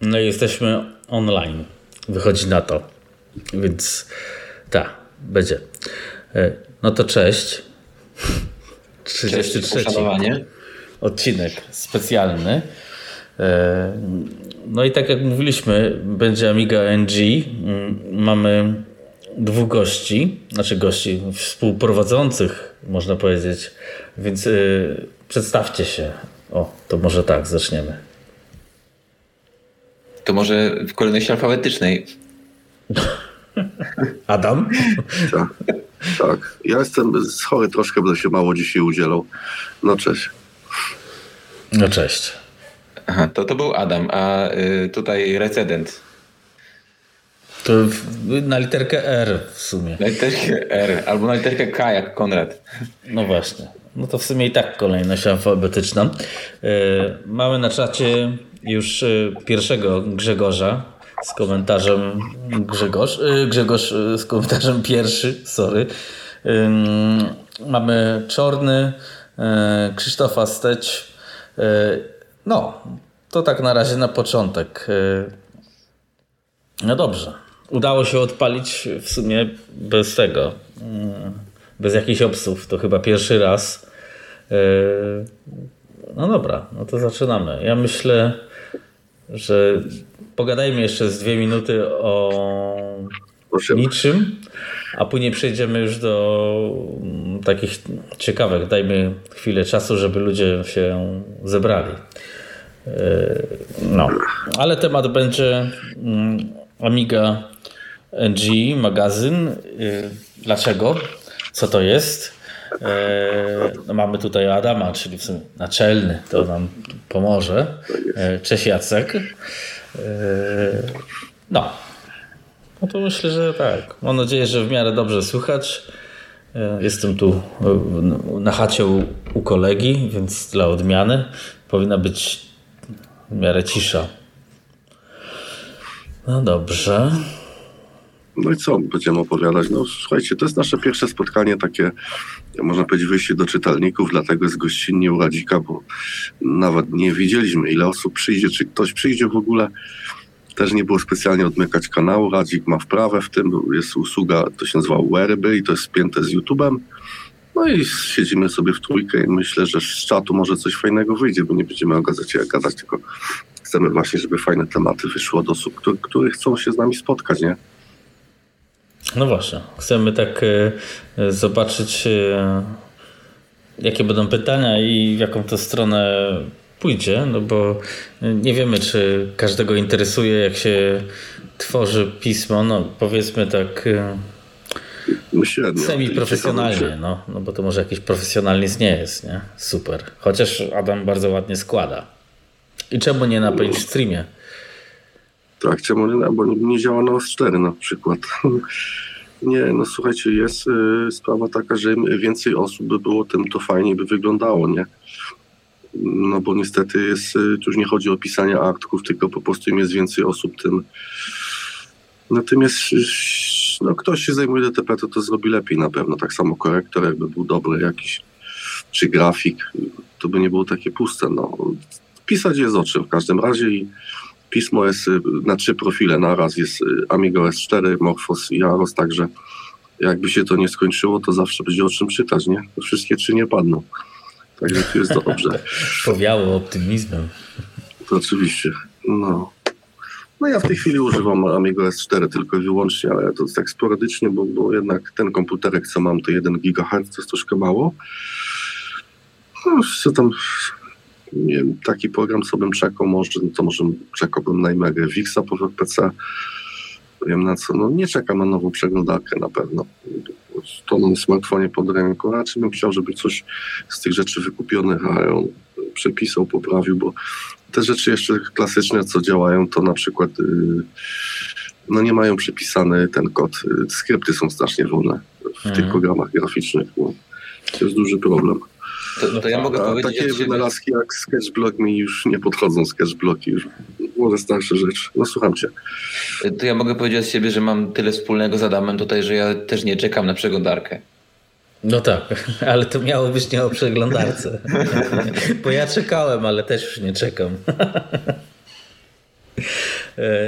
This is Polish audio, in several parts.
No i jesteśmy online. Wychodzi na to. Więc tak, będzie. E, no to cześć. 33 Cześć, odcinek specjalny. E, no i tak jak mówiliśmy, będzie Amiga NG. Mm, mamy dwóch gości, znaczy gości współprowadzących, można powiedzieć. Więc yy, przedstawcie się. O, to może tak, zaczniemy. To może w kolejności alfabetycznej. Adam? Tak, tak. Ja jestem chory troszkę, będę się mało dzisiaj udzielał. No cześć. No cześć. Aha, to, to był Adam, a y, tutaj recedent. To na literkę R w sumie. Na literkę R, albo na literkę K jak Konrad. No właśnie. No to w sumie i tak kolejność alfabetyczna. Yy, mamy na czacie już y, pierwszego Grzegorza z komentarzem Grzegorz, yy, Grzegorz yy, z komentarzem pierwszy, sorry. Mamy Czorny, Krzysztofa Steć. No, to tak na razie na początek. No dobrze. Udało się odpalić w sumie bez tego. Bez jakichś obsów. To chyba pierwszy raz. No dobra, no to zaczynamy. Ja myślę, że pogadajmy jeszcze z dwie minuty o niczym, a później przejdziemy już do takich ciekawych. Dajmy chwilę czasu, żeby ludzie się zebrali. No, ale temat będzie Amiga NG magazyn. Dlaczego? Co to jest? No mamy tutaj Adama, czyli w sumie naczelny, to nam pomoże. Cześć Jacek. No. No to myślę, że tak. Mam nadzieję, że w miarę dobrze słychać. Jestem tu na chacie u, u kolegi, więc dla odmiany powinna być w miarę cisza. No dobrze. No i co będziemy opowiadać? No słuchajcie, to jest nasze pierwsze spotkanie takie, można powiedzieć, wyjście do czytelników, dlatego jest gościnnie u Radzika, bo nawet nie wiedzieliśmy, ile osób przyjdzie, czy ktoś przyjdzie w ogóle. Też nie było specjalnie odmykać kanału. Radzik ma wprawę w tym, jest usługa, to się nazywa Werby i to jest spięte z YouTube'em. No i siedzimy sobie w trójkę i myślę, że z czatu może coś fajnego wyjdzie, bo nie będziemy o gazecie gadać, tylko chcemy właśnie, żeby fajne tematy wyszło do osób, które, które chcą się z nami spotkać, nie? No właśnie. Chcemy tak e, zobaczyć, e, jakie będą pytania i w jaką to stronę pójdzie, no bo nie wiemy, czy każdego interesuje, jak się tworzy pismo, no powiedzmy tak e, Średnio, semi-profesjonalnie, no, no bo to może jakiś profesjonalizm nie jest, nie? Super. Chociaż Adam bardzo ładnie składa. I czemu nie na page streamie? Czemu nie, bo nie działa na OS4 na przykład. Nie, no słuchajcie, jest y, sprawa taka, że im więcej osób by było, tym to fajniej by wyglądało, nie? No bo niestety jest, y, tu już nie chodzi o pisanie aktów, tylko po prostu im jest więcej osób, tym natomiast no, ktoś się zajmuje DTP, to to zrobi lepiej na pewno. Tak samo korektor, jakby był dobry jakiś, czy grafik, to by nie było takie puste. No. Pisać jest o czym w każdym razie i pismo jest y, na trzy profile naraz. Jest y, Amiga S4, Morphos i Aros, także jakby się to nie skończyło, to zawsze będzie o czym czytać, nie? Wszystkie trzy nie padną. Także tu jest dobrze. Powiało optymizmem. To oczywiście. No. No ja w tej chwili używam Amigo S4 tylko i wyłącznie, ale to jest tak sporadycznie, bo, bo jednak ten komputerek, co mam, to 1 GHz, to jest troszkę mało. No, co tam, taki program, co bym czekał, może, no to może czekałbym na Imegę Wixa po WPC. Wiem na co, no nie czekam na nową przeglądarkę na pewno. To na smartfonie pod ręką. Raczej bym chciał, żeby coś z tych rzeczy wykupionych, a on przepisał, poprawił, bo te rzeczy jeszcze klasyczne, co działają, to na przykład yy, no nie mają przypisany ten kod. Y, skrypty są strasznie wolne w mhm. tych programach graficznych. No. To jest duży problem. To, to ja mogę A powiedzieć... Takie wynalazki jak sketchblock mi już nie podchodzą, sketchblocki już może starsze rzeczy. No słucham cię. To ja mogę powiedzieć z siebie, że mam tyle wspólnego z Adamem tutaj, że ja też nie czekam na przeglądarkę. No tak, ale to miało być nie o przeglądarce. Bo ja czekałem, ale też już nie czekam.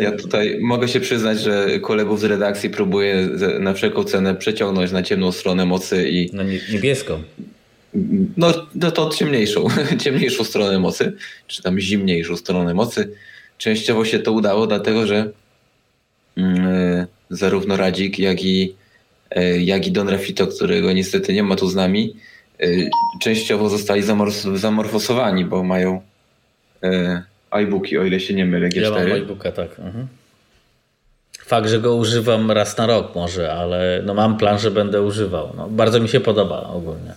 Ja tutaj mogę się przyznać, że kolegów z redakcji próbuję na wszelką cenę przeciągnąć na ciemną stronę mocy i. Na niebieską. No, no to ciemniejszą, ciemniejszą stronę mocy, czy tam zimniejszą stronę mocy. Częściowo się to udało, dlatego że yy, zarówno Radzik, jak i, yy, jak i Don Rafito, którego niestety nie ma tu z nami, yy, częściowo zostali zamorf- zamorfosowani, bo mają iBooki, o ile się nie mylę, G4. Ja mam iBooka, tak. Mhm. Fakt, że go używam raz na rok może, ale no mam plan, że będę używał. No, bardzo mi się podoba ogólnie.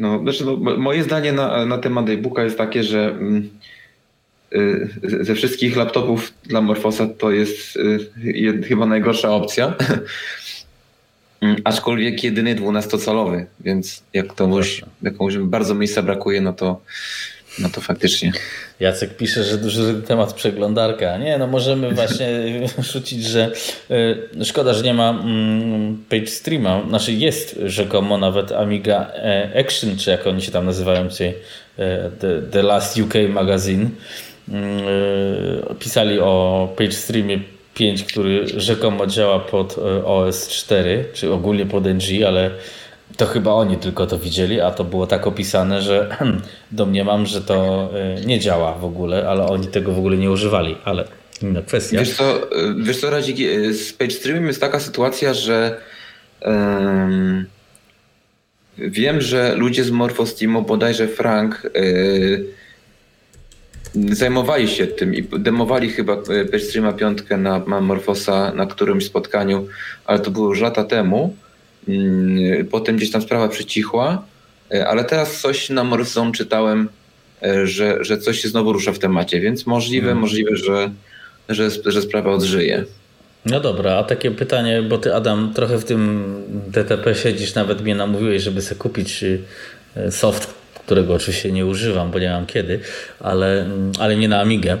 No, znaczy, no, moje zdanie na, na temat iBooka jest takie, że mm, y, ze wszystkich laptopów dla Morfosa to jest y, chyba najgorsza opcja. Aczkolwiek jedyny 12-calowy, więc jak to już, jak bardzo miejsca brakuje, no to no to faktycznie. Jacek pisze, że duży temat przeglądarka. Nie, no możemy właśnie rzucić, że y, szkoda, że nie ma mm, page streama. Znaczy jest rzekomo nawet Amiga e, Action, czy jak oni się tam nazywają, czyli e, The, The Last UK Magazine. Y, pisali o page streamie 5, który rzekomo działa pod OS 4, czy ogólnie pod NG, ale to chyba oni tylko to widzieli, a to było tak opisane, że domniemam, że to e, nie działa w ogóle, ale oni tego w ogóle nie używali, ale inna kwestia. Wiesz co, e, wiesz co Radzik, e, z page streamem jest taka sytuacja, że um, wiem, że ludzie z Morphosteamu, bodajże Frank, yy, zajmowali się tym i demowali chyba PageStreama piątkę na, na Morfosa na którymś spotkaniu, ale to było już lata temu. Mm, potem gdzieś tam sprawa przycichła, e, ale teraz coś na Morrison czytałem, e, że, że coś się znowu rusza w temacie, więc możliwe, hmm. możliwe, że, że, że sprawa odżyje. No dobra, a takie pytanie, bo ty Adam trochę w tym DTP siedzisz, nawet mnie namówiłeś, żeby sobie kupić y, soft którego oczywiście nie używam, bo nie mam kiedy, ale, ale nie na Amigę. E,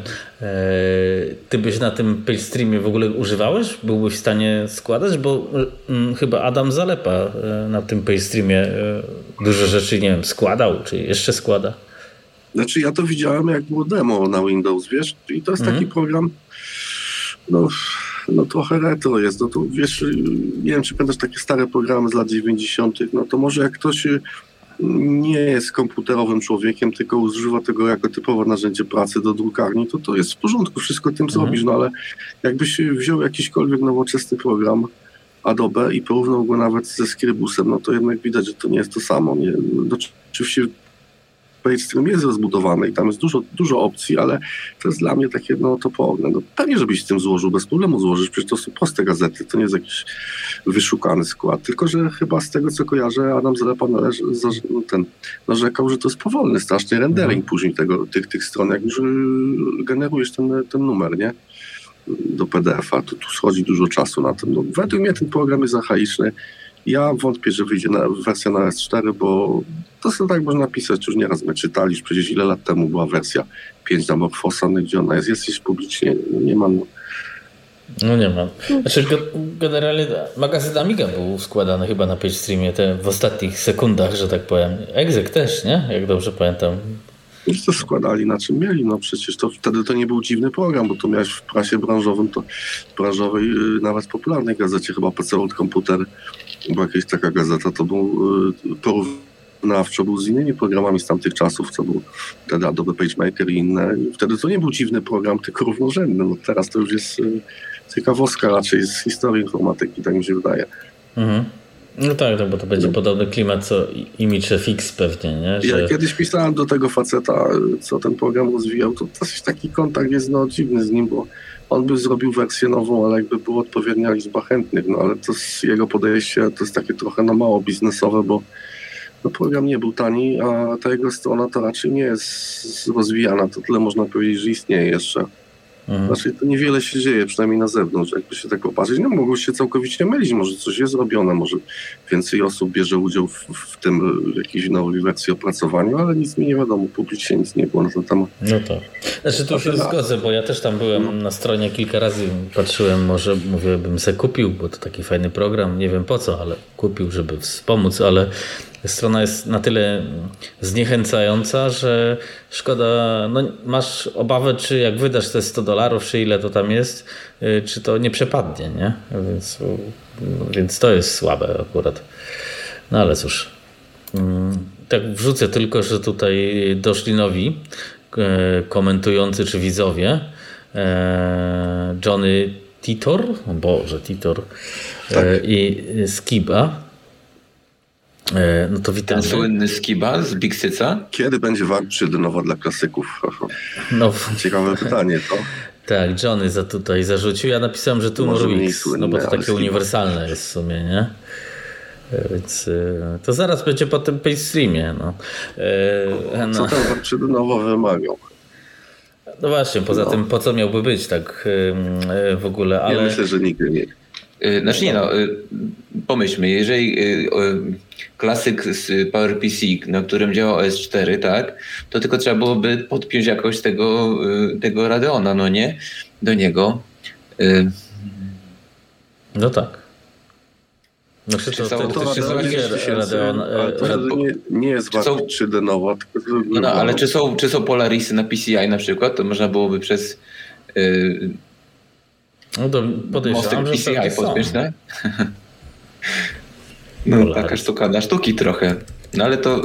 ty byś na tym Streamie w ogóle używałeś? Byłbyś w stanie składać? Bo mm, chyba Adam Zalepa e, na tym Streamie e, dużo rzeczy, nie wiem, składał, czy jeszcze składa. Znaczy ja to widziałem jak było demo na Windows, wiesz? I to jest taki mhm. program, no, no trochę retro jest. No to wiesz, nie wiem, czy pamiętasz takie stare programy z lat 90., no to może jak ktoś nie jest komputerowym człowiekiem, tylko używa tego jako typowe narzędzie pracy do drukarni, to to jest w porządku, wszystko tym mhm. zrobisz, no ale jakbyś wziął jakiśkolwiek nowoczesny program Adobe i porównał go nawet ze Scribusem, no to jednak widać, że to nie jest to samo. Nie? No, oczywiście PageStream jest rozbudowany i tam jest dużo, dużo opcji, ale to jest dla mnie takie no toporne. No, pewnie, żebyś z tym złożył, bez problemu złożysz, przecież to są proste gazety, to nie jest jakiś wyszukany skład, tylko że chyba z tego, co kojarzę, Adam Zalepa należy, no, ten, narzekał, że to jest powolny strasznie rendering mhm. później tego, tych, tych stron, jak już y, generujesz ten, ten numer, nie? do PDF-a, to tu schodzi dużo czasu na tym. No, według mnie ten program jest archaiczny. Ja wątpię, że wyjdzie na, wersja na S4, bo to sobie tak można napisać, już nieraz my czytaliśmy, przecież ile lat temu była wersja 5 na Morfosa, no gdzie ona jest, jest gdzieś publicznie, no nie mam. No nie mam. Znaczy generalnie magazyn Amiga był składany chyba na PageStreamie te w ostatnich sekundach, że tak powiem. Exec też, nie? Jak dobrze pamiętam. Już to składali na czym mieli, no przecież to wtedy to nie był dziwny program, bo to miałeś w prasie branżowym, to branżowej, y, nawet popularnej gazecie, chyba PC World Computer, była jakaś taka gazeta, to był y, porównawczo był z innymi programami z tamtych czasów, co był wtedy Adobe PageMaker i inne. Wtedy to nie był dziwny program, tylko równorzędny. No teraz to już jest y, ciekawostka raczej z historii informatyki, tak mi się wydaje. Mhm. No tak, no bo to będzie podobny klimat co Image FX pewnie, nie? Że... Ja kiedyś pisałem do tego faceta, co ten program rozwijał, to dosyć taki kontakt jest no dziwny z nim, bo on by zrobił wersję nową, ale jakby było odpowiednia liczba chętnych, no ale to z jego podejście to jest takie trochę no mało biznesowe, bo no, program nie był tani, a ta jego strona to raczej nie jest rozwijana, to tyle można powiedzieć, że istnieje jeszcze. Mhm. Znaczy to niewiele się dzieje, przynajmniej na zewnątrz, jakby się tak popatrzeć. No mogą się całkowicie mylić, może coś jest zrobione, może więcej osób bierze udział w, w tym w jakiejś nowej wersji opracowaniu, ale nic mi nie wiadomo, publicznie nic nie było na ten temat. No to. Znaczy tu się zgodzę, bo ja też tam byłem no. na stronie kilka razy, patrzyłem, może mówię, bym se kupił, bo to taki fajny program, nie wiem po co, ale kupił, żeby wspomóc, ale strona jest na tyle zniechęcająca, że szkoda, no masz obawę, czy jak wydasz te 100 dolarów, czy ile to tam jest, y, czy to nie przepadnie, nie? Więc, więc to jest słabe akurat. No ale cóż. Mm, tak wrzucę tylko, że tutaj doszli nowi komentujący czy widzowie. E, Johnny Titor, o Boże, Titor e, tak. i Skiba. No to witam. Ten słynny Skiba z Big Syca? Kiedy będzie warp nowo dla klasyków? No. Ciekawe pytanie to. Tak, Johnny za tutaj zarzucił. Ja napisałem, że tu Ruix, no bo to takie uniwersalne jest w sumie, nie? Więc e, to zaraz będzie po tym paystreamie. No. E, no. Co tam nowo wymagał? No właśnie, poza no. tym po co miałby być tak e, w ogóle, ale... Ja myślę, że nigdy nie. Znaczy nie no, pomyślmy, jeżeli klasyk z PowerPC, na którym działa OS 4, tak, to tylko trzeba byłoby podpiąć jakoś tego, tego Radeona, no nie, do niego. No tak. No czy to, to, to, to nie, nie jest 3D nowa, tylko no, no, ale czy są, czy są Polarisy na PCI na przykład, to można byłoby przez yy, no to podejrzewam, że PCI podpiąć, tak? no taka sztuka na sztuki trochę. No ale to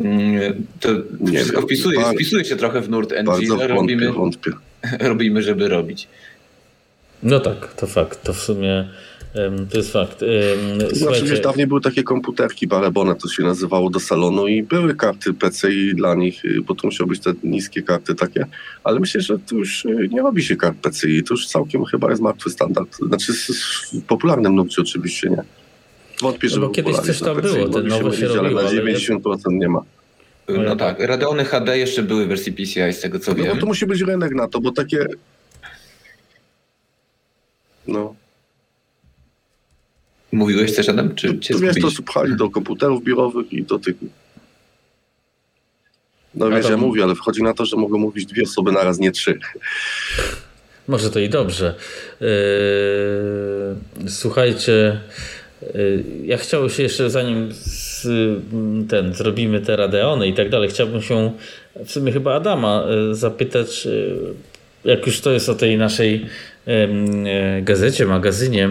mm, to nie wszystko wiem, wpisuje, bardzo, wpisuje się trochę w nurt NG, bardzo wątpię, robimy, wątpię. robimy, żeby robić. No tak, to fakt. To w sumie to jest fakt. To znaczy, wiesz, dawniej były takie komputerki barebone, to się nazywało do salonu i były karty PCI dla nich, y, bo to musiały być te niskie karty takie, ale myślę, że tu już y, nie robi się kart PCI, to już całkiem chyba jest martwy standard. Znaczy w popularnym nurcie oczywiście nie. Wątpię, no, że kiedyś coś tam było, te nowe się robiło, ale na 90% nie ma. No tak, Radeony HD jeszcze były w wersji PCI, z tego co no, wiem. No to musi być rynek na to, bo takie... No. Mówiłeś coś Adam? Czy to wiesz, to pchali do komputerów biurowych i do tych... No wiesz, ja mówię, ale wchodzi na to, że mogą mówić dwie osoby na raz, nie trzy. Może to i dobrze. Yy, słuchajcie, yy, ja chciałbym się jeszcze, zanim z, ten, zrobimy te Radeony i tak dalej, chciałbym się w sumie chyba Adama yy, zapytać, jak już to jest o tej naszej gazecie, magazynie,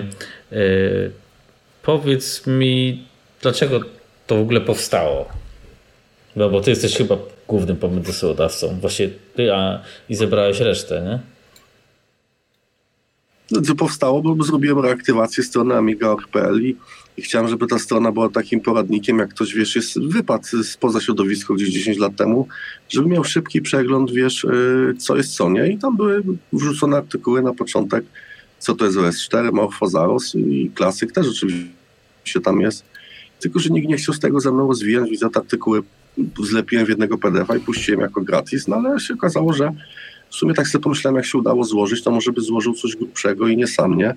Powiedz mi, dlaczego to w ogóle powstało? No bo ty jesteś chyba głównym pomysłodawcą. Właśnie ty a, i zebrałeś resztę, nie? No, to powstało, bo zrobiłem reaktywację strony amiga.org.pl i, i chciałem, żeby ta strona była takim poradnikiem, jak ktoś, wiesz, jest wypad spoza środowiska gdzieś 10 lat temu, żeby miał szybki przegląd, wiesz, y, co jest co nie. I tam były wrzucone artykuły na początek, co to jest OS4, Morphosaurus i klasyk też oczywiście tam jest. Tylko, że nikt nie chciał z tego ze mną rozwijać, więc te artykuły zlepiłem w jednego PDF-a i puściłem jako gratis, no ale się okazało, że w sumie tak sobie pomyślałem, jak się udało złożyć, to może by złożył coś grubszego i nie sam, nie?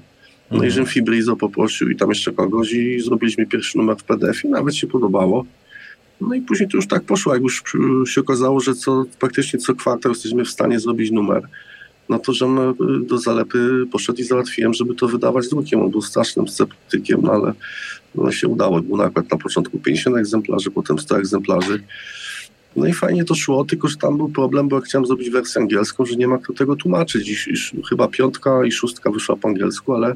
No mhm. i że Fibrizo poprosił i tam jeszcze kogoś i zrobiliśmy pierwszy numer w PDF i nawet się podobało. No i później to już tak poszło, jak już się okazało, że co, praktycznie co kwartał jesteśmy w stanie zrobić numer no to, że do zalepy poszedł i załatwiłem, żeby to wydawać drukiem. On był strasznym sceptykiem, no ale no się udało. Był nakład na początku 50 egzemplarzy, potem 100 egzemplarzy. No i fajnie to szło, tylko że tam był problem, bo chciałem zrobić wersję angielską, że nie ma kto tego tłumaczyć. Dziś, już chyba piątka i szóstka wyszła po angielsku, ale,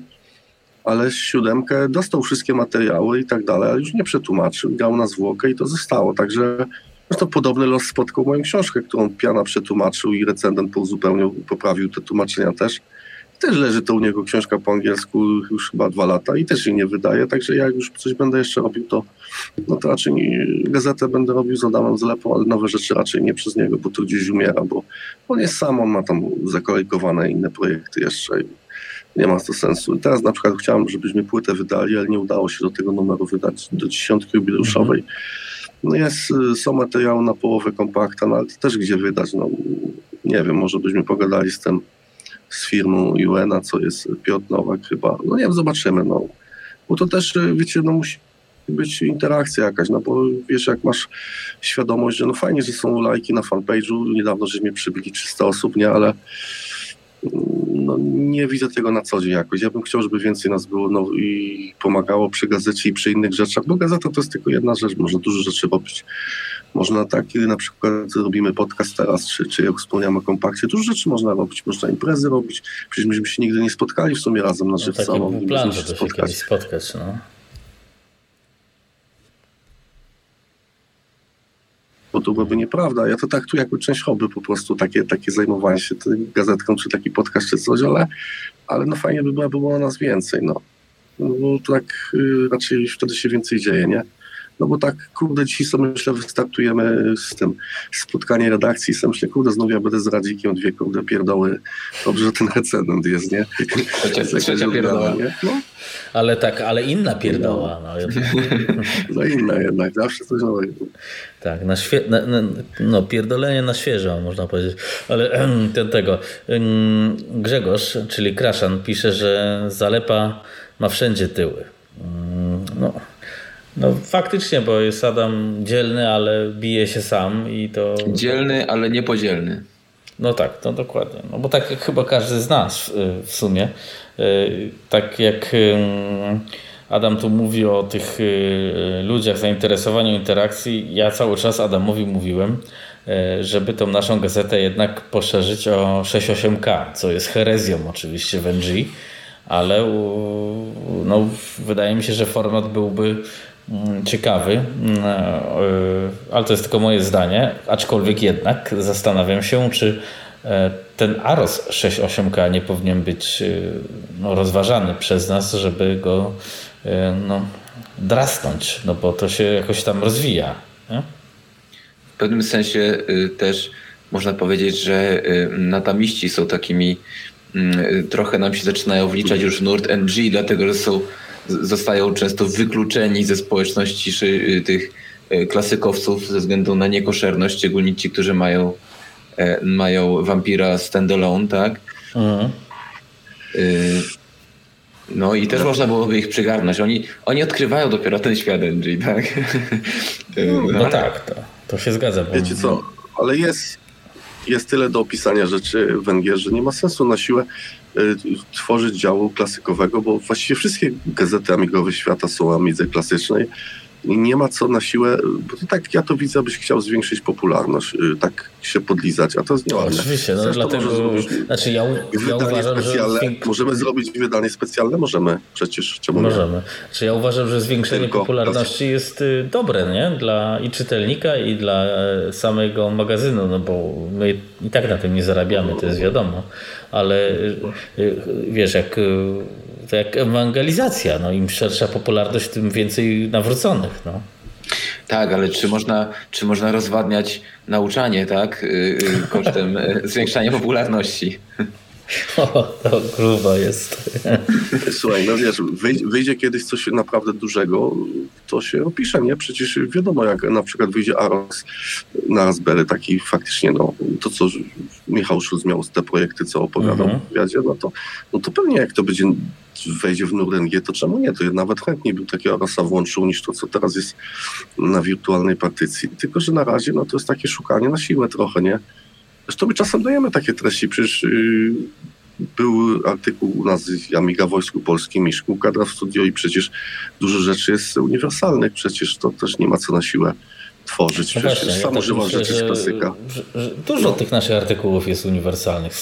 ale siódemkę dostał wszystkie materiały i tak dalej, ale już nie przetłumaczył, dał na zwłokę i to zostało. Także to podobny los spotkał moją książkę, którą Piana przetłumaczył i recendent uzupełnił, poprawił te tłumaczenia też. Też leży to u niego książka po angielsku już chyba dwa lata i też jej nie wydaje, także jak już coś będę jeszcze robił, to, no to raczej nie, gazetę będę robił z Adamem Zlepą, ale nowe rzeczy raczej nie przez niego, bo to gdzieś umiera, bo on jest sam, on ma tam zakolejkowane inne projekty jeszcze i nie ma to sensu. I teraz na przykład chciałem, żebyśmy płytę wydali, ale nie udało się do tego numeru wydać, do dziesiątki jubileuszowej. Mm -hmm no jest, y, są materiały na połowę kompakta, no ale to też gdzie wydać, no nie wiem, może byśmy pogadali z tym, z firmą UNA, co jest Piotr Nowak chyba, no nie wiem, zobaczymy, no. Bo to też, y, wiecie, no musi być interakcja jakaś, no bo wiesz, jak masz świadomość, że no fajnie, że są lajki na fanpage'u, niedawno żeśmy przybili 300 osób, nie, ale no, nie widzę tego na co dzień jakoś. Ja bym chciał, żeby więcej nas było no, i pomagało przy gazecie i przy innych rzeczach, bo gazeta to jest tylko jedna rzecz, można dużo rzeczy robić. Można tak, kiedy na przykład robimy podcast teraz, czy, czy jak wspomniałem o kompakcie, dużo rzeczy można robić, można imprezy robić. Przecież myśmy się nigdy nie spotkali w sumie razem na No, żywca. taki był plan, żeby się kiedyś spotkać. No. To byłoby nieprawda. Ja to traktuję jako część hobby po prostu, takie, takie zajmowanie się tą gazetką, czy taki podcast, czy coś, ale, ale no fajnie by było, by było nas więcej, no. no bo tak y, raczej wtedy się więcej dzieje, nie? No bo tak, kurde, dzisiaj sobie myślę, wystartujemy z tym spotkanie redakcji, sobie myślę, kurde, znowu ja będę z Radzikiem, dwie kurde pierdoły. Dobrze, że ten recenzent jest, nie? Trzecia, trzecia pierdoła. nie? No, Ale tak, ale inna pierdoła. No, no inna jednak, zawsze coś nowego. Tak, na świe... na, na, no, pierdolenie na świeżo, można powiedzieć. Ale ten tego. Grzegorz, czyli Kraszan, pisze, że zalepa ma wszędzie tyły. No, no faktycznie, bo jest Adam dzielny, ale bije się sam i to. Dzielny, ale niepodzielny. No tak, to dokładnie. No bo tak jak chyba każdy z nas y, w sumie. Y, Tak jak Adam tu mówi o tych y, ludziach, zainteresowaniu interakcji, ja cały czas Adamowi mówiłem, żeby tą naszą gazetę jednak poszerzyć o 6.8K, co jest herezją oczywiście w NG, ale no, wydaje mi się, że format byłby ciekawy, mm, e, ale to jest tylko moje zdanie, aczkolwiek jednak zastanawiam się, czy e, ten AROS 6.8K nie powinien być e, no, rozważany przez nas, żeby go no, drasnąć, no bo to się jakoś tam rozwija. Nie? W pewnym sensie y, też można powiedzieć, że y, natamiści są takimi, y, trochę nam się zaczynają wliczać już nurt NG, dlatego że są, zostają często wykluczeni ze społeczności tych y, klasykowców ze względu na niekoszerność, szczególnie ci, którzy mają, e, mają wampira standalone, tak? Mhm. Y, No i też można byłoby ich przygarnąć. Oni, oni odkrywają dopiero ten świat NG, tak? Y, No tak, to, to się zgadza. Wiecie co, ale jest, jest tyle do opisania rzeczy Węgier, że nie ma sensu na siłę y, tworzyć działu klasykowego, bo właściwie wszystkie gazety amigowe świata są o klasycznej i nie ma co na siłę, bo to tak ja to widzę, abyś chciał zwiększyć popularność, y, tak się podlizać, a to jest nieładne. Oczywiście, no Zresztą dlatego, zrobić znaczy ja, ja uważam, że specjalne. zwięk- Możemy zrobić wydanie specjalne? Możemy, przecież czemu nie? Możemy. Znaczy ja uważam, że zwiększenie Tylko popularności jest y, dobre, nie? Dla i czytelnika, i dla e, samego magazynu, no bo my i tak na tym nie zarabiamy, to jest wiadomo. Ale y, wiesz, jak, to jak ewangelizacja, no im szersza popularność, tym więcej nawróconych, no. Tak, ale czy można, czy można rozwadniać nauczanie, tak? y, y, Kosztem y, zwiększania popularności. O, to grubo jest. Słuchaj, no wiesz, wyjdzie, kiedyś coś naprawdę dużego, to się opisze, nie? Przecież wiadomo, jak na przykład wyjdzie Aros na Raspberry, taki faktycznie, no, to co Michał Szulc miał te projekty, co opowiadał Mhm. w wywiadzie, no to, no to pewnie jak to będzie wejdzie w NURNG, to czemu nie? To ja nawet chętniej bym takiego Arosa włączył niż to, co teraz jest na wirtualnej partycji. Tylko, że na razie, no to jest takie szukanie na siłę trochę, nie? Zresztą my czasem dajemy takie treści, przecież yy, był artykuł u nas Amiga Wojsku Polskim, Miszku, kadra w studio i przecież dużo rzeczy jest uniwersalnych, przecież to też nie ma co na siłę tworzyć. No Przecież właśnie, ja sam używam myślę, rzeczy z klasyka. że, że dużo tych naszych artykułów jest uniwersalnych.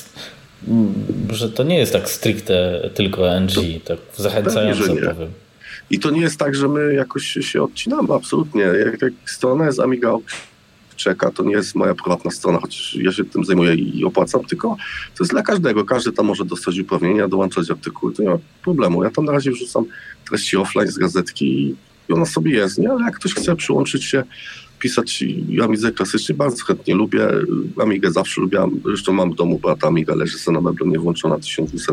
Że to nie jest tak stricte tylko NG, tak zachęcająco pewnie, powiem. I to nie jest tak, że my jakoś się odcinamy, absolutnie. Jak, jak strona jest Amiga czeka, to nie jest moja prywatna strona, chociaż ja się tym zajmuję i opłacam, tylko to jest dla każdego. Każdy tam może dostać uprawnienia, dołączać artykuły, to nie ma problemu. Ja tam na razie wrzucam treści offline z gazetki i- ona sobie jest, nie? Ale jak ktoś chce przyłączyć się, pisać i Amidze klasycznie, bardzo chętnie lubię. Amigę zawsze lubiłam, zresztą mam w domu brata Amiga, leży sobie na meblu niewłączona 1200.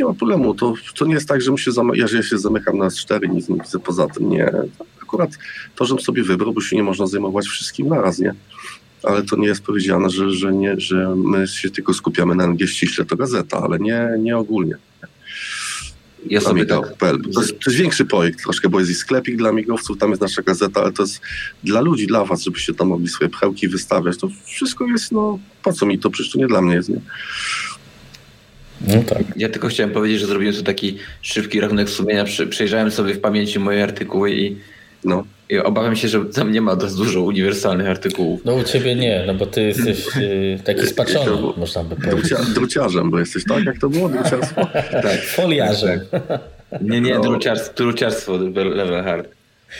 Nie ma problemu, to, to nie jest tak, że się ja, że ja się zamykam na S4 nic nie widzę poza tym, nie. Akurat to, żebym sobie wybrał, bo się nie można zajmować wszystkim naraz, nie? Ale to nie jest powiedziane, że, że, nie, że my się tylko skupiamy na NG ściśle, to gazeta, ale nie, nie ogólnie. Ja sobie tak, Amiga.pl. To jest, to jest większy projekt troszkę, bo jest i sklepik dla amigowców, tam jest nasza gazeta, ale to jest dla ludzi, dla was, żebyście tam mogli swoje pchełki wystawiać. To wszystko jest, no, po co mi to? Przecież to nie dla mnie jest, nie? No tak. Ja tylko chciałem powiedzieć, że zrobiłem tu taki szybki rachunek sumienia. Przejrzałem sobie w pamięci moje artykuły i, No. I obawiam się, że tam nie ma dość dużo uniwersalnych artykułów. No u ciebie nie, no bo ty jesteś y, taki spaczony, To- można by powiedzieć. Drucia, druciarzem, bo jesteś tak, jak to było? Druciarstwo? Tak. Foliarzem. Nie, nie, No. druciarstwo, druciarstwo level hard.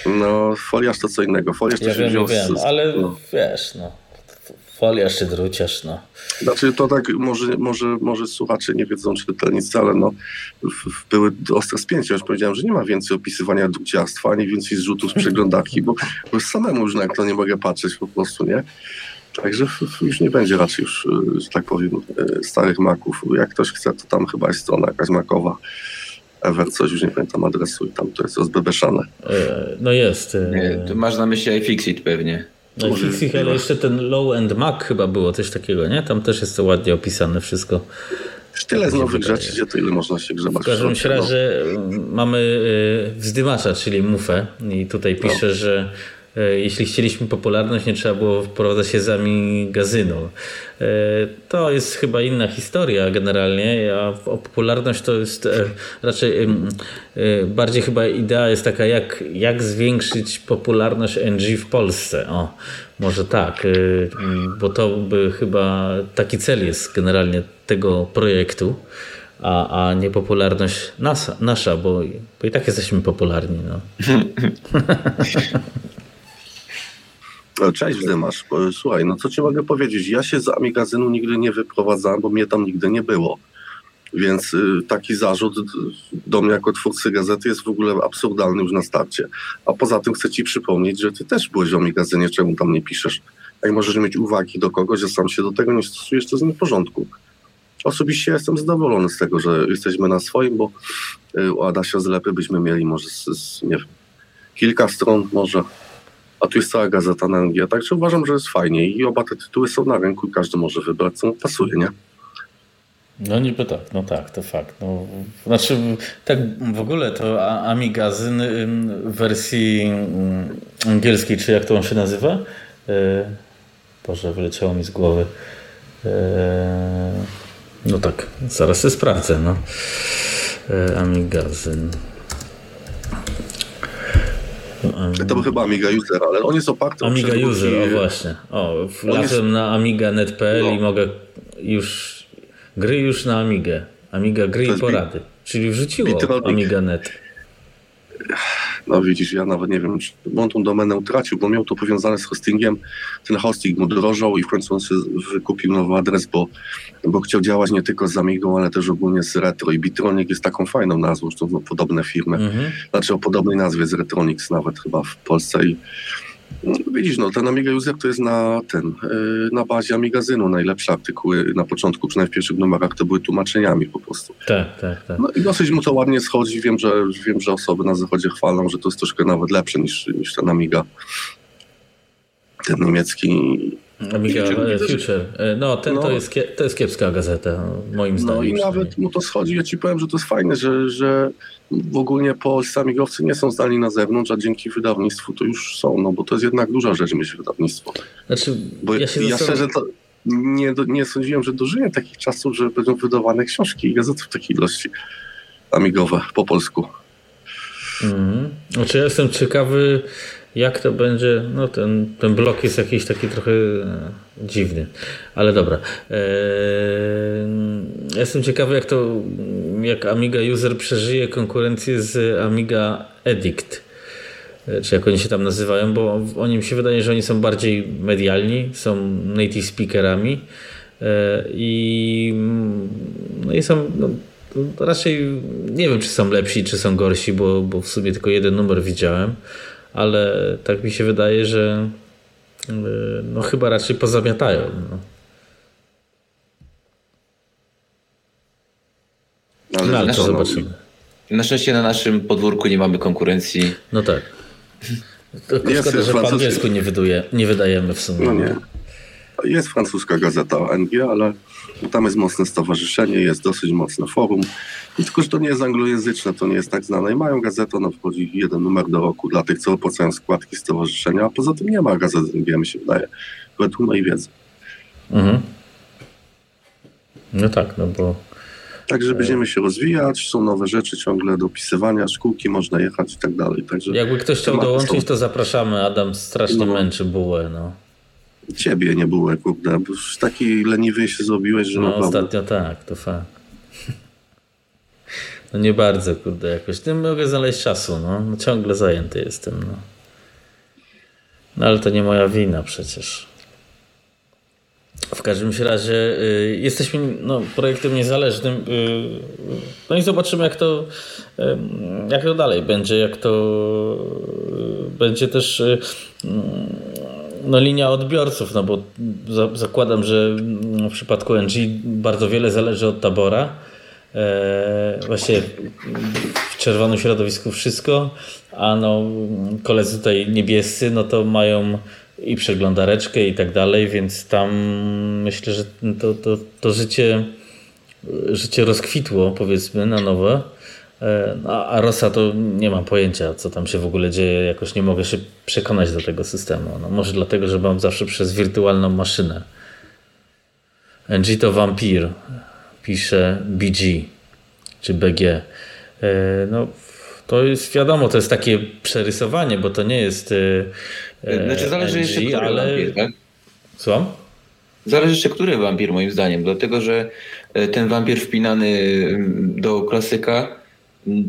No, foliarz to co innego. Foliarz to Ja się wiem, wziął ja wiem, z, ale no. wiesz, no. Foliarz czy druciarz, no. Znaczy to tak, może, może, może słuchacze nie wiedzą, czytelnicy, ale no, w, w, były ostre spięcia. Już powiedziałem, że nie ma więcej opisywania druciarstwa, ani więcej zrzutów z przeglądarki, bo, bo samemu już na to nie mogę patrzeć po prostu, nie? Także już nie będzie raczej już, że tak powiem, y, starych maków. Jak ktoś chce, to tam chyba jest strona jakaś makowa. Ever coś, już nie pamiętam adresu i tam to jest rozbebeszane. E, No jest. e, Nie, to masz na myśli iFixit pewnie. No i ale jeszcze ten Low End Mac chyba było coś takiego, nie? Tam też jest to ładnie opisane wszystko. Tyle z mi się nowych rzeczy, gdzie to ile można się grzebać. W każdym no. razie mm, mamy y, wzdymacza, czyli mufę i tutaj pisze, że y, jeśli chcieliśmy popularność, nie trzeba było wprowadzać się z amigazyną. Y, To jest chyba inna historia generalnie, a popularność to jest e, raczej bardziej chyba idea jest taka, jak, jak zwiększyć popularność NG w Polsce. O, może tak, bo to by chyba taki cel jest generalnie tego projektu a, a nie popularność nasza, nasza bo, bo i tak jesteśmy popularni. No. E, Cześć Wzymasz. E, Słuchaj, no co ci mogę powiedzieć? Ja się z Amigazynu nigdy nie wyprowadzałem, bo mnie tam nigdy nie było. Więc y, taki zarzut y, do mnie jako twórcy gazety jest w ogóle absurdalny już na starcie. A poza tym chcę ci przypomnieć, że ty też byłeś w Amigazynie, czemu tam nie piszesz. Jak możesz mieć uwagi do kogoś, że sam się do tego nie stosujesz, to jest nie w porządku. Osobiście jestem zadowolony z tego, że jesteśmy na swoim, bo y, u Adasia Zlepy byśmy mieli może z, z, nie wiem, kilka stron może a tu jest cała gazeta na angielsku, także uważam, że jest fajnie i oba te tytuły są na rynku i każdy może wybrać, co mu pasuje, nie? no niby tak, no tak, to fakt. No, znaczy tak w ogóle to Amigazyn w wersji angielskiej, czy jak to on się nazywa? E, Boże, wyleciało mi z głowy. E, no tak, zaraz sobie sprawdzę. No. E, Amigazyn. To był chyba Amiga User, ale on jest oparty Amiga User, i- o właśnie. O, On jest- wlazłem na amiga.net.pl No. i mogę już gry już na Amigę. Amiga gry i porady. Czyli wrzuciło. Amiga.net. No widzisz, ja nawet nie wiem, czy bo on tą domenę utracił, bo miał to powiązane z hostingiem. Ten hosting mu drożał i w końcu on sobie wykupił nowy adres, bo, bo chciał działać nie tylko z Amigą, ale też ogólnie z Retro. I Bitronic jest taką fajną nazwą, zresztą są podobne firmy. Mhm. Znaczy o podobnej nazwie jest Retronics nawet chyba w Polsce i no, widzisz, no ten Amiga User to jest na ten, yy, na bazie Amigazynu najlepsze artykuły na początku, przynajmniej w pierwszych numerach to były tłumaczeniami po prostu. Tak, tak, tak. No i dosyć mu to ładnie schodzi, wiem, że wiem, że osoby na zachodzie chwalą, że to jest troszkę nawet lepsze niż, niż ten Amiga. Ten niemiecki. Amiga Future. Future. No, ten No. To, jest, to jest kiepska gazeta, moim zdaniem. No i nawet mu to schodzi. Ja ci powiem, że to jest fajne, że, że w ogóle polscy amigowcy nie są zdani na zewnątrz, a dzięki wydawnictwu to już są, no bo to jest jednak duża rzecz mieć wydawnictwo. Znaczy, Bo ja się ja zastanawiam- szczerze nie, nie sądziłem, że dożyję takich czasów, że będą wydawane książki i gazety w takiej ilości amigowe po polsku. Mhm. Znaczy ja jestem ciekawy, jak to będzie. No ten, ten blok jest jakiś taki trochę e, dziwny, ale dobra. Eee, jestem ciekawy, jak to, jak Amiga User przeżyje konkurencję z Amiga Edict. E, Czy jak oni się tam nazywają, bo oni mi się wydaje, że oni są bardziej medialni, są native speakerami e, i, no i są no, raczej nie wiem, czy są lepsi, czy są gorsi, bo, bo w sumie tylko jeden numer widziałem, ale tak mi się wydaje, że e, no chyba raczej pozamiatają. No. No, ale to co, no, zobaczymy. Na szczęście na naszym podwórku nie mamy konkurencji. No tak. Tylko Jest szkoda, że po angielsku nie, wyduje, nie wydajemy w sumie. No nie. Jest francuska gazeta ONG, ale tam jest mocne stowarzyszenie, jest dosyć mocne forum. I tylko, że to nie jest anglojęzyczne, to nie jest tak znane. I mają gazetę, ona wchodzi jeden numer do roku dla tych, co opłacają składki stowarzyszenia, a poza tym nie ma gazet ONG, mi się wydaje, według mojej wiedzy. Mhm. No tak, no bo Także będziemy się rozwijać, są nowe rzeczy ciągle do opisywania, szkółki można jechać i tak dalej. Także Jakby ktoś chciał dołączyć, są- to zapraszamy. Adam strasznie No. męczy bułę. No, Ciebie nie było, kurde, bo już taki leniwy się zrobiłeś, że no naprawdę... ostatnio tak, to fakt. No nie bardzo, kurde, jakoś. Nie mogę znaleźć czasu, no. no ciągle zajęty jestem, no. No ale to nie moja wina przecież. W każdym razie y, jesteśmy no, projektem niezależnym. Y, no i zobaczymy, jak to, y, jak to dalej będzie, jak to y, będzie też y, no, linia odbiorców, no bo za, zakładam, że w przypadku NG bardzo wiele zależy od tabora. E, Właściwie w czerwonym środowisku wszystko, a no koledzy tutaj niebiescy, no to mają i przeglądareczkę i tak dalej, więc tam myślę, że to, to, to życie, życie rozkwitło powiedzmy na nowo. E, A, Rosa to nie mam pojęcia, co tam się w ogóle dzieje. Jakoś nie mogę się przekonać do tego systemu. No, może dlatego, że mam zawsze przez wirtualną maszynę. NG to wampir, pisze BG czy BG. E, No, to jest wiadomo, to jest takie przerysowanie, bo to nie jest. e, Znaczy zależy NG, jeszcze, który ale. wampir, tak? Słucham? Zależy jeszcze, który wampir moim zdaniem, dlatego że ten wampir wpinany mm, do klasyka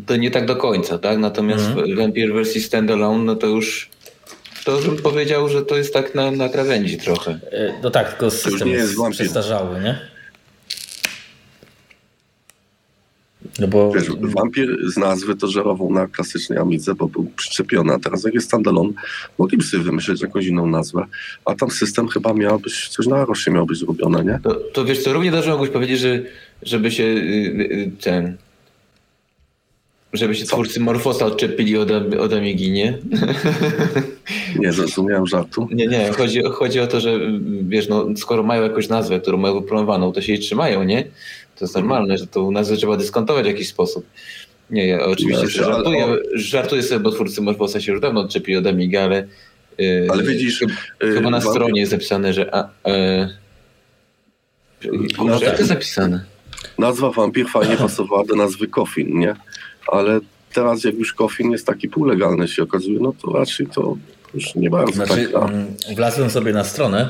to nie tak do końca, tak? Natomiast Mhm. wampir w wersji standalone, no to już to już bym powiedział, że to jest tak na, na krawędzi trochę. E, No tak, tylko system nie jest, przestarzały, nie? No bo Wiesz, wampir z nazwy to żerował na klasycznej Amidze, bo był przyczepiony, a teraz jak jest standalone, mogliby sobie wymyśleć jakąś inną nazwę, a tam system chyba miał być, coś na Arosie miał być zrobione, nie? To, to wiesz co, równie dobrze mogłeś powiedzieć, że żeby się y, y, ten... Żeby się twórcy Morfosa odczepili od, od Amigi, nie? Nie zrozumiałem żartu. Nie, nie, chodzi, chodzi o to, że wiesz, no, skoro mają jakąś nazwę, którą mają wypromowaną, to się jej trzymają, nie? To jest normalne, że tą nazwę trzeba dyskontować w jakiś sposób. Nie, ja oczywiście No, sobie ale- żartuję, żartuję sobie, bo twórcy Morfosa się już dawno odczepili od Amigi, ale... yy, Ale widzisz, Chyba, yy, chyba na wampir- stronie jest zapisane, że... A, e, No tak. Jak to zapisane? Nazwa wampir fajnie pasowała do nazwy Coffin, nie? Ale teraz jak już Coffin jest taki półlegalny się okazuje, no to raczej to już nie bardzo znaczy, tak. A, mm, wlazłem sobie na stronę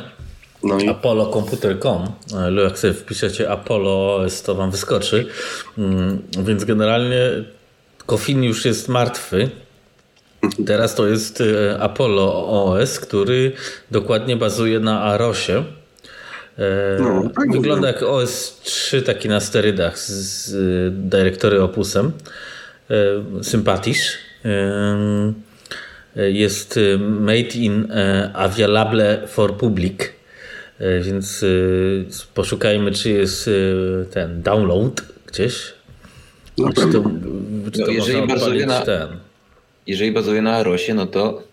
no i apollo.computer.com, e, jak sobie wpiszecie Apollo OS, to wam wyskoczy. Mm, Więc generalnie Kofin już jest martwy. Teraz to jest e, Apollo OS, który dokładnie bazuje na Arosie. E, No, tak Wygląda mówię. jak OS 3 taki na sterydach z, dyrektory Opusem. E, Sympatisch. E, jest e, made in e, Avialable for Public. Więc poszukajmy, czy jest ten download gdzieś. na Czy to, czy No, to jeżeli można bazuje na- ten. Jeżeli bazuje na Arosie, no to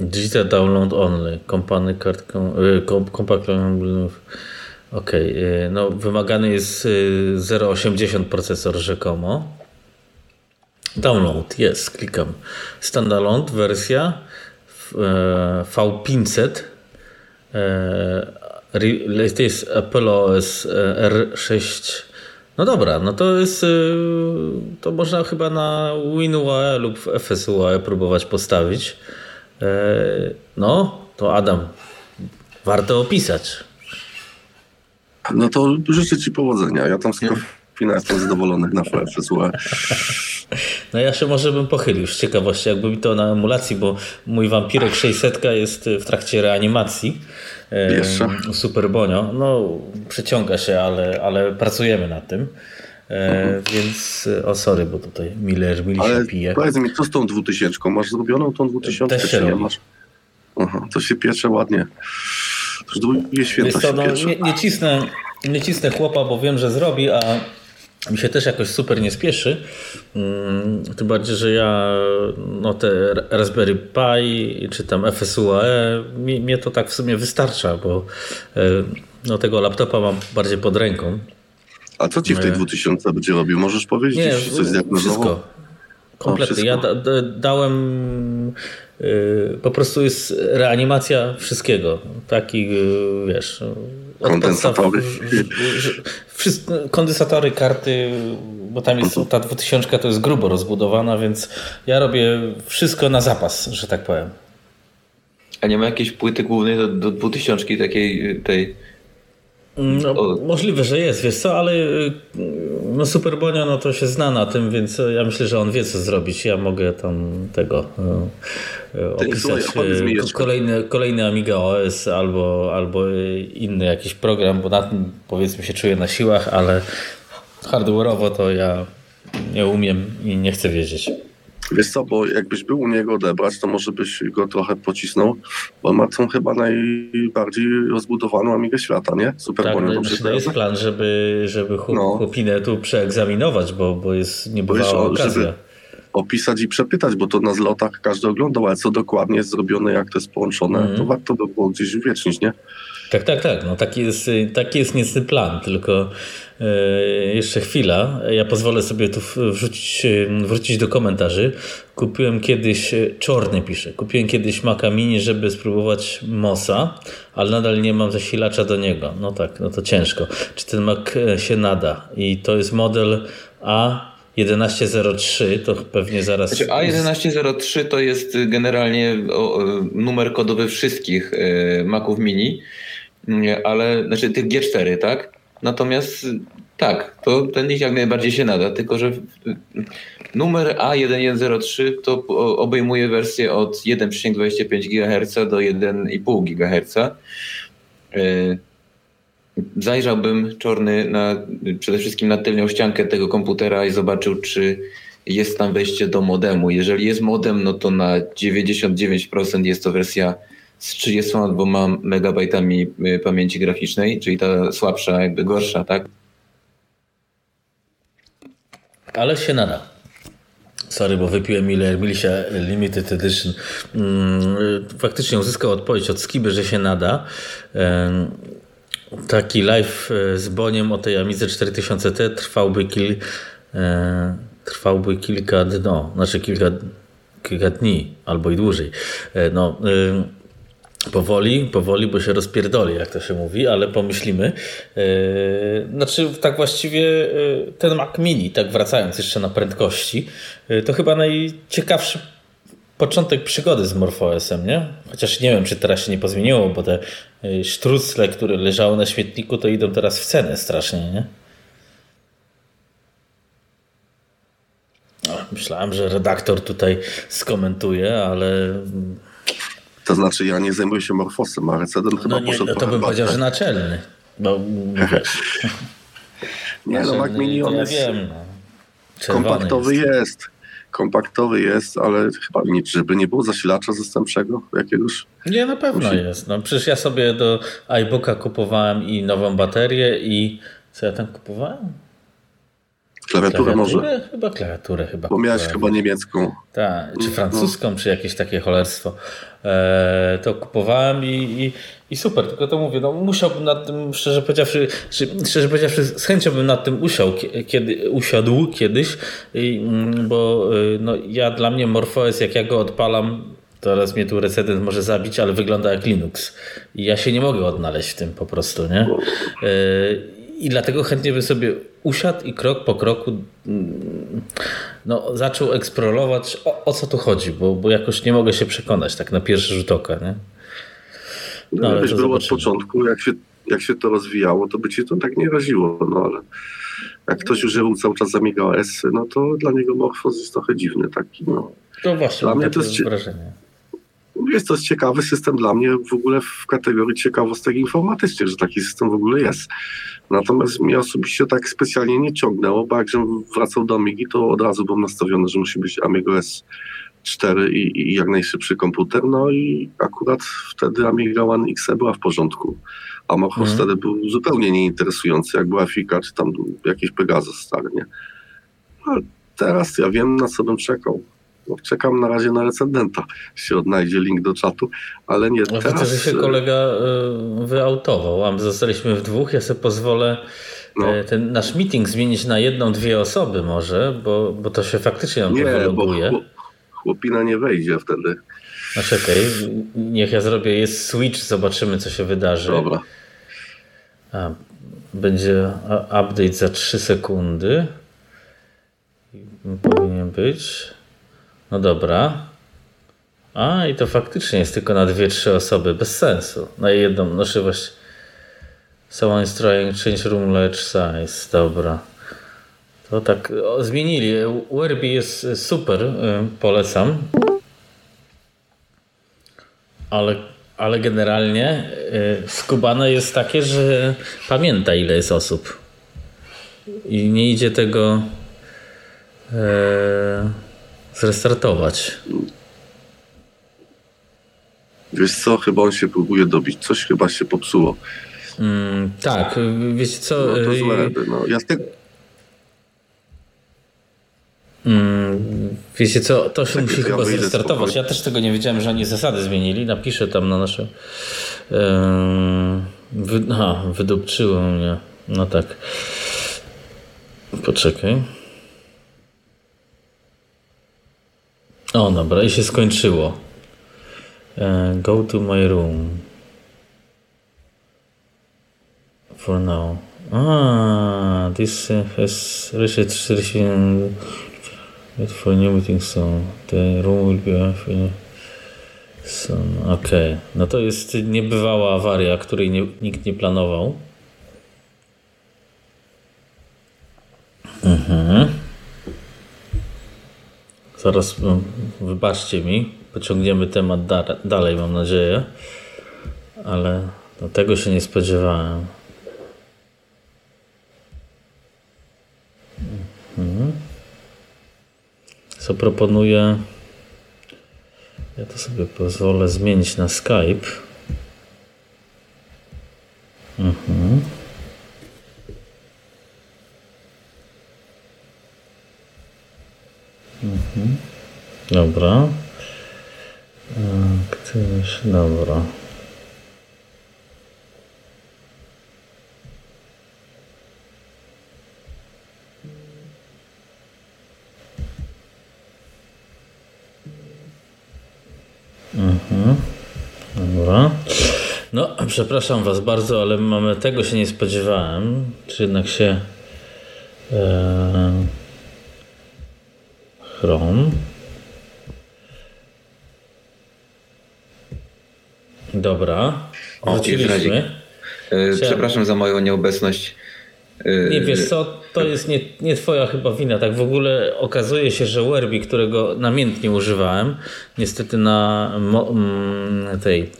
Digital download only. Company card. com- y, com- Compact. Okej, y, no wymagany jest y, 0,80 procesor rzekomo. Download, jest, klikam. Standalone wersja e, V500. e, To jest Apollo OS e, R6. No dobra, no to jest. To można chyba na WinUAE lub w FSUAE próbować postawić. No, to Adam, warto opisać. No to życzę Ci powodzenia. Ja tam z Coffina jestem zadowolony na FSUE. No ja się może bym pochylił z ciekawości, jakby mi to na emulacji, bo mój wampirek 600 jest w trakcie reanimacji. e, Jeszcze? Super Bonio. No, przeciąga się, ale, ale pracujemy nad tym. E, Więc, o sorry, bo tutaj Miller Mili Ale się pije. powiedz mi, co z tą 2000? Masz zrobioną tą 2000 Też się nie robi. masz? Aha, to się piecze ładnie. Już drugie święto Jest to, się no, piecze. nie, nie, cisnę, nie cisnę chłopa, bo wiem, że zrobi, a mi się też jakoś super nie spieszy. Mm, Tym bardziej, że ja no te Raspberry Pi czy tam FSUAE, mi, mnie to tak w sumie wystarcza, bo e, no, tego laptopa mam bardziej pod ręką. A co Ci w tej Nie. 2000 będzie robił? Możesz powiedzieć? Nie, Jeśli coś wszystko. Kompletnie. Ja da, da, dałem. y, po prostu jest reanimacja wszystkiego. Taki, y, wiesz, Kondensatory. Wszystko, kondensatory, karty, bo tam jest ta 2000 to jest grubo rozbudowana, więc ja robię wszystko na zapas, że tak powiem. A nie ma jakiejś płyty głównej do, do 2000 takiej tej no, możliwe, że jest, wiesz co, ale y, no Superbonia no to się zna na tym, więc ja myślę, że on wie co zrobić. Ja mogę tam tego y, opisać kolejny, kolejny Amiga OS albo, albo inny jakiś program, bo na tym powiedzmy się czuję na siłach, ale hardware'owo to ja nie umiem i nie chcę wiedzieć. Wiesz co, bo jakbyś był u niego odebrać, to może byś go trochę pocisnął, bo on ma tą chyba najbardziej rozbudowaną Amigę świata, nie? Super tak, no, znaczy, to jest plan, żeby, żeby no. chłopinę tu przeegzaminować, bo, bo jest niebywała okazja. Żeby opisać i przepytać, bo to na zlotach każdy oglądał, ale co dokładnie jest zrobione, jak to jest połączone, mm. to warto by było gdzieś uwiecznić, nie? Tak, tak, tak. No, taki, jest, taki jest niestety plan, tylko e, jeszcze chwila. Ja pozwolę sobie tu wrzucić, e, wrócić do komentarzy. Kupiłem kiedyś, e, czorny pisze, kupiłem kiedyś Maca Mini, żeby spróbować MOSa, ale nadal nie mam zasilacza do niego. No tak, no to ciężko. Czy ten Mac się nada? I to jest model A 1103 to pewnie zaraz. Znaczy, A1103 to jest generalnie numer kodowy wszystkich Maców Mini ale znaczy tych G4, tak? Natomiast tak, to ten ich jak najbardziej się nada, tylko że numer A1103 to obejmuje wersję od 1,25 GHz do 1,5 GHz. E, zajrzałbym czorny na, przede wszystkim na tylnią ściankę tego komputera i zobaczył, czy jest tam wejście do modemu. Jeżeli jest modem, no to na 99% jest to wersja z 32 megabajtami y, pamięci graficznej, czyli ta słabsza, jakby gorsza, tak? Ale się nada. Sorry, bo wypiłem ile Milisia Limited Edition. Mm, faktycznie uzyskał odpowiedź od Skiby, że się nada. Taki live e, z Boniem o tej Amidze 4000T trwałby, kil, e, trwałby kilka, no, znaczy kilka, kilka dni albo i dłużej. E, no, Powoli, powoli, bo się rozpierdoli, jak to się mówi, ale pomyślimy. Yy, znaczy, tak właściwie yy, ten Mac Mini, tak wracając jeszcze na prędkości, to chyba najciekawszy początek przygody z MorphOSem, nie? Chociaż nie wiem, czy teraz się nie pozmieniło, bo te sztrucle, które leżały na śmietniku, to idą teraz w cenę strasznie, nie? No, myślałem, że redaktor tutaj skomentuje, ale to znaczy ja nie zajmuję się morfosem, a recedent chyba no nie, poszedł no to bym powiedział, że naczelny. Bo, nie no, Mac Mini on ja jest... Wiem, no. Kompaktowy jest. jest. Kompaktowy jest, ale chyba nic, żeby nie było zasilacza zastępczego jakiegoś. Nie, na pewno Musi... jest. No, przecież ja sobie do iBooka kupowałem i nową baterię i co ja tam kupowałem? Klawiaturę, może? Chyba klawiaturę chyba. Bo miałeś chyba niemiecką. Tak, czy no. francuską, no. czy jakieś takie cholerstwo. E, to kupowałem i, i, i, super, tylko to mówię, no musiałbym nad tym, szczerze powiedziawszy, szczerze powiedziawszy, z chęcią bym nad tym usiał, kiedy, usiadł kiedyś, i, mm, bo y, no, ja dla mnie MorphOS, jak ja go odpalam, teraz mnie tu recedent może zabić, ale wygląda jak Linux. I ja się nie mogę odnaleźć w tym po prostu, nie? E, i dlatego chętnie bym sobie usiadł i krok po kroku mm, no, zaczął eksplorować o, o co tu chodzi, bo, bo jakoś nie mogę się przekonać tak na pierwszy rzut oka. Nie? No, no ale wiesz, było od początku, jak się, jak się to rozwijało, to by ci to tak nie raziło, no ale jak ktoś używał cały czas Amiga OS, no to dla niego Morphos jest trochę dziwny taki, no. To właśnie, dla mnie to jest wrażenie. Jest to ciekawy system dla mnie w ogóle w kategorii ciekawostek informatycznych, że taki system w ogóle jest. Natomiast mnie osobiście tak specjalnie nie ciągnęło, bo jak wracał do Amigi, to od razu byłem nastawiony, że musi być Amiga S4 i, i jak najszybszy komputer. No i akurat wtedy Amiga One X była w porządku. A Morphos mhm. wtedy był zupełnie nieinteresujący, jak była Fika, czy tam jakiś Pegasus stary, nie? Ale teraz ja wiem, na co bym czekał. No, czekam na razie na recendenta, się odnajdzie link do czatu, ale nie no, teraz. Widzę, że się kolega y, wyautował, a my zostaliśmy w dwóch, ja sobie pozwolę no. E, ten nasz meeting zmienić na jedną, dwie osoby może, bo, bo to się faktycznie nam nie, bo chłopina nie wejdzie wtedy. No czekaj, niech ja zrobię, jest switch, zobaczymy co się wydarzy. Dobra. A, będzie update za 3 sekundy. Powinien być. No dobra. A i to faktycznie jest tylko na dwie, trzy osoby. Bez sensu. Na jedną, no właśnie. Someone is trying change room large size. Dobra. To tak o, zmienili. Werby jest super. Y, polecam. Ale, ale generalnie y, skubane jest takie, że pamięta ile jest osób. I nie idzie tego e, zrestartować. Wiesz co, chyba on się próbuje dobić. Coś chyba się popsuło. Mm, tak, wiecie co... No to złe, no. Ja z tego... Mm, wiecie co, to się tak, musi chyba zrestartować. Ja też tego nie wiedziałem, że oni zasady zmienili. Napiszę tam na nasze... Yy, wy, aha, wydupczyło mnie. No tak. Poczekaj. O, dobra, i się skończyło. Uh, go to my room. For now. Ah, this has restriction for new meeting soon. The room will be soon. Okej. Okay. No to jest niebywała awaria, której nie, nikt nie planował. Mhm. Zaraz, no, wybaczcie mi, pociągniemy temat da dalej, mam nadzieję, ale no, tego się nie spodziewałem. Mhm. Co proponuję? Ja to sobie pozwolę zmienić na Skype. Mhm. Mhm. Dobra. Któryś, dobra. Mhm. Dobra. No, przepraszam Was bardzo, ale mamy tego się nie spodziewałem. Czy jednak się. E, Chrome. Dobra. Wróciliśmy. E, przepraszam za moją nieobecność. E, nie wiesz co, to jest nie, nie twoja chyba wina. Tak w ogóle okazuje się, że Werby, którego namiętnie używałem, niestety na mm, tej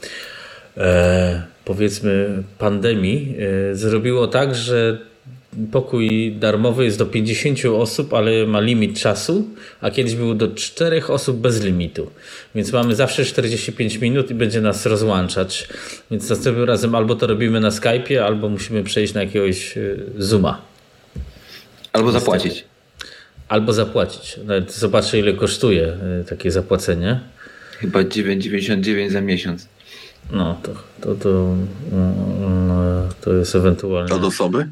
e, powiedzmy pandemii e, zrobiło tak, że pokój darmowy jest do 50 osób, ale ma limit czasu, a kiedyś był do 4 osób bez limitu. Więc mamy zawsze 45 minut i będzie nas rozłączać. Więc następnym razem albo to robimy na Skype'ie, albo musimy przejść na jakiegoś e, Zooma. Albo zapłacić. Albo zapłacić. Nawet zobaczę, ile kosztuje e, takie zapłacenie. Chyba 9,99 za miesiąc. No, to, to, to, no, to jest ewentualnie. Od osoby?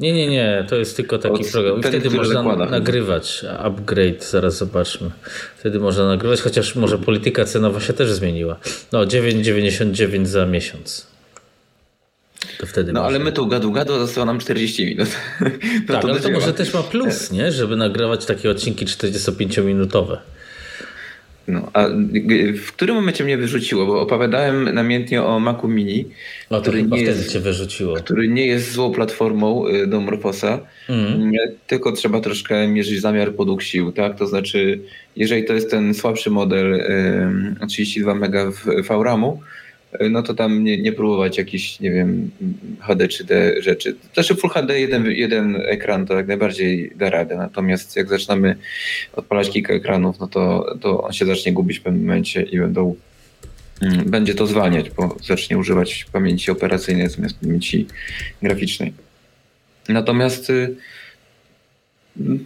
Nie, nie, nie, to jest tylko taki Od program. I wtedy można nagrywać. Upgrade, zaraz zobaczmy. Wtedy można nagrywać, chociaż może polityka cenowa się też zmieniła. No, 9,99 za miesiąc. To wtedy no, ale my tu gadu gadu, zostało nam 40 minut. No tak, to ale to może też ma plus, nie? Żeby nagrywać takie odcinki 45-minutowe. No, a w którym momencie mnie wyrzuciło? Bo opowiadałem namiętnie o Macu Mini, no, który, nie jest, cię wyrzuciło. który nie jest złą platformą y, do Morfosa, mm. tylko trzeba troszkę mierzyć zamiar podług sił. Tak? To znaczy, jeżeli to jest ten słabszy model 32 MB VRAMu, no to tam nie, nie próbować jakichś, nie wiem, HD czy D rzeczy. Znaczy Full HD, jeden, jeden ekran to jak najbardziej da radę, natomiast jak zaczynamy odpalać kilka ekranów, no to, to on się zacznie gubić w pewnym momencie i będą, mm, będzie to zwalniać, bo zacznie używać pamięci operacyjnej zamiast pamięci graficznej. Natomiast y,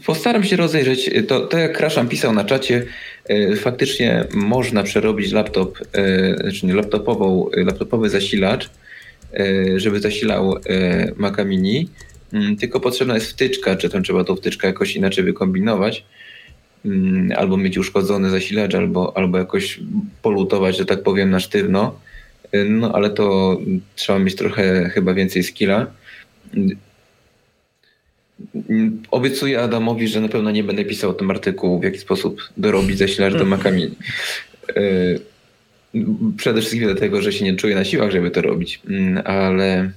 Postaram się rozejrzeć. To, to jak Kraszam pisał na czacie, e, faktycznie można przerobić laptop, e, znaczy laptopową, laptopowy zasilacz, żeby zasilał Maca Mini, mm, tylko potrzebna jest wtyczka, czy tam trzeba tą wtyczkę jakoś inaczej wykombinować, mm, albo mieć uszkodzony zasilacz, albo, albo jakoś polutować, że tak powiem, na sztywno. No ale to trzeba mieć trochę chyba więcej skilla. Obiecuję Adamowi, że na pewno nie będę pisał o tym artykułu, w jaki sposób dorobić zasilacz do Macami. Przede wszystkim dlatego, że się nie czuję na siłach, żeby to robić, mm, ale,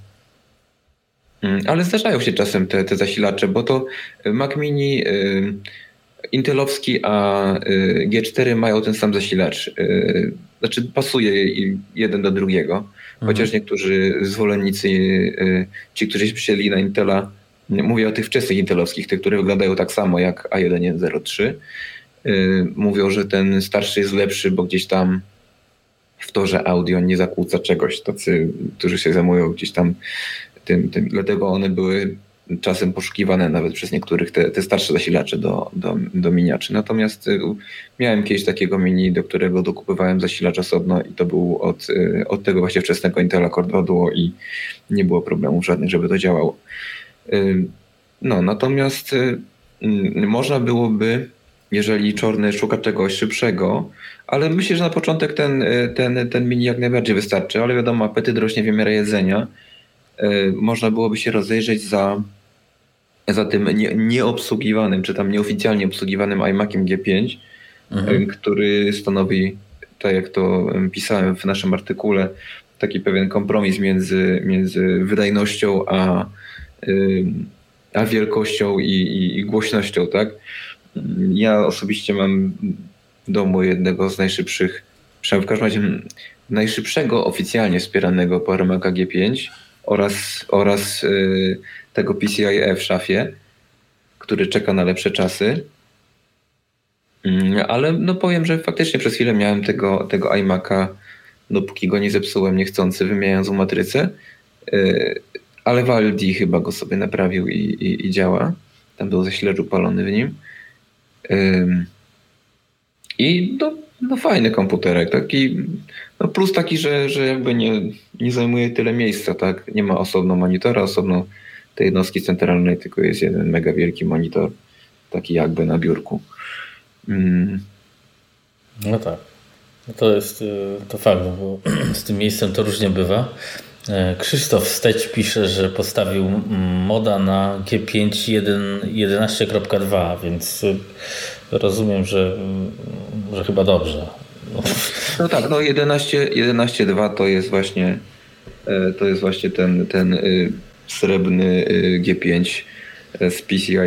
mm, ale zdarzają się czasem te, te zasilacze, bo to Mac Mini Intelowski, a G4 mają ten sam zasilacz. Znaczy pasuje jeden do drugiego, mhm. chociaż niektórzy zwolennicy, ci, którzy się na Intela, mówię o tych wczesnych intelowskich, tych, które wyglądają tak samo jak A1103, mówią, że ten starszy jest lepszy, bo gdzieś tam w to, że audio nie zakłóca czegoś. Tacy, którzy się zajmują gdzieś tam tym, tym. Dlatego one były czasem poszukiwane nawet przez niektórych te, te starsze zasilacze do, do, do miniaczy. Natomiast y, miałem kiedyś takiego mini, do którego dokupywałem zasilacz osobno i to był od, y, od tego właśnie wczesnego Intela Core Duo i nie było problemów żadnych, żeby to działało. Y, no, natomiast można byłoby, jeżeli Czorny szuka czegoś szybszego, ale myślę, że na początek ten, ten, ten mini jak najbardziej wystarczy, ale wiadomo, apetyt rośnie w miarę jedzenia. Można byłoby się rozejrzeć za za tym nie, nieobsługiwanym, czy tam nieoficjalnie obsługiwanym iMaciem G5, mhm. który stanowi, tak jak to pisałem w naszym artykule, taki pewien kompromis między, między wydajnością a, a wielkością i, i, i głośnością, tak? Ja osobiście mam w domu jednego z najszybszych, przynajmniej w każdym razie najszybszego oficjalnie wspieranego PowerMac'a G5 oraz, oraz yy, tego PCIe w szafie, który czeka na lepsze czasy. Mm, ale no powiem, że faktycznie przez chwilę miałem tego, tego iMac'a, dopóki go nie zepsułem niechcący, wymieniając matrycę. Y, ale Waldi chyba go sobie naprawił i, i, i działa. Tam był zasilacz upalony w nim. I no, no fajny komputerek. Taki, no plus taki, że, że jakby nie, nie zajmuje tyle miejsca, tak? Nie ma osobno monitora, osobno tej jednostki centralnej, tylko jest jeden mega wielki monitor, taki jakby na biurku. No tak. No to jest y, to fakt, bo z tym miejscem to różnie bywa. E, Krzysztof Steć pisze, że postawił moda na G5 11.2, więc y, rozumiem, że, że chyba dobrze. No, no tak, no 11.2 11, to jest właśnie e, to jest właśnie ten, ten y, srebrny y, G5 e, z PCI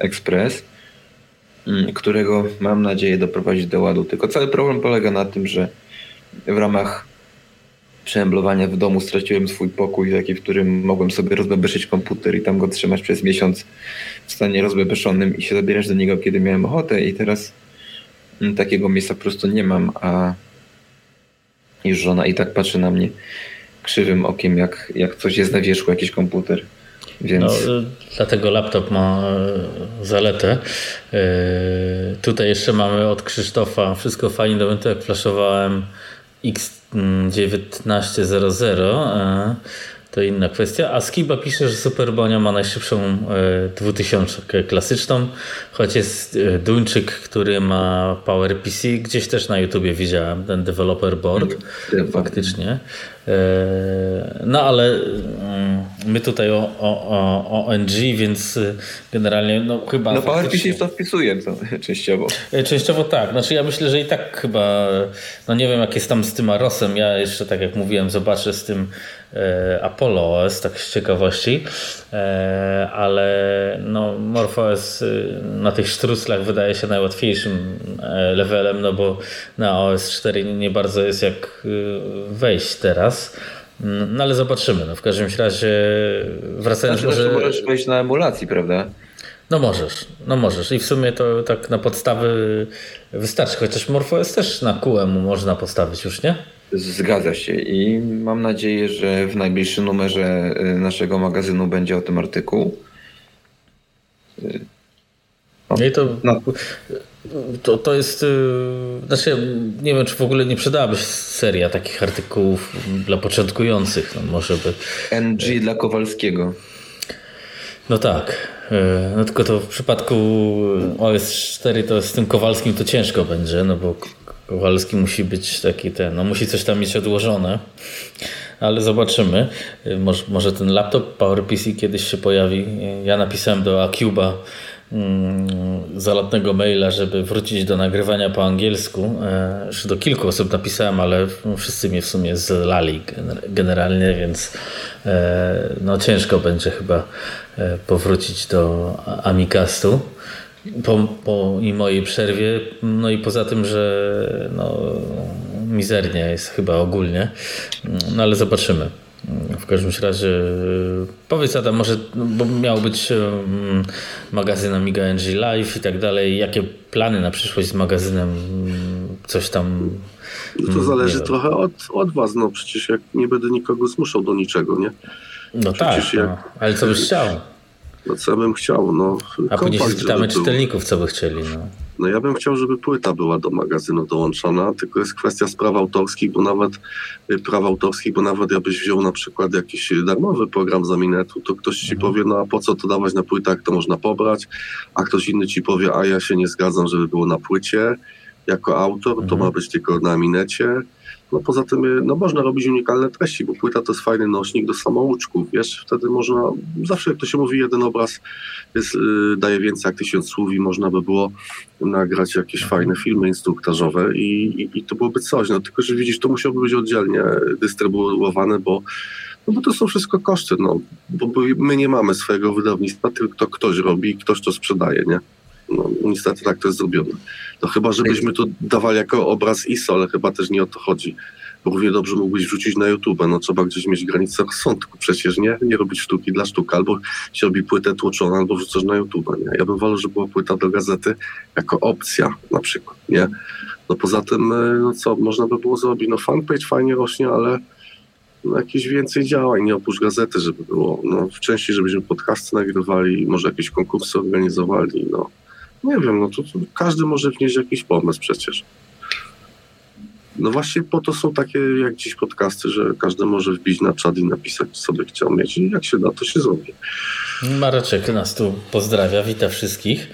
Express, mm, którego mam nadzieję doprowadzić do ładu. Tylko cały problem polega na tym, że w ramach przeemblowania w domu straciłem swój pokój, taki, w którym mogłem sobie rozbebeszyć komputer i tam go trzymać przez miesiąc w stanie rozbebeszonym i się zabierać do niego, kiedy miałem ochotę i teraz mm, takiego miejsca po prostu nie mam, a już żona i tak patrzy na mnie krzywym okiem, jak, jak coś jest na wierzchu, jakiś komputer. Więc... No, dlatego laptop ma e, zaletę. Yy, tutaj jeszcze mamy od Krzysztofa wszystko fajnie, do jak flaszowałem X1900 to inna kwestia. A Skiba pisze, że Superbonia ma najszybszą e, 2000 klasyczną, choć jest e, Duńczyk, który ma PowerPC. Gdzieś też na YouTubie widziałem ten developer board. Mm, faktycznie. E, no ale mm, my tutaj o, o, o ONG, więc generalnie no chyba... No PowerPC to wpisuje to częściowo. Częściowo tak. Znaczy ja myślę, że i tak chyba, no nie wiem jak jest tam z tym Arosem. Ja jeszcze tak jak mówiłem zobaczę z tym Apollo OS, tak z ciekawości, ale no MorphOS na tych sztruclach wydaje się najłatwiejszym levelem, no bo na OS 4 nie bardzo jest jak wejść teraz. No ale zobaczymy. No, w każdym razie wracając znaczy, może... Możesz wejść na emulacji, prawda? No możesz, no możesz. I w sumie to tak na podstawy wystarczy. Chociaż MorphOS też na QEMU można postawić już, nie? Zgadza się i mam nadzieję, że w najbliższym numerze y, naszego magazynu będzie o tym artykuł. No, I to, no. to, to jest. Y, znaczy, nie wiem, czy w ogóle nie przydałaby się seria takich artykułów dla początkujących. No, może by. NG dla Kowalskiego. No tak. Y, no tylko to w przypadku OS4 to z tym Kowalskim to ciężko będzie, no bo Kowalski musi być taki ten, no musi coś tam mieć odłożone. ale zobaczymy. Może, może ten laptop PowerPC kiedyś się pojawi. Ja napisałem do Acuba mm, zalotnego maila, żeby wrócić do nagrywania po angielsku. E, już do kilku osób napisałem, ale wszyscy mnie w sumie zlali generalnie, więc e, no ciężko będzie chyba e, powrócić do Amicastu po, po i mojej przerwie. No i poza tym, że no, mizernie jest chyba ogólnie, no ale zobaczymy. W każdym razie powiedz Adam, może, no, bo miał być um, magazyn Amiga NG Live i tak dalej. Jakie plany na przyszłość z magazynem? Coś tam. No to zależy trochę od, od was. No przecież jak nie będę nikogo zmuszał do niczego, nie? No przecież tak, jak... no. ale co byś chciał? No co bym chciał, no. A później spytamy czytelników, co by chcieli, no. No ja bym chciał, żeby płyta była do magazynu dołączona, tylko jest kwestia spraw autorskich, bo nawet y, praw autorskich, bo nawet jakbyś wziął na przykład jakiś darmowy program z Aminetu, to ktoś ci mhm. powie, no a po co to dawać na płytach, to można pobrać, a ktoś inny ci powie, a ja się nie zgadzam, żeby było na płycie jako autor, to mhm. ma być tylko na Aminecie, no poza tym y, no można robić unikalne treści, bo płyta to jest fajny nośnik do samouczków, wiesz, wtedy można, zawsze jak to się mówi, jeden obraz jest, yy, daje więcej jak tysiąc słów i można by było nagrać jakieś mhm. fajne filmy instruktażowe i, i, i, to byłoby coś, no tylko, że widzisz, to musiałoby być oddzielnie dystrybuowane, bo no bo to są wszystko koszty, no, bo, my nie mamy swojego wydawnictwa, tylko to ktoś robi, ktoś to sprzedaje, nie? No, niestety tak to jest zrobione. No chyba, żebyśmy to dawali jako obraz ISO, ale chyba też nie o to chodzi. Równie dobrze mógłbyś wrzucić na YouTube, no trzeba gdzieś mieć granicę rozsądku. Przecież nie, nie robić sztuki dla sztuk, albo się robi płytę tłoczoną, albo wrzucasz na YouTube, nie? Ja bym wolał, żeby była płyta do gazety jako opcja na przykład, nie? No poza tym, e, no co, można by było zrobić, no fanpage fajnie rośnie, ale no, jakieś więcej działań, nie oprócz gazety, żeby było. No, wcześniej, żebyśmy podcasty nagrywali, może jakieś konkursy organizowali, no. Nie wiem, no to, to każdy może wnieść jakiś pomysł przecież. No właśnie po to są takie jak dziś podcasty, że każdy może wbić na czat i napisać, co by chciał mieć i jak się da, to się zrobi. Mareczek nas tu pozdrawia, wita wszystkich.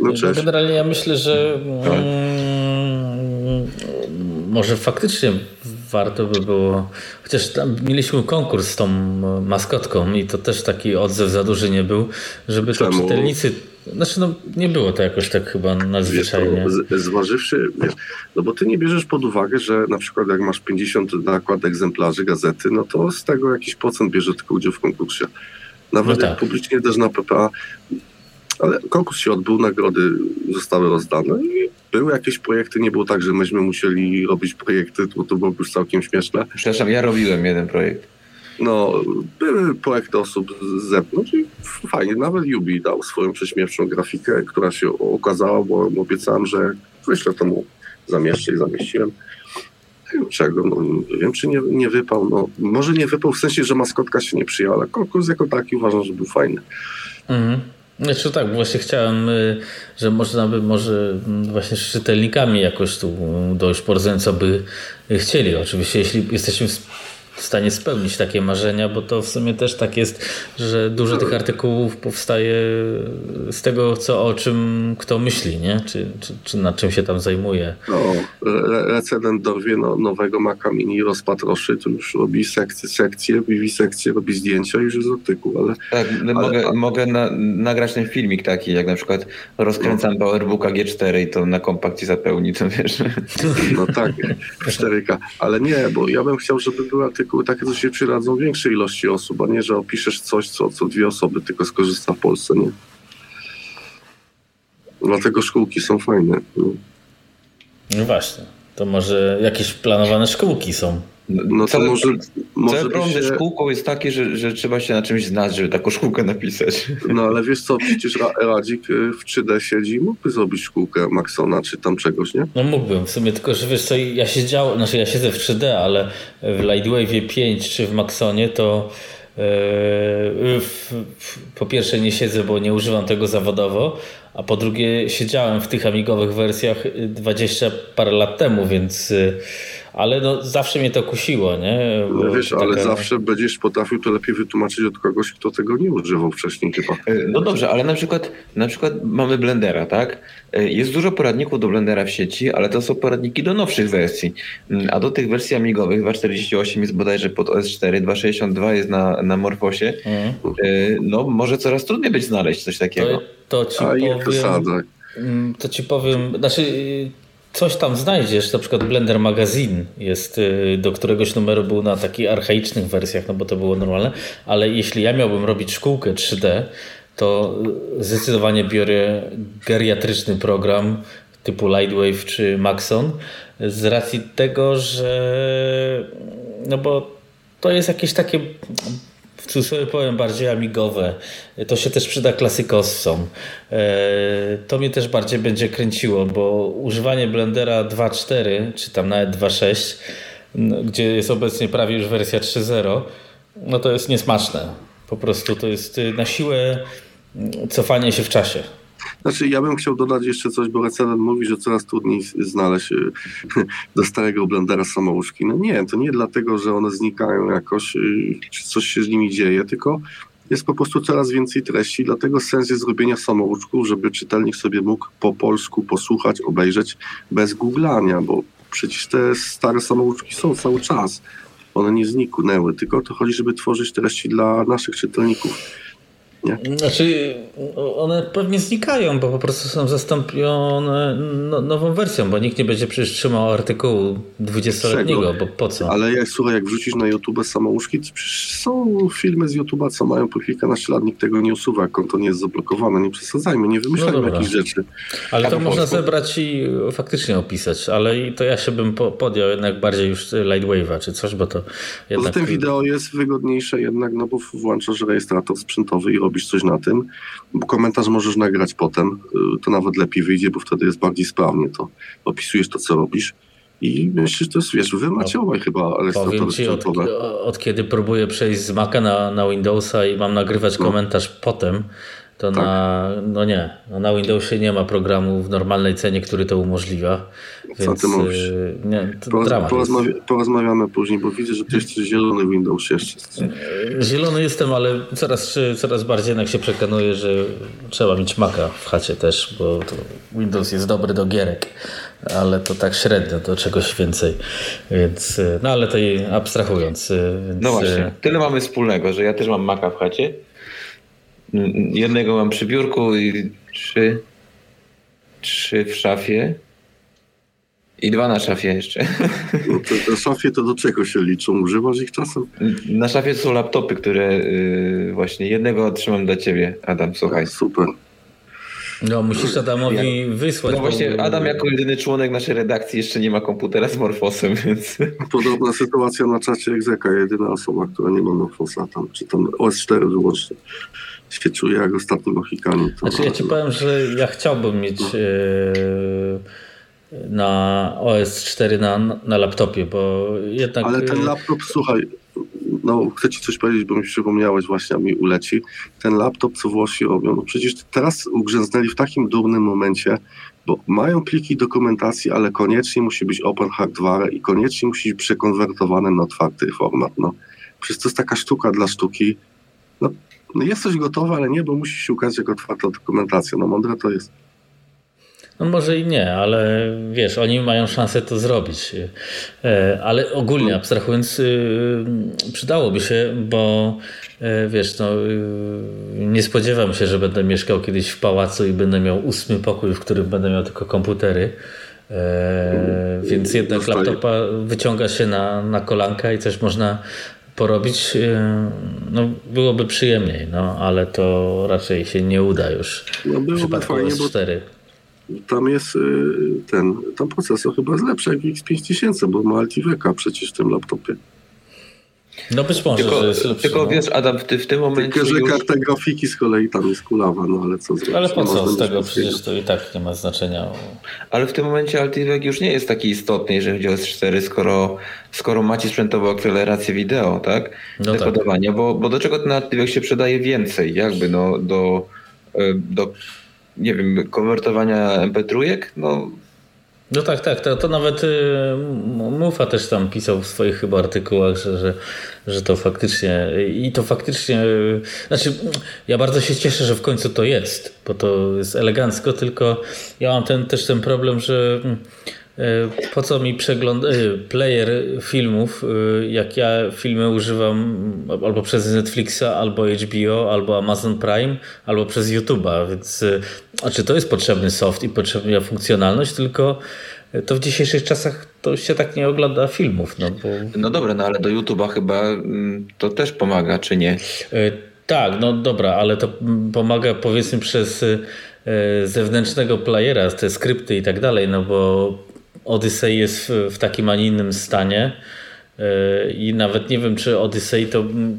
No, no generalnie ja myślę, że tak. mm, może faktycznie warto by było, chociaż tam mieliśmy konkurs z tą maskotką i to też taki odzew za duży nie był, żeby Czemu? to czytelnicy znaczy, no, nie było to jakoś tak chyba nadzwyczajnie. Wiesz, zważywszy, wiesz, no bo ty nie bierzesz pod uwagę, że na przykład jak masz 50 nakład egzemplarzy gazety, no to z tego jakiś procent bierze tylko udział w konkursie. Nawet no tak. jak publicznie też na PPA, ale konkurs się odbył, nagrody zostały rozdane i były jakieś projekty, nie było tak, że myśmy musieli robić projekty, bo to było już całkiem śmieszne. Przepraszam, ja robiłem jeden projekt. No, były projekty osób z zewnątrz i fajnie, nawet Yubi dał swoją prześmiewczą grafikę, która się okazała, bo obiecałem, że wyślę to mu zamieszczę i zamieściłem. Czego? No, nie wiem, czy nie, nie wypał. No, może nie wypał w sensie, że maskotka się nie przyjęła, ale konkurs jako taki uważam, że był fajny. Mhm. Znaczy tak, właśnie chciałem, y, że można by może właśnie z czytelnikami jakoś tu dojść po co by chcieli. Oczywiście jeśli jesteśmy stanie spełnić takie marzenia, bo to w sumie też tak jest, że dużo tych artykułów powstaje z tego, co o czym kto myśli, nie? Czy, czy, czy nad czym się tam zajmuje. No, re recedent dorwie no, nowego Maca Mini, rozpatroszy, to już robi sekcje, sekcje, robi zdjęcia, już jest artykuł, ale... Tak, ale, mogę, ale... mogę na, nagrać ten filmik taki, jak na przykład rozkręcam no. PowerBooka G4 i to na kompakcie zapełni, to wiesz. No tak, 4K, ale nie, bo ja bym chciał, żeby był artykuł artykuły takie, co się przydadzą większej ilości osób, a nie, że opiszesz coś, co, co dwie osoby tylko skorzysta w Polsce, nie? Dlatego szkółki są fajne. No, no właśnie. To może jakieś planowane szkółki są. No to może. może Cały problem się... szkółką jest taki, że, że trzeba się na czymś znać, żeby taką szkółkę napisać. No ale wiesz co, przecież Radzik y, w 3D siedzi i mógłby zrobić szkółkę Maxona czy tam czegoś, nie? No mógłbym, w sumie tylko, że wiesz co, ja siedziałem, znaczy ja siedzę w 3D, ale w Lightwave 5 czy w Maxonie to yy, po pierwsze nie siedzę, bo nie używam tego zawodowo, a po drugie siedziałem w tych amigowych wersjach 20 parę lat temu, więc yy, Ale no, zawsze mnie to kusiło, nie? Bo no wiesz, taka... ale zawsze będziesz potrafił to lepiej wytłumaczyć od kogoś, kto tego nie używał wcześniej chyba. E, no dobrze, ale na przykład, na przykład mamy Blendera, tak? E, jest dużo poradników do Blendera w sieci, ale to są poradniki do nowszych wersji. Mm, a do tych wersji amigowych 2.48 jest bodajże pod OS 4, 2.62 jest na, na Morfosie. Mhm. No może coraz trudniej być znaleźć coś takiego. To, to ci A powiem, mm, to ci powiem, znaczy coś tam znajdziesz, na przykład Blender Magazine jest, y, do któregoś numeru był na takich archaicznych wersjach, no bo to było normalne, ale jeśli ja miałbym robić szkółkę 3D, to zdecydowanie biorę geriatryczny program typu Lightwave czy Maxon z racji tego, że no bo to jest jakieś takie w cudzysłowie powiem bardziej amigowe. To się też przyda klasykowcom. E, to mnie też bardziej będzie kręciło, bo używanie Blendera 2.4 czy tam nawet 2.6, gdzie jest obecnie prawie już wersja 3.0, no to jest niesmaczne. Po prostu to jest y, na siłę cofanie się w czasie. Znaczy, ja bym chciał dodać jeszcze coś, bo recenzent mówi, że coraz trudniej znaleźć y, do starego blendera samouczki. No nie, to nie dlatego, że one znikają jakoś, y, czy coś się z nimi dzieje, tylko jest po prostu coraz więcej treści, dlatego sens jest zrobienia samouczków, żeby czytelnik sobie mógł po polsku posłuchać, obejrzeć bez googlania, bo przecież te stare samouczki są cały czas. One nie zniknęły, tylko o to chodzi, żeby tworzyć treści dla naszych czytelników nie? Znaczy, one pewnie znikają, bo po prostu są zastąpione no, nową wersją, bo nikt nie będzie przecież trzymał artykułu 20-letniego, bo po co? Ale jak słuchaj, jak wrzucisz na YouTube samouszki, to przecież są filmy z YouTube'a, co mają po kilkanaście lat, nikt tego nie usuwa, jak konto nie jest zablokowane, nie przesadzajmy, nie wymyślajmy no jakichś rzeczy. Ale to można zebrać i faktycznie opisać, ale to ja się bym podjął jednak bardziej już Lightwave'a czy coś, bo to jednak... Poza tym wideo jest wygodniejsze jednak, no bo włączasz rejestrator sprzętowy i robisz coś na tym. Komentarz możesz nagrać potem, y, to nawet lepiej wyjdzie, bo wtedy jest bardziej sprawnie to. Opisujesz to, co robisz. I myślę, że to jest, wiesz, wy macie obaj chyba Powiem ci, od, od, kiedy próbuję przejść z Maca na, na Windowsa i mam nagrywać no. komentarz potem, to tak. na, no nie, no na Windowsie nie ma programu w normalnej cenie, który to umożliwia. Więc, Co ty mówisz? Y, nie, Poroz, porozmawia, porozmawiamy później, bo widzę, że ty jesteś zielony w Windowsie jeszcze. Zielony jestem, ale coraz, coraz bardziej jednak się przekonuję, że trzeba mieć Maca w chacie też, bo Windows jest dobry do gierek, ale to tak średnio, do czegoś więcej. Więc, y, no ale to abstrahując. Y, więc... No właśnie, tyle mamy wspólnego, że ja też mam Maca w chacie Jednego mam przy biurku i trzy, trzy w szafie. I dwa na szafie jeszcze. No to, szafie to do czego się liczą? Używasz ich czasem? Na szafie są laptopy, które yy, właśnie jednego trzymam dla ciebie, Adam, słuchaj. Super. No, musisz Adamowi Jak... wysłać. No właśnie, bo... Adam jako jedyny członek naszej redakcji jeszcze nie ma komputera z Morfosem, więc... Podobna sytuacja na czacie Egzeka, jedyna osoba, która nie ma Morfosa tam, czy tam OS4 wyłącznie się czuję jak ostatni Mohikan. Znaczy ja ci powiem, że ja chciałbym mieć yy, na OS 4 na, na laptopie, bo jednak... Ale ten laptop, słuchaj, no chcę ci coś powiedzieć, bo mi przypomniałeś właśnie, a mi uleci. Ten laptop, co Włosi robią, no przecież teraz ugrzęznęli w takim durnym momencie, bo mają pliki dokumentacji, ale koniecznie musi być open hardware i koniecznie musi być przekonwertowane na otwarty format. No. Przecież to jest taka sztuka dla sztuki. No, no jest coś gotowe, ale nie, bo musi się ukazać jako otwarta dokumentacja. No mądre to jest. No może i nie, ale wiesz, oni mają szansę to zrobić. E, ale ogólnie abstrahując, y, przydałoby się, bo e, wiesz, no, y, nie spodziewam się, że będę mieszkał kiedyś w pałacu i będę miał ósmy pokój, w którym będę miał tylko komputery. E, więc jednak laptopa wyciąga się na, na kolanka i coś można porobić, e, no, byłoby przyjemniej, no, ale to raczej się nie uda już no, przypadku fajnie, S4. Tam jest e, ten, tam procesor chyba jest lepszy jak X5000, bo ma Altiveka przecież w tym laptopie. No być może, tylko, że jest lepszy, Tylko no. wiesz, Adam, w, ty, w tym momencie Tylko, że już... karta grafiki z kolei tam jest kulawa, no ale co zrobić? Ale po co z tego? Przecież to i tak nie ma znaczenia. Ale w tym momencie Altivek już nie jest taki istotny, jeżeli chodzi o S4, skoro, skoro macie sprzętową akcelerację wideo, tak? No Dekodowania, tak. Bo, bo do czego ten Altivek się przydaje więcej? Jakby no do, e, do nie wiem, konwertowania MP3? No No tak, tak. To, to nawet y, Mufa też tam pisał w swoich chyba artykułach, że, że, że to faktycznie i to faktycznie. Y, znaczy, ja bardzo się cieszę, że w końcu to jest, bo to jest elegancko, tylko ja mam ten, też ten problem, że po co mi przegląd y, player filmów, y, jak ja filmy używam albo przez Netflixa, albo HBO, albo Amazon Prime, albo przez YouTube'a, więc znaczy to jest potrzebny soft i potrzebna funkcjonalność, tylko to w dzisiejszych czasach to się tak nie ogląda filmów. No, bo... no dobra, no ale do YouTube'a chyba mm, to też pomaga, czy nie? Tak, no dobra, ale to pomaga powiedzmy przez zewnętrznego playera, te skrypty i tak dalej, no bo Odyssey jest w, takim, a nie innym stanie. E, I nawet nie wiem, czy Odyssey to mm,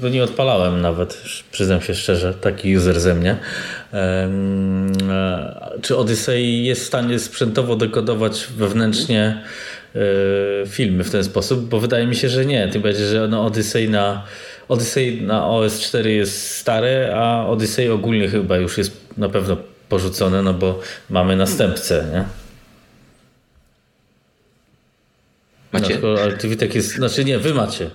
mm, nie odpalałem nawet, przyznam się szczerze, taki user ze mnie. E, czy Odyssey jest w stanie sprzętowo dekodować wewnętrznie e, filmy w ten sposób? Bo wydaje mi się, że nie. Tym bardziej, że no Odyssey na Odyssey na OS4 jest stare, a Odyssey ogólnie chyba już jest na pewno porzucone, no bo mamy następcę, nie? Macie? No, ale Witek jest, znaczy nie, wy macie.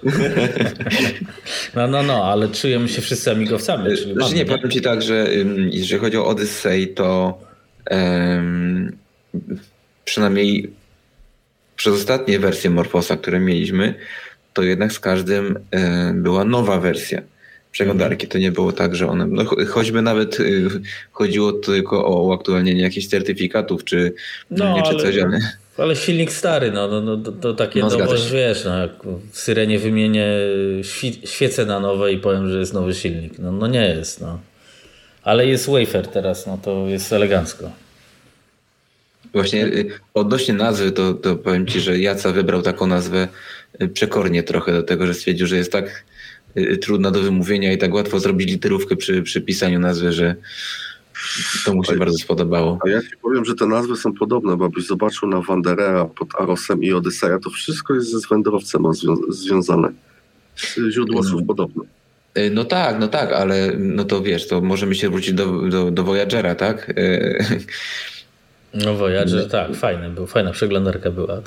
No, no, no, ale czujemy się wszyscy amigowcami. Czyli znaczy nie, powiem ci tak, że jeżeli chodzi o Odyssey, to um, przynajmniej przez ostatnie wersje Morfosa, które mieliśmy, to jednak z każdym um, była nowa wersja przeglądarki. To nie było tak, że one, no choćby nawet y, chodziło tylko o uaktualnienie jakichś certyfikatów, czy, no, nie, czy ale... coś, ale ale silnik stary, no, no, no to, to takie no, nowe, wiesz, no, jak w Syrenie wymienię świecę na nowe i powiem, że jest nowy silnik. No, no nie jest, no. Ale jest wafer teraz, no to jest elegancko. Właśnie y, odnośnie nazwy, to, to powiem Ci, że Jaca wybrał taką nazwę y, przekornie trochę do tego, że stwierdził, że jest tak y, trudna do wymówienia i tak łatwo zrobić literówkę przy, przy pisaniu nazwy, że, to mu się bardzo spodobało. A ja ci powiem, że te nazwy są podobne, bo abyś zobaczył na Wanderera pod Arosem i Odyseja, to wszystko jest ze wędrowcem zwią związane. Źródło słów no. podobne. E, no tak, no tak, ale no to wiesz, to możemy się wrócić do, do, do Voyagera, tak? E, no Voyager, no. tak, fajny był, fajna przeglądarka była.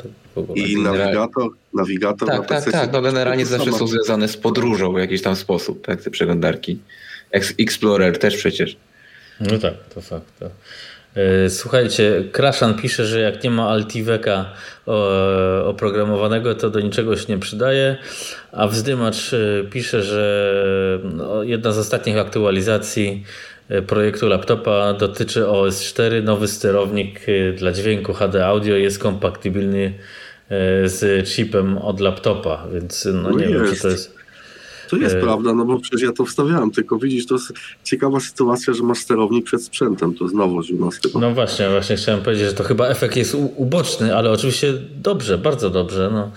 I nawigator, nawigator Tak, tak, tak, no generalnie zawsze są związane z podróżą w jakiś tam sposób, tak, te przeglądarki. Explorer też przecież. No tak, to fakt. To. E, słuchajcie, Kraszan pisze, że jak nie ma Altiveka oprogramowanego, to do niczego się nie przydaje, a Wzdymacz e, pisze, że no, jedna z ostatnich aktualizacji e, projektu laptopa dotyczy OS 4. Nowy sterownik dla dźwięku HD Audio jest kompatybilny z chipem od laptopa, więc no, nie no wiem, czy to jest to jest e... prawda, no bo przecież ja to wstawiałem, tylko widzisz, to jest ciekawa sytuacja, że masz sterownik przed sprzętem, to jest nowość u nas No właśnie, właśnie chciałem powiedzieć, że to chyba efekt jest uboczny, ale oczywiście dobrze, bardzo dobrze, no.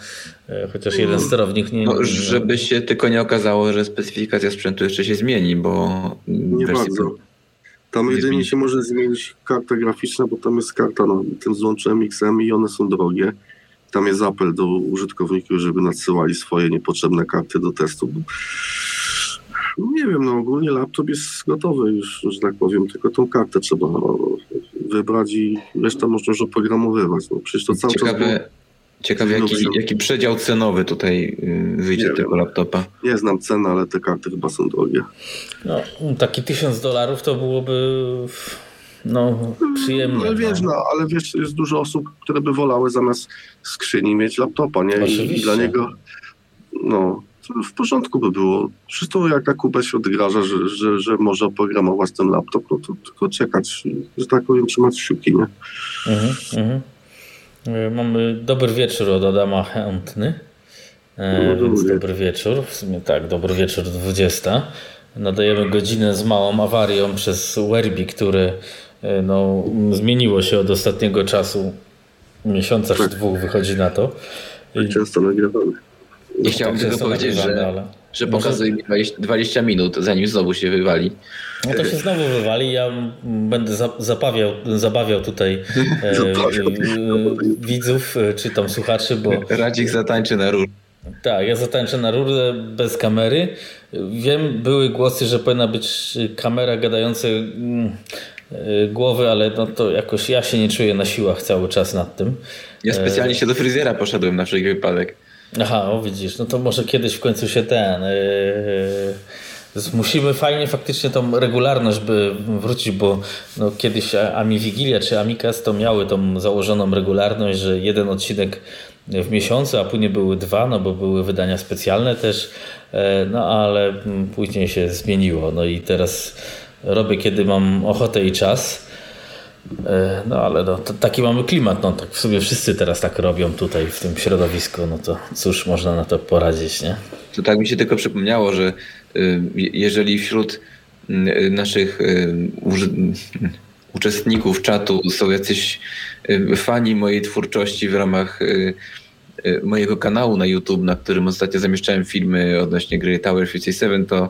E, chociaż jeden no, sterownik nie... No, żeby się tylko nie okazało, że specyfikacja sprzętu jeszcze się zmieni, bo... Nie bardzo. Tam jedynie się może zmienić karta graficzna, bo tam jest karta, no, tym złączem XM i one są drogie tam jest apel do użytkowników, żeby nadsyłali swoje niepotrzebne karty do testu. Nie wiem, no ogólnie laptop jest gotowy już, że tak powiem, tylko tą kartę trzeba wybrać i resztę można już oprogramowywać. No, przecież to cały Ciekawe... czas... Ciekawe, jaki, jaki przedział cenowy tutaj y, wyjdzie nie tego wiem. laptopa. Nie znam ceny, ale te karty chyba są drogie. No, taki tysiąc dolarów to byłoby no, przyjemnie. No, wiesz, no, ale wiesz, jest dużo osób, które by wolały zamiast skrzyni mieć laptopa, nie? Oczywiście. I dla niego, no, w porządku by było. Wszystko jak Kuba się odgraża, że, że, że może oprogramować ten laptop, no to tylko czekać, że tak powiem, trzymać kciuki, nie? Mhm, mhm. E, mamy dobry wieczór od Adama Chętny. E, no, więc dobry wieczór. W sumie tak, dobry wieczór 20. Nadajemy godzinę z małą awarią przez Werbi, który no, zmieniło się od ostatniego czasu. Miesiąca czy dwóch wychodzi na to. I... Często nagrywamy. Nie chciałbym tak tylko powiedzieć, że, ale... że pokazuje mi 20 minut, zanim znowu się wywali. No to się znowu wywali. Ja będę zabawiał, zabawiał tutaj e, e, widzów czy tam słuchaczy, bo... Radzik zatańczy na rurę. Tak, ja zatańczę na rurę bez kamery. Wiem, były głosy, że powinna być kamera gadająca mm, głowy, ale no to jakoś ja się nie czuję na siłach cały czas nad tym. Ja specjalnie się do fryzjera poszedłem na wszelki wypadek. Aha, o widzisz, no to może kiedyś w końcu się ten... Musimy fajnie faktycznie tą regularność by wrócić, bo no, kiedyś Ami Wigilia czy Amikas to miały tą założoną regularność, że jeden odcinek w miesiącu, a później były dwa, no bo były wydania specjalne też, no ale później się zmieniło. No i teraz robię kiedy mam ochotę i czas. E, no ale no, taki mamy klimat, no tak w sumie wszyscy teraz tak robią tutaj w tym środowisku, no to cóż można na to poradzić, nie? To tak mi się tylko przypomniało, że y, jeżeli wśród y, naszych y, uczestników czatu są jacyś fani mojej twórczości w ramach mojego kanału na YouTube, na którym ostatnio zamieszczałem filmy odnośnie gry Tower 57, to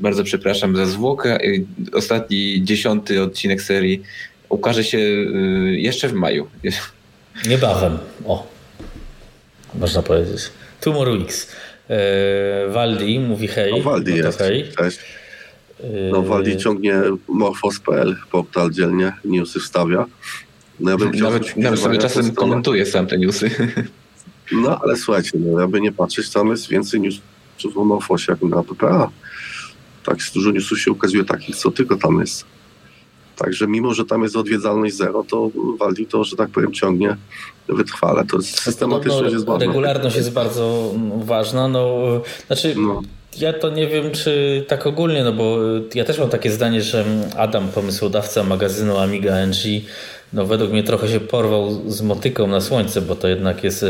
bardzo przepraszam za zwłokę. Ostatni, dziesiąty odcinek serii ukaże się jeszcze w maju. Niebawem, o. Można powiedzieć. Weeks. E, Waldi mówi hej. No, Waldi no jest. Hej. Cześć. No Waldi ciągnie morfos.pl portal dzielnie, newsy wstawia. No, ja bym chciał nawet, nawet sobie czasem komentuję sam te newsy. No ale słuchajcie, no, jakby nie patrzeć, tam jest więcej newsów o morfosie jak na PPA. Tak dużo newsów się ukazuje takich, co tylko tam jest. Także mimo, że tam jest odwiedzalność zero, to Waldi to, że tak powiem, ciągnie wytrwale. To jest systematyczność no, jest bardzo Regularność jest bardzo ważna. No, znaczy, no. ja to nie wiem, czy tak ogólnie, no bo ja też mam takie zdanie, że Adam, pomysłodawca magazynu Amiga NG, no według mnie trochę się porwał z motyką na słońce, bo to jednak jest,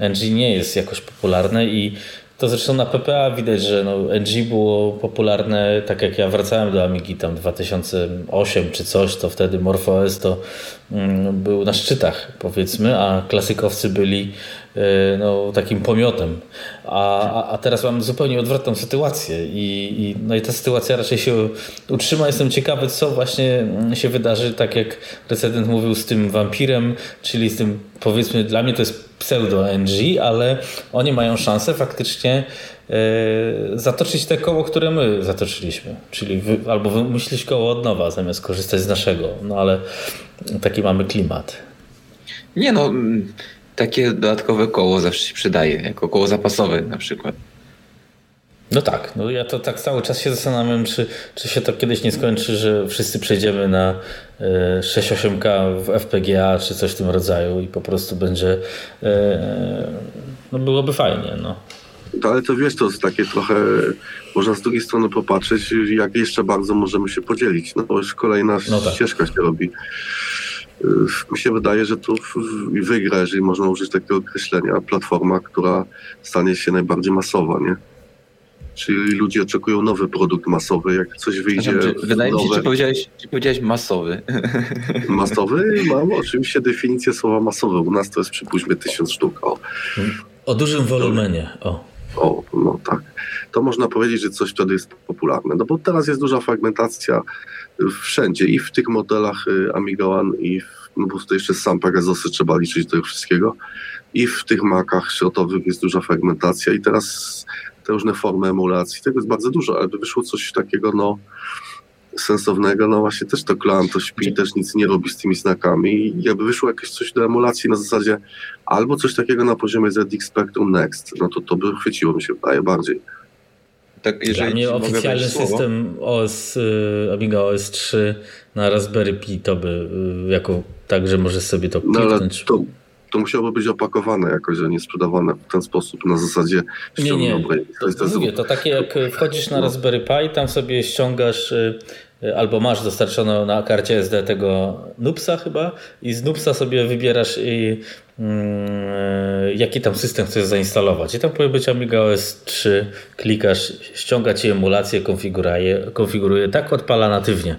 NG nie jest jakoś popularne i to zresztą na PPA widać, że no, NG było popularne, tak jak ja wracałem do Amigi tam 2008 czy coś, to wtedy MorphOS to mm, był na szczytach powiedzmy, a klasykowcy byli E, no, takim pomiotem. A, a teraz mam zupełnie odwrotną sytuację I, i, no i ta sytuacja raczej się utrzyma. Jestem ciekawy, co właśnie się wydarzy, tak jak recydent mówił z tym wampirem, czyli z tym powiedzmy dla mnie to jest pseudo-NG, ale oni mają szansę faktycznie e, zatoczyć te koło, które my zatoczyliśmy. Czyli wy, albo wymyślić koło od nowa, zamiast korzystać z naszego. No ale taki mamy klimat. Nie no, takie dodatkowe koło zawsze się przydaje, jako koło zapasowe na przykład. No tak, no ja to tak cały czas się zastanawiam, czy, czy się to kiedyś nie skończy, że wszyscy przejdziemy na 6.8K e, w FPGA czy coś w tym rodzaju i po prostu będzie, e, no byłoby fajnie. No. To, ale to wiesz, to jest takie trochę, można z drugiej strony popatrzeć, jak jeszcze bardzo możemy się podzielić, no bo już kolejna no tak. ścieżka się robi mi się wydaje, że tu wygra, jeżeli można użyć takiego określenia, platforma, która stanie się najbardziej masowa, nie? Czyli ludzie oczekują nowy produkt masowy, jak coś wyjdzie. Znaczy, wydaje nowe... mi się, że powiedziałeś, czy powiedziałeś masowy. Masowy? Mam oczywiście definicję słowa masowy. U nas to jest przypuśćmy tysiąc sztuk. O, o dużym wolumenie. O. o, no tak. To można powiedzieć, że coś wtedy jest popularne. No bo teraz jest duża fragmentacja wszędzie i w tych modelach y, Amiga One i w, no bo tutaj jeszcze sam Pegasusy trzeba liczyć do tego wszystkiego i w tych makach środowych jest duża fragmentacja i teraz te różne formy emulacji, tego jest bardzo dużo, ale wyszło coś takiego no sensownego, no właśnie też to klan to śpi, też nic nie robi z tymi znakami i jakby wyszło jakieś coś do emulacji na zasadzie albo coś takiego na poziomie ZX Spectrum Next, no to to by chwyciło mi się bardziej. Tak, jeżeli Dla mnie oficjalny system OS, y, Amiga OS 3 na Raspberry Pi to by y, jako tak, że możesz sobie to kliknąć. No, ale to, to musiałoby być opakowane jakoś, a nie sprzedawane w ten sposób na zasadzie Nie, nie. To, jest to, mówię, to takie jak wchodzisz na no. Raspberry Pi, tam sobie ściągasz y, albo masz dostarczoną na karcie SD tego Nupsa chyba i z Nupsa sobie wybierasz i jaki tam system chcesz zainstalować. I tam powinien być Amiga OS 3, klikasz, ściąga ci emulację, konfiguruje, konfiguruje, tak odpala natywnie.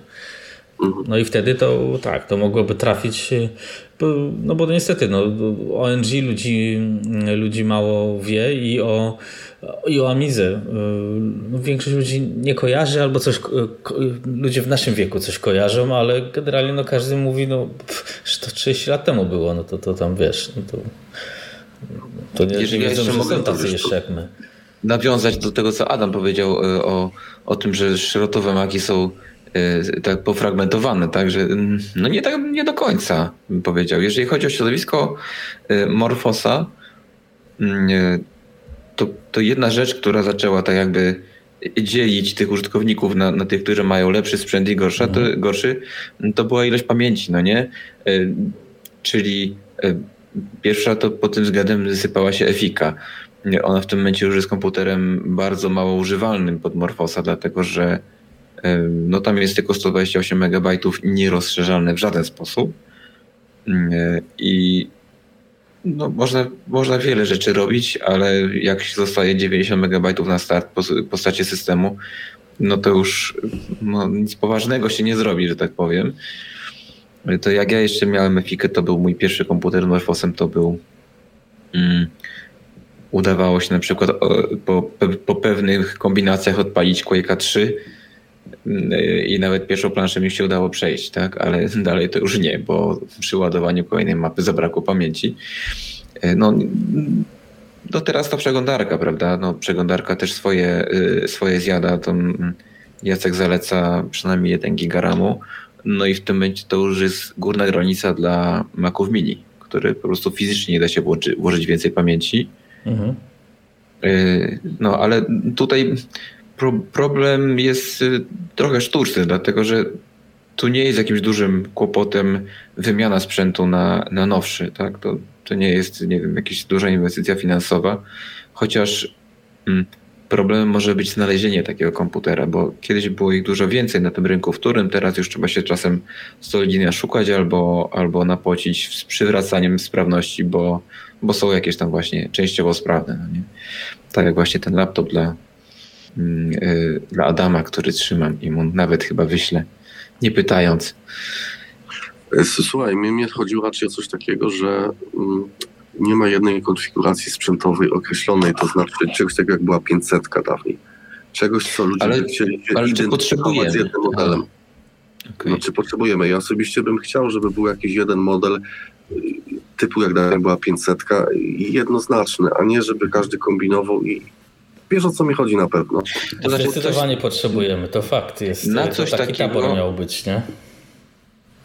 Mhm. No i wtedy to tak, to mogłoby trafić, no bo niestety no, o ONG ludzi, ludzi mało wie i o, i o Amizę. No, większość ludzi nie kojarzy albo coś, ludzie w naszym wieku coś kojarzą, ale generalnie no, każdy mówi, no że to 30 lat temu było, no to, to tam wiesz, no to, to nie, Jeżeli nie wiedzą, że są tacy jeszcze jak my. Nawiązać do tego, co Adam powiedział e, o, o tym, że szrotowe maki są tak pofragmentowane, tak, że mm, no nie, tak, nie do końca bym powiedział. Jeżeli chodzi o środowisko Morfosa, mm, to, to jedna rzecz, która zaczęła tak jakby dzielić tych użytkowników na, na tych, którzy mają lepszy sprzęt i gorsza, to, mhm. gorszy, to była ilość pamięci, no nie? Czyli pierwsza to pod tym względem wysypała się Efika. Ona w tym momencie już jest komputerem bardzo mało używalnym pod Morfosa, dlatego że no tam jest tylko 128 MB nierozszerzalne w żaden sposób. I no, można, można wiele rzeczy robić, ale jak zostaje 90 MB na start po postaci systemu, no to już no, nic poważnego się nie zrobi, że tak powiem. To jak ja jeszcze miałem Efikę, to był mój pierwszy komputer Morfosem, to był mm, udawało się na przykład po, po pewnych kombinacjach odpalić Quake'a 3 mm, i nawet pierwszą planszę mi się udało przejść, tak? ale dalej to już nie, bo przy ładowaniu kolejnej mapy zabrakło pamięci. E, no, no teraz to przeglądarka, prawda? No, przeglądarka też swoje, y, swoje zjada. To mm, Jacek zaleca przynajmniej 1 giga RAMu. No i w tym momencie to już jest górna granica dla Maców Mini, który po prostu fizycznie nie da się włożyć, więcej pamięci. Mhm. Y, no ale tutaj pro, problem jest y, trochę sztuczny, dlatego że tu nie jest jakimś dużym kłopotem wymiana sprzętu na, na nowszy. Tak? To, to nie jest nie wiem, jakaś duża inwestycja finansowa, chociaż mm, problemem może być znalezienie takiego komputera, bo kiedyś było ich dużo więcej na tym rynku wtórnym, teraz już trzeba się czasem solidnie szukać albo, albo napocić z przywracaniem sprawności, bo, bo są jakieś tam właśnie częściowo sprawne. No nie? Tak jak właśnie ten laptop dla, dla Adama, który trzymam i mu nawet chyba wyślę, nie pytając. Słuchaj, mnie, mnie chodziło raczej o coś takiego, że mm, nie ma jednej konfiguracji sprzętowej określonej, to znaczy czegoś takiego jak była 500 dawniej. Czegoś, co ludzie ale, chcieli ale identyfikować z jednym modelem. Okay. Znaczy potrzebujemy. Ja osobiście bym chciał, żeby był jakiś jeden model y, typu jak dawniej była 500 i jednoznaczny, a nie żeby każdy kombinował i wiesz o co mi chodzi na pewno. To znaczy, Zdecydowanie coś... potrzebujemy, to fakt jest. Na coś taki takiego... tabor miał być, nie?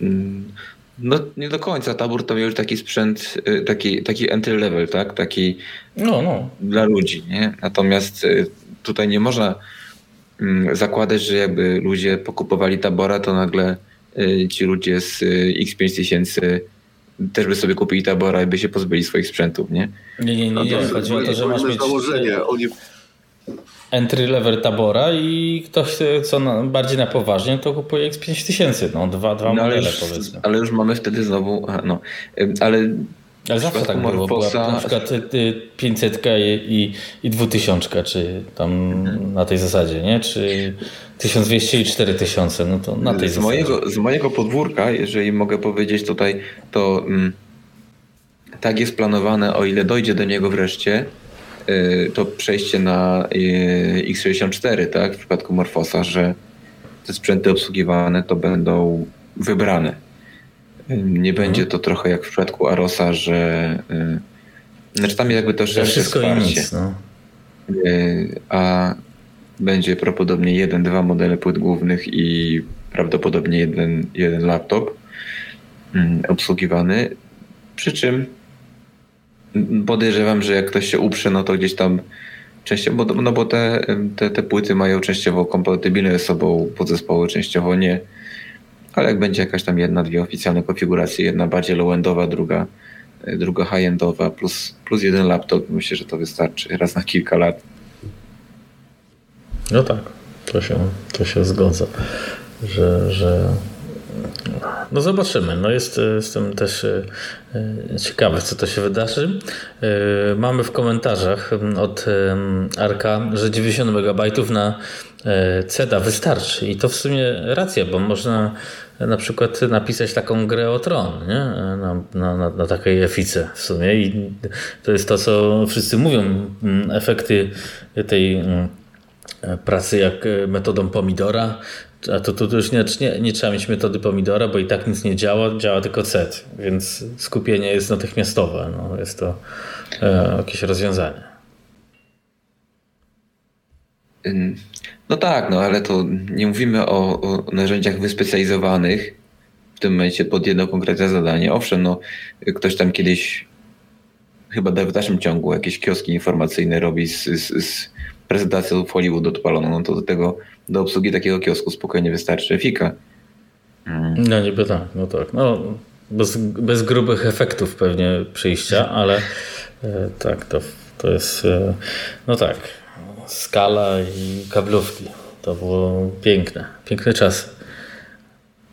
Mm, no nie do końca. Tabor to miał już taki sprzęt, y, taki, taki entry level, tak? Taki no, no. dla ludzi, nie? Natomiast y, tutaj nie można mm, zakładać, że jakby ludzie pokupowali tabora, to nagle y, ci ludzie z X5000 też by sobie kupili tabora i by się pozbyli swoich sprzętów, nie? Nie, nie, nie. nie. No Chodzi o to, że masz mieć... założenie. Oni entry level tabora i ktoś, co na, bardziej na poważnie, to kupuje X5000, no dwa, dwa no, modele już, powiedzmy. Ale już mamy wtedy znowu, no, ale... Ale zawsze tak było, była na przykład 500 y, i, i 2000, czy tam mhm. na tej zasadzie, nie? Czy 1200 i 4000, no to na tej z zasadzie. Mojego, z mojego podwórka, jeżeli mogę powiedzieć tutaj, to mm, tak jest planowane, o ile dojdzie do niego wreszcie, Y, to przejście na y, x64, tak, w przypadku Morfosa, że te sprzęty obsługiwane to będą wybrane. Y, nie będzie to trochę jak w przypadku Arosa, że znaczy tam jakby to szersze wsparcie. Nic, no. A będzie prawdopodobnie jeden, dwa modele płyt głównych i prawdopodobnie jeden, jeden laptop mm, obsługiwany. Przy czym podejrzewam, że jak ktoś się uprze, no to gdzieś tam częściowo, bo, no bo te, te, te płyty mają częściowo kompatybilne ze sobą podzespoły, częściowo nie. Ale jak będzie jakaś tam jedna, dwie oficjalne konfiguracje, jedna bardziej low-endowa, druga, druga high-endowa, plus, plus jeden laptop, myślę, że to wystarczy raz na kilka lat. No tak, to się, to się zgodza, że, że no zobaczymy. No jest, jestem też e, ciekawy, co to się wydarzy. E, mamy w komentarzach od Arka, że 90 MB na e, CEDA wystarczy. I to w sumie racja, bo można na przykład napisać taką grę o tron nie? Na, na, na, na takiej efice w sumie. I to jest to, co wszyscy mówią. Efekty tej pracy jak metodą pomidora a to tu już nie, nie, nie, trzeba mieć metody pomidora, bo i tak nic nie działa, działa tylko set, więc skupienie jest natychmiastowe. No, jest to e, jakieś rozwiązanie. No tak, no ale to nie mówimy o, o narzędziach wyspecjalizowanych w tym momencie pod jedno konkretne zadanie. Owszem, no ktoś tam kiedyś chyba w dalszym ciągu jakieś kioski informacyjne robi z, z, z prezentacją Hollywood odpaloną, no to do tego, do obsługi takiego kiosku spokojnie wystarczy Fika. Mm. No niby tak, no tak. No, bez, bez grubych efektów pewnie przyjścia, ale e, tak, to, to jest, e, no tak, skala i kablówki. To było piękne, piękny czas.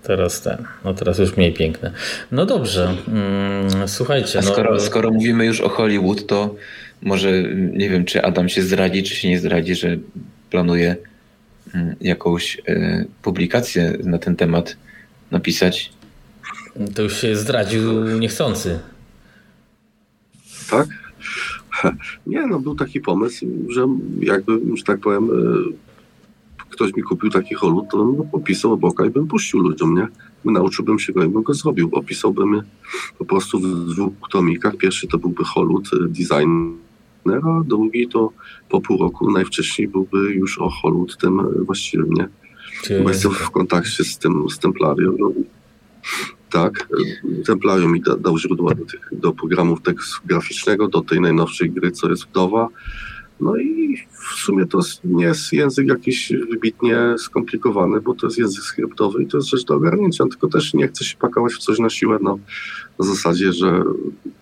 Teraz ten, no teraz już mniej piękne. No dobrze, mm, słuchajcie. No, skoro, skoro mówimy już o Hollywood, to może nie wiem, czy Adam się zdradzi, czy się nie zdradzi, że planuje mm, jakąś e, publikację na ten temat napisać. To już się zdradził niechcący. Tak? Nie, no był taki pomysł, że jakby, że tak powiem, e, ktoś mi kupił taki holut, to bym opisał obok i bym puścił ludziom, nie? Nauczyłbym się go i bym go zrobił. Opisałbym po prostu w dwóch tomikach. Pierwszy to byłby holut e, designera, drugi to po pół roku najwcześniej byłby już o holut tym właściwym, nie? Bo jestem w kontakcie z tym, z Templarią. No, tak, Templarium mi da, dał źródła do, tych, do programów tekstu graficznego, do tej najnowszej gry, co jest wdowa. No i w sumie to nie jest język jakiś wybitnie skomplikowany, bo to jest język skryptowy i to jest rzecz do ogarnięcia, tylko też nie chcę się pakować w coś na siłę, no, na zasadzie, że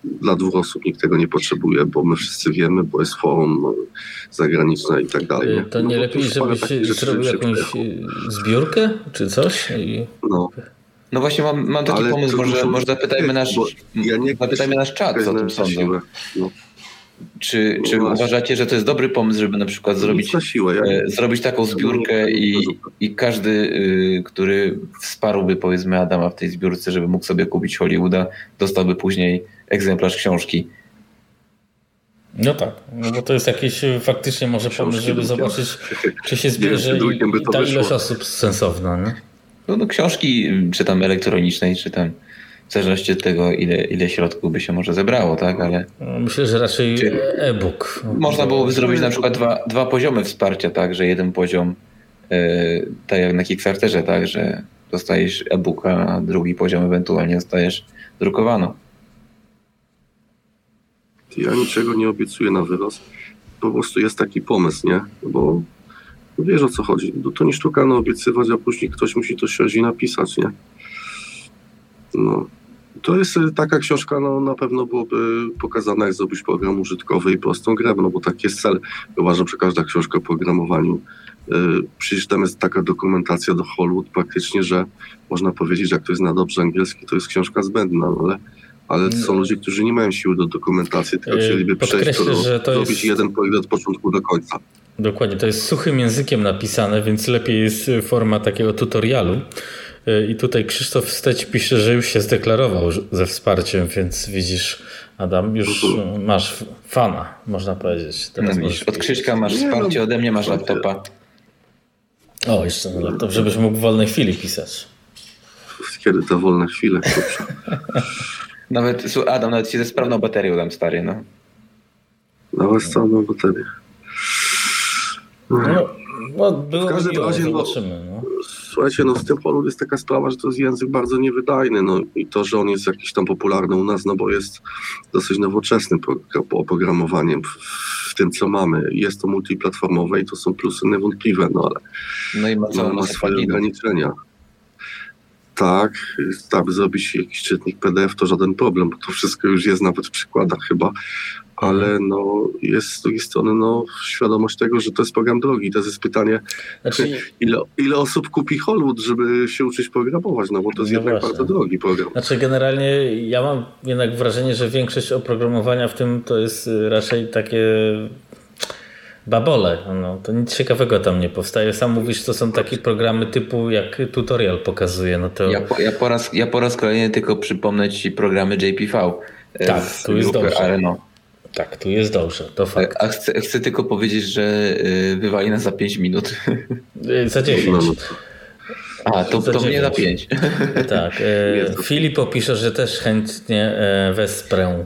dla dwóch osób nikt tego nie potrzebuje, bo my wszyscy wiemy, bo jest forum no, zagraniczne i tak dalej. Nie? To nie no, lepiej, żebyś zrobił jakąś zbiórkę czy coś? I... No. No właśnie mam, mam taki Ale pomysł, może, może zapytajmy nasz, ja nie zapytajmy nasz czat, co o tym sądzą. No. Czy, czy no uważacie, że to jest dobry pomysł, żeby na przykład zrobić, siłę, ja e, zrobić taką zbiórkę i, i każdy, y, który wsparłby powiedzmy Adama w tej zbiórce, żeby mógł sobie kupić Hollywooda, dostałby później egzemplarz książki? No tak, no bo to jest jakiś faktycznie może pomysł, żeby zobaczyć, czy się zbierze i, i ta ilość osób sensowna. Nie? No, no książki, czy tam elektronicznej, czy tam w zależności od tego, ile, ile środków by się może zebrało, tak? Ale Myślę, że raczej e-book. Można byłoby zrobić na przykład dwa, dwa poziomy wsparcia, tak? Że jeden poziom, yy, tak jak na Kickstarterze, tak? Że dostajesz e-booka, a drugi poziom ewentualnie dostajesz drukowaną. Ja niczego nie obiecuję na wyrost. Po prostu jest taki pomysł, nie? Bo wiesz o co chodzi. No to nie sztuka no, obiecywać, a później ktoś musi to siąść i napisać, nie? No. To jest y, taka książka, no na pewno byłoby pokazane, jak zrobić program użytkowy i prostą grę, no bo taki jest cel. Uważam, że każda książka o programowaniu, yy, przecież tam jest taka dokumentacja do Hollywood praktycznie, że można powiedzieć, że jak ktoś zna dobrze angielski, to jest książka zbędna, no ale ale są ludzie, którzy nie mają siły do dokumentacji, tylko yy, chcieliby przejść to, że to zrobić jest... jeden projekt od początku do końca. Dokładnie, to jest suchym językiem napisane, więc lepiej jest forma takiego tutorialu. I tutaj Krzysztof Steć pisze, że już się zdeklarował ze wsparciem, więc widzisz, Adam, już masz fana, można powiedzieć. Teraz no, od Krzyśka masz wsparcie, ode mnie masz laptopa. O, jeszcze na laptop, żebyś mógł w wolnej chwili pisać. Kiedy to wolne chwile? nawet, Adam, nawet się ze sprawną baterią dam stary, no. Nawet z całą baterię. No, no, w każdym razie, no, no. Słuchajcie, no z tym polu jest taka sprawa, że to jest język bardzo niewydajny, no i to, że on jest jakiś tam popularny u nas, no bo jest dosyć nowoczesnym oprogramowaniem w, w tym, co mamy. Jest to multiplatformowe i to są plusy niewątpliwe, no ale no i ma, no, ma swoje ograniczenia. Tak, tak, zrobić jakiś czytnik PDF to żaden problem, bo to wszystko już jest nawet w przykładach chyba, ale no, jest z drugiej strony no, świadomość tego, że to jest program drogi. To jest pytanie, znaczy... ile, ile osób kupi Hollywood, żeby się uczyć programować, no bo to jest no jednak bardzo drogi program. Znaczy generalnie ja mam jednak wrażenie, że większość oprogramowania w tym to jest raczej takie babole. No, to nic ciekawego tam nie powstaje. Sam mówisz, to są takie programy typu jak tutorial pokazuje. No to... ja, po, ja, po raz, ja po raz kolejny tylko przypomnę Ci programy JPV. E, tak, tu jest dobrze. Areno. Tak, tu jest dobrze, to fakt. A chcę, chcę tylko powiedzieć, że y, wywali nas za 5 minut. Y, za 10. A, to, to mnie za 5. Tak. E, Filip opisze, że też chętnie e, wesprę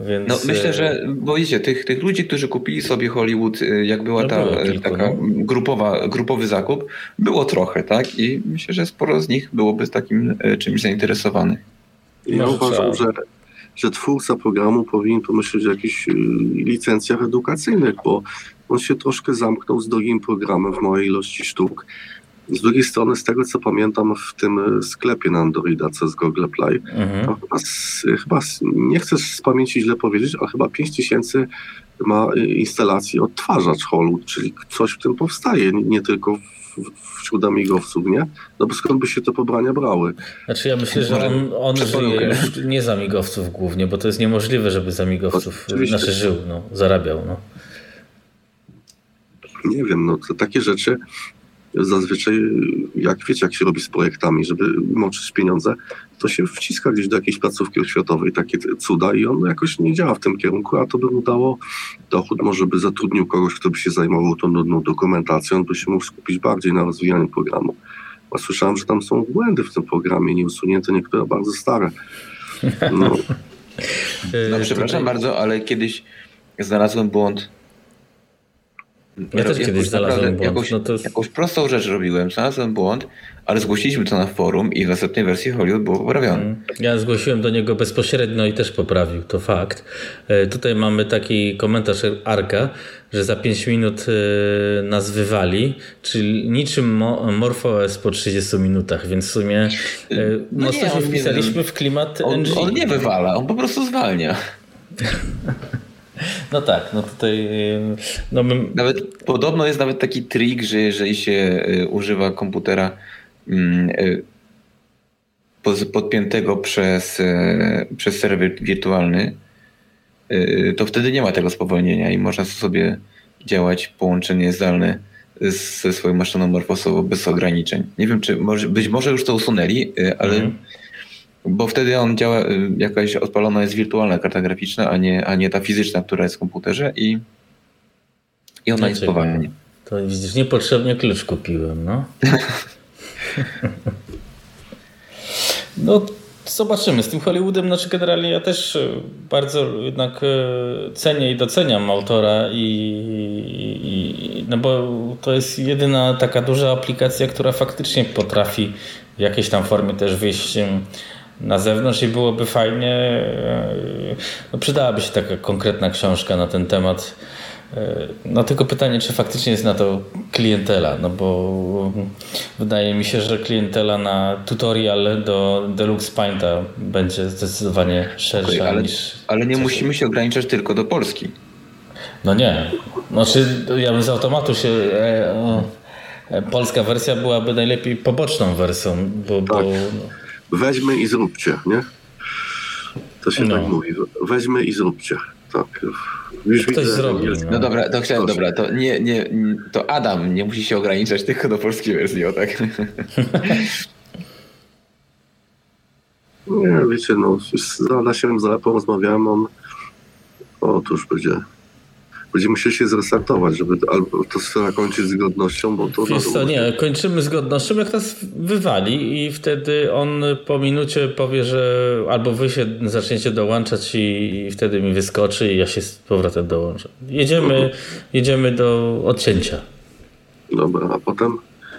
Więc... No myślę, że, bo wiecie, tych, tych ludzi, którzy kupili sobie Hollywood, jak była no ta kilku, taka no. grupowa, grupowy zakup, było trochę, tak? I myślę, że sporo z nich byłoby z takim czymś zainteresowanych. Ja uważam, że, że twórca programu powinien pomyśleć o jakichś licencjach edukacyjnych, bo on się troszkę zamknął z drugim programem w małej ilości sztuk. Z drugiej strony, z tego co pamiętam, w tym sklepie na Androida, co jest Google Play, mhm. chyba, chyba, nie chcę z pamięci źle powiedzieć, ale chyba 5000 ma instalacji odtwarzacz Hollywood, czyli coś w tym powstaje, nie tylko wśród amigowców, nie? No bo skąd by się te pobrania brały? Znaczy ja myślę, że on, on żyje już nie z amigowców głównie, bo to jest niemożliwe, żeby z amigowców znaczy żył, no, zarabiał. No. Nie wiem, no to takie rzeczy zazwyczaj, jak wiecie, jak się robi z projektami, żeby moczyć pieniądze, to się wciska gdzieś do jakiejś placówki oświatowej, takie cuda i on jakoś nie działa w tym kierunku, a to by mu dało dochód, może by zatrudnił kogoś, kto by się zajmował tą nudną dokumentacją, on by się mógł skupić bardziej na rozwijaniu programu. A słyszałem, że tam są błędy w tym programie, nieusunięte niektóre bardzo stare. No, no przepraszam bardzo, ale kiedyś znalazłem błąd ja też kiedyś znalazłem błąd. Jakąś, no to... jakąś prostą rzecz robiłem, znalazłem błąd, ale zgłosiliśmy to na forum i w następnej wersji Hollywood było poprawione. Mm. Ja zgłosiłem do niego bezpośrednio i też poprawił, to fakt. E, tutaj mamy taki komentarz Arka, że za 5 minut e, nas wywali, czyli niczym MorphOS po 30 minutach, więc w sumie e, no mocno nie, się wpisaliśmy w klimat on, on nie wywala, on po prostu zwalnia. No tak, no tutaj. No my... Nawet podobno jest nawet taki trik, że jeżeli się y, używa komputera mm, y, podpiętego przez, y, przez serwer wirtualny, to wtedy nie ma tego spowolnienia i można sobie działać połączenie zdalne ze swoją maszyną morfosową bez ograniczeń. Nie wiem, czy może, być może już to usunęli, ale mhm. Bo wtedy on działa, y, jakaś odpalona jest wirtualna karta graficzna, a nie, a nie ta fizyczna, która jest w komputerze i, i ona jest powalnie. To widzisz, niepotrzebnie klucz kupiłem, no. no zobaczymy. Z tym Hollywoodem, znaczy generalnie ja też y, bardzo jednak y, cenię i doceniam autora i, i, no bo to jest jedyna taka duża aplikacja, która faktycznie potrafi w jakiejś tam formie też wyjść na zewnątrz i byłoby fajnie, e, no przydałaby się taka konkretna książka na ten temat. E, no tylko pytanie, czy faktycznie jest na to klientela, no bo wydaje mi się, że klientela na tutorial do Deluxe Painta będzie zdecydowanie szersza okay, ale, niż... Ale nie musimy się ograniczać tylko do Polski. No nie. Znaczy ja bym z automatu się... E, e, polska wersja byłaby najlepiej poboczną wersją, bo... bo tak. no weźmy i zróbcie, nie? To się no. tak mówi. Weźmy i zróbcie. Tak. Już Ktoś widzę, zrobi. No. no dobra, to chciałem, dobra, to nie, nie, to Adam nie musi się ograniczać tylko do polskiej wersji, o tak? nie, wiecie, no, z Adasiem Zalepą rozmawiałem, on otóż będzie będziemy musieli się zrestartować, żeby albo to sfera kończyć z godnością, bo to... Wiesz co, nie, kończymy z godnością, jak nas wywali i wtedy on po minucie powie, że albo wy się zaczniecie dołączać i, i wtedy mi wyskoczy i ja się z powrotem dołączę. Jedziemy, mhm. jedziemy do odcięcia. Dobra, a potem?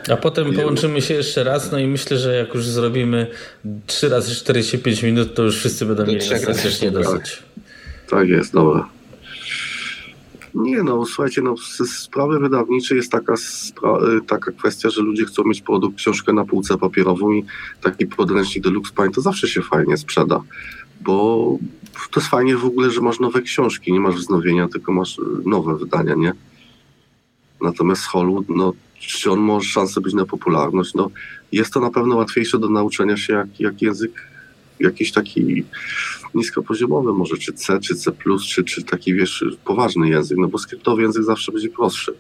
A potem połączymy się jeszcze raz, no i myślę, że jak już zrobimy 3 razy 45 minut, to już wszyscy będą mieli dostatecznie dosyć. Tak jest, dobra. Nie no, słuchajcie, no, sprawy wydawniczej jest taka, y, taka kwestia, że ludzie chcą mieć produkt, książkę na półce papierową i taki podręcznik Deluxe Paint to zawsze się fajnie sprzeda, bo to jest fajnie w ogóle, że masz nowe książki, nie masz wznowienia, tylko masz y, nowe wydania, nie? Natomiast Hollywood, no, czy on ma szansę być na popularność? No, jest to na pewno łatwiejsze do nauczenia się jak, jak język jakiś taki niskopoziomowy może, czy C, czy C+, czy, czy taki, wiesz, poważny język, no bo skryptowy język zawsze będzie prostszy.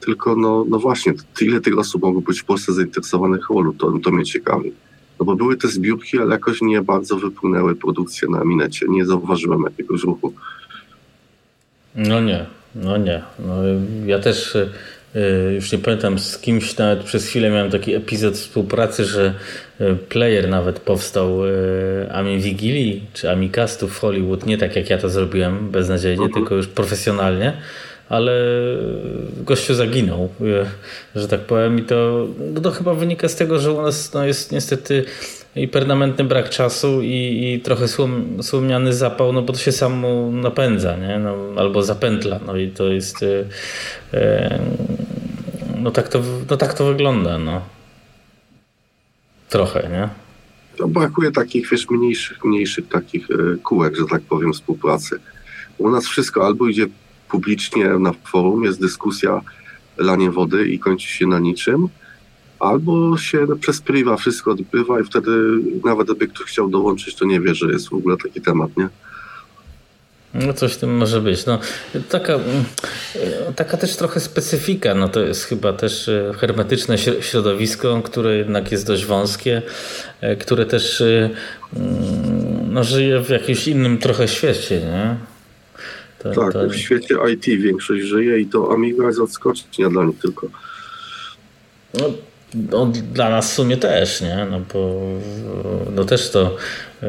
Tylko, no, no właśnie, ile tych osób mogło być w Polsce zainteresowanych Holu, to, to mnie ciekawi. No bo były te zbiórki, ale jakoś nie bardzo wypłynęły produkcje na minecie. Nie zauważyłem jakiegoś ruchu. No nie, no nie. No, ja też już nie pamiętam z kimś, nawet przez chwilę miałem taki epizod współpracy, że y, player nawet powstał y, Ami Wigilii czy Amicastów w Hollywood, nie tak jak ja to zrobiłem beznadziejnie, mhm. tylko już profesjonalnie ale gościu zaginął, że tak powiem i to, no to chyba wynika z tego, że u nas no, jest niestety i permanentny brak czasu i, i trochę słom, słomiany zapał, no bo to się samo napędza, nie? No, albo zapętla, no i to jest no, tak to, no tak to wygląda, no. Trochę, nie? No, brakuje takich, wiesz, mniejszych, mniejszych takich e, kółek, że tak powiem, współpracy. U nas wszystko albo idzie publicznie na forum, jest dyskusja, lanie wody i kończy się na niczym, albo się przez priwa wszystko odbywa i wtedy nawet gdyby ktoś chciał dołączyć, to nie wie, że jest w ogóle taki temat, nie? No coś w tym może być. No, taka, taka też trochę specyfika. No to jest chyba też e, hermetyczne środowisko, które jednak jest dość wąskie, e, które też e, mm, no, żyje w jakimś innym trochę świecie. Nie? To, tak, to... w świecie IT większość żyje i to Amiga jest odskocznia dla nich tylko. No, no, dla nas w sumie też, nie? No bo no też to yy,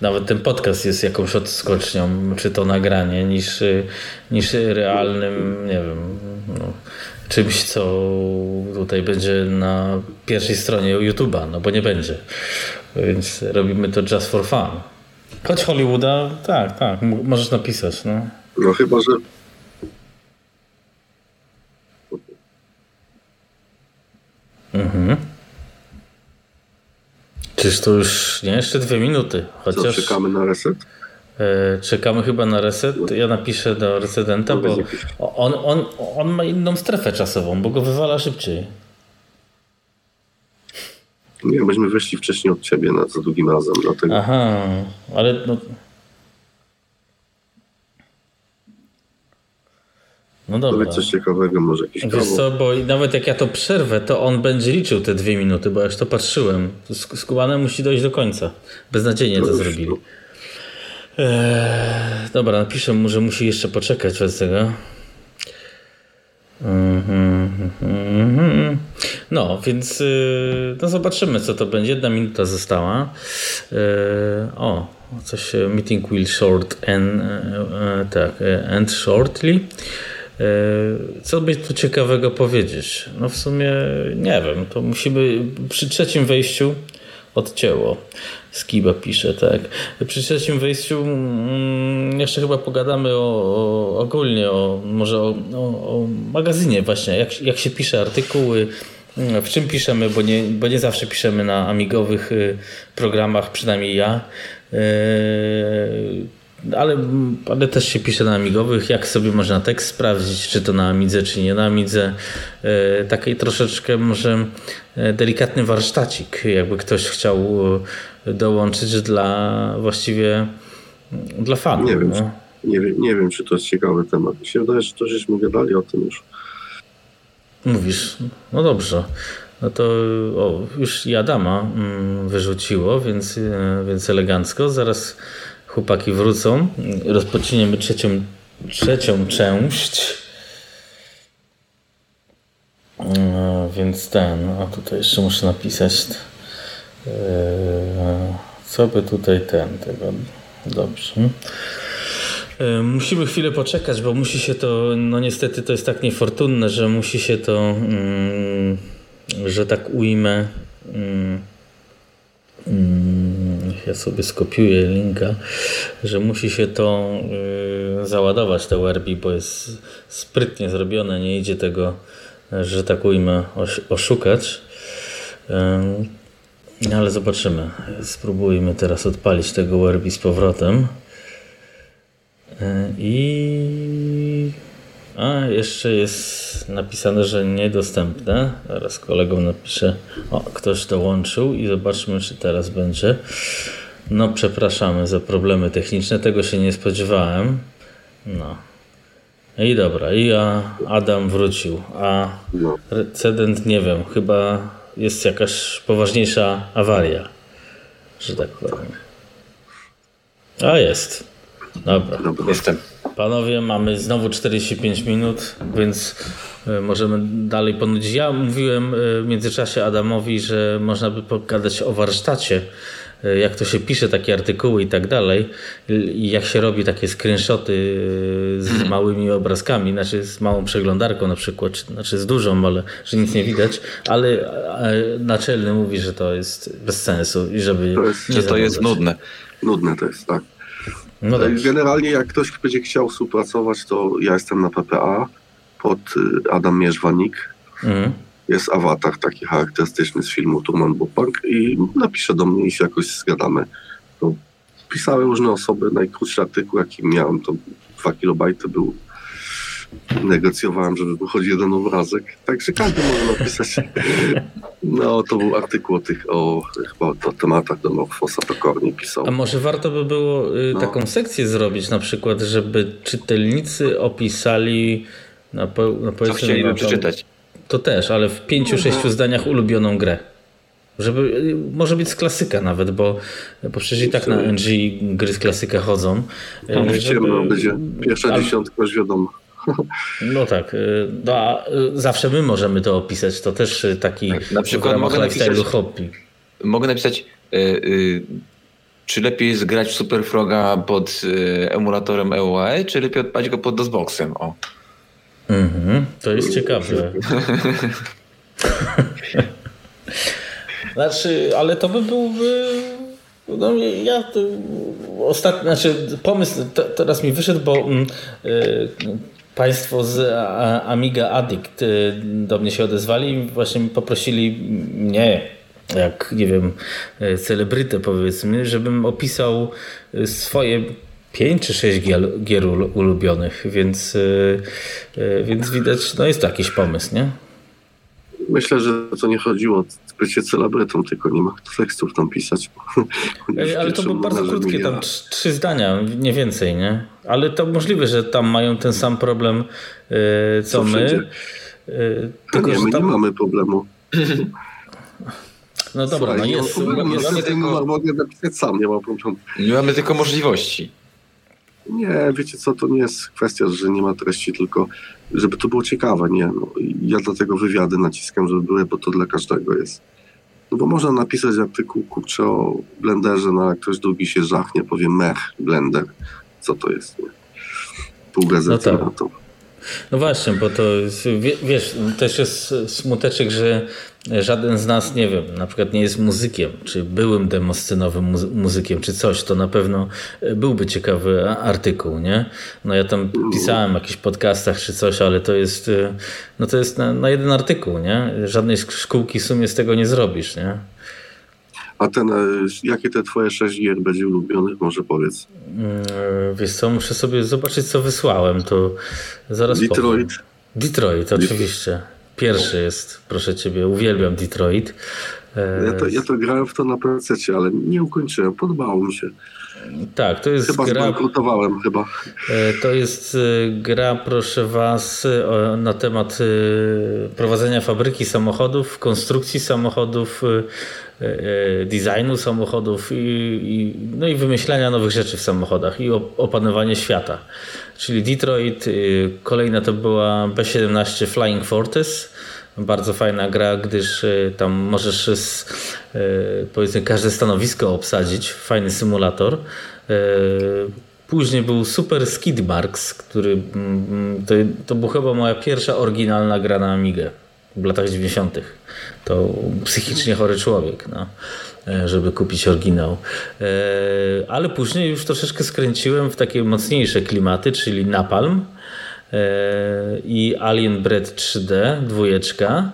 nawet ten podcast jest jakąś odskocznią, czy to nagranie, niż, niż realnym, nie wiem, no, czymś, co tutaj będzie na pierwszej stronie YouTube'a, no bo nie będzie. Więc robimy to just for fun. Choć Hollywooda, tak, tak, możesz napisać, no. No chyba, że Mhm. Czyż to już nie jeszcze dwie minuty? Chociaż Co, czekamy na reset? E, czekamy chyba na reset. Ja napiszę do recydenta, bo on, on, on ma inną strefę czasową, bo go wywala szybciej. Nie, myśmy weszli wcześniej od ciebie na za drugim razem, dlatego. Aha, ale no, No dobra. Coś ciekawego, może jakiś Wiesz co, bo nawet jak ja to przerwę, to on będzie liczył te dwie minuty, bo ja już to patrzyłem. Skubane musi dojść do końca. Beznadziejnie no to zrobili. Eee, dobra, napiszę mu, że musi jeszcze poczekać bez tego. No, więc y, no zobaczymy, co to będzie. Jedna minuta została. Eee, o, coś meeting will short and, e, e, tak, end shortly. E, co by tu ciekawego powiedzieć? No w sumie nie wiem, to musimy przy trzecim wejściu odcięło. Skiba pisze, tak. Przy trzecim wejściu mm, jeszcze chyba pogadamy o, o ogólnie, o, może o, o, magazynie właśnie, jak, jak się pisze artykuły, mm, w czym piszemy, bo nie, bo nie zawsze piszemy na amigowych y, programach, przynajmniej ja. E, ale, ale też się pisze na amigowych, jak sobie można tekst sprawdzić, czy to na Amidze, czy nie na Amidze. E, takiej troszeczkę może e, delikatny warsztacik, jakby ktoś chciał e, dołączyć dla właściwie dla fanów. Nie wiem, no. nie, wiem, nie wiem, czy to jest ciekawy temat. Mi się wydaje, że to żeśmy gadali o tym już. Mówisz, no dobrze. No to o, już i Adama mm, wyrzuciło, więc, więc elegancko. Zaraz chłopaki wrócą. Rozpoczniemy trzecią, trzecią część. No, więc ten, a tutaj jeszcze muszę napisać. Yy, co by tutaj ten, tego. Dobrze. Yy, musimy chwilę poczekać, bo musi się to, no niestety to jest tak niefortunne, że musi się to, yy, że tak ujmę. Ja sobie skopiuję linka, że musi się to yy, załadować te Werbi, bo jest sprytnie zrobione, nie idzie tego, że tak ujmę, oszukać. Ale zobaczymy. Spróbujmy teraz odpalić tego Werbi z powrotem. Yy, I a jeszcze jest napisane, że niedostępne. Teraz kolegom napiszę. O, ktoś dołączył i zobaczmy, czy teraz będzie. No, przepraszamy za problemy techniczne. Tego się nie spodziewałem. No. I dobra, i Adam wrócił. A recedent nie wiem, chyba jest jakaś poważniejsza awaria, że tak powiem. A jest. Dobra. Jestem. Panowie, mamy znowu 45 minut, więc e, możemy dalej ponudzić. Ja mówiłem e, w międzyczasie Adamowi, że można by pogadać o warsztacie, e, jak to się pisze, takie artykuły i tak dalej, i jak się robi takie screenshoty z mhm. małymi obrazkami, znaczy z małą przeglądarką na przykład, znaczy z dużą, ale że nic nie widać, ale naczelny mówi, że to jest bez sensu i żeby. To jest, że to jest nudne. Nudne to jest, tak. No Generalnie jak ktoś będzie chciał współpracować, to ja jestem na PPA pod y, Adam Mierzwanik. Mhm. Jest awatar taki charakterystyczny z filmu Turman Bupank i napisze do mnie i się jakoś zgadamy. To pisały różne osoby, najkrótszy artykuł jaki miałem to 2 kilobajty był negocjowałem, żeby wychodził jeden obrazek. Także każdy może napisać. No, to był artykuł o tych, o, chyba o tematach do Morfosa Pokornie pisał. A może warto by było y, no. taką sekcję zrobić, na przykład, żeby czytelnicy opisali na, na powiedzmy, Co chcieliby przeczytać. To też, ale w pięciu, sześciu zdaniach ulubioną grę. Żeby, y, może być z klasyka nawet, bo, bo przecież i tak na NG gry z klasyka chodzą. No, żeby... będzie. Pierwsza ale... dziesiątka już wiadomo. No tak, y, no, a y, zawsze my możemy to opisać, to też y, taki tak, na przykład mogę napisać, hobby. Mogę napisać, czy lepiej jest grać w Super Froga pod emulatorem EUAE, czy lepiej odpalić go pod DOSBoxem? O. Mhm, to jest ciekawe. znaczy, ale to by byłby no ja ostatnio, znaczy pomysł teraz mi wyszedł, bo mm, Państwo z Amiga Addict y, do mnie się odezwali i właśnie poprosili mnie, jak nie wiem, y, celebrytę powiedzmy, żebym opisał y, swoje pięć czy sześć gier, gier ulubionych, więc, więc widać, no jest to jakiś pomysł, nie? Myślę, że to nie chodziło o bycie celebrytą, tylko nie ma tekstów tam pisać. Ale to było bardzo krótkie, tam trzy zdania, nie więcej, nie? Ale to możliwe, że tam mają ten sam problem, yy, co, co my. Yy, tylko, nie, my tam... nie mamy problemu. No dobra, Słuchaj, no jest. Nie, problemu, jest, jest tylko... Mogę napisać sam, nie ma problemu. Nie mamy tylko możliwości. Nie, wiecie co, to nie jest kwestia, że nie ma treści, tylko żeby to było ciekawe, nie? No, ja dlatego wywiady naciskam, żeby były, bo to dla każdego jest. No bo można napisać artykuł, kurczę, o blenderze, no a ktoś drugi się żachnie, powie mech, blender, co to jest, nie? Pół gazety no tak. na to. No właśnie, bo to jest, wiesz, też jest smuteczek, że żaden z nas, nie wiem, na przykład nie jest muzykiem, czy byłym demoscynowym muzykiem, czy coś, to na pewno byłby ciekawy artykuł, nie? No ja tam pisałem w jakichś podcastach czy coś, ale to jest, no to jest na, na jeden artykuł, nie? Żadnej szkółki w sumie z tego nie zrobisz, nie? A ten, e, jakie te twoje sześć gier będzie ulubionych, może powiedz? Mm, wiesz co, muszę sobie zobaczyć, co wysłałem, to zaraz Detroit. Powiem. Detroit, oczywiście. Pierwszy jest, proszę ciebie, uwielbiam Detroit. Ja to, ja to grałem w to na PC, ale nie ukończyłem, podobało mi się. Tak, to jest chyba gra. Zbankrutowałem chyba. E, to jest e, gra, proszę Was, na temat prowadzenia fabryki samochodów, konstrukcji samochodów, E, designu samochodów i, i, no i wymyślania nowych rzeczy w samochodach i opanowanie świata. Czyli Detroit, y, kolejna to była B17 Flying Fortress. Bardzo fajna gra, gdyż y, tam możesz z, y, powiedzmy każde stanowisko obsadzić. Fajny symulator. Później był Super Skid Marks, który mm, mm, to, to była chyba moja pierwsza oryginalna gra na Amigę w latach 90. To psychicznie chory człowiek, no, e, żeby kupić oryginał. E, ale później już troszeczkę skręciłem w takie mocniejsze klimaty, czyli Napalm e, i Alien Bread 3D, dwójeczka.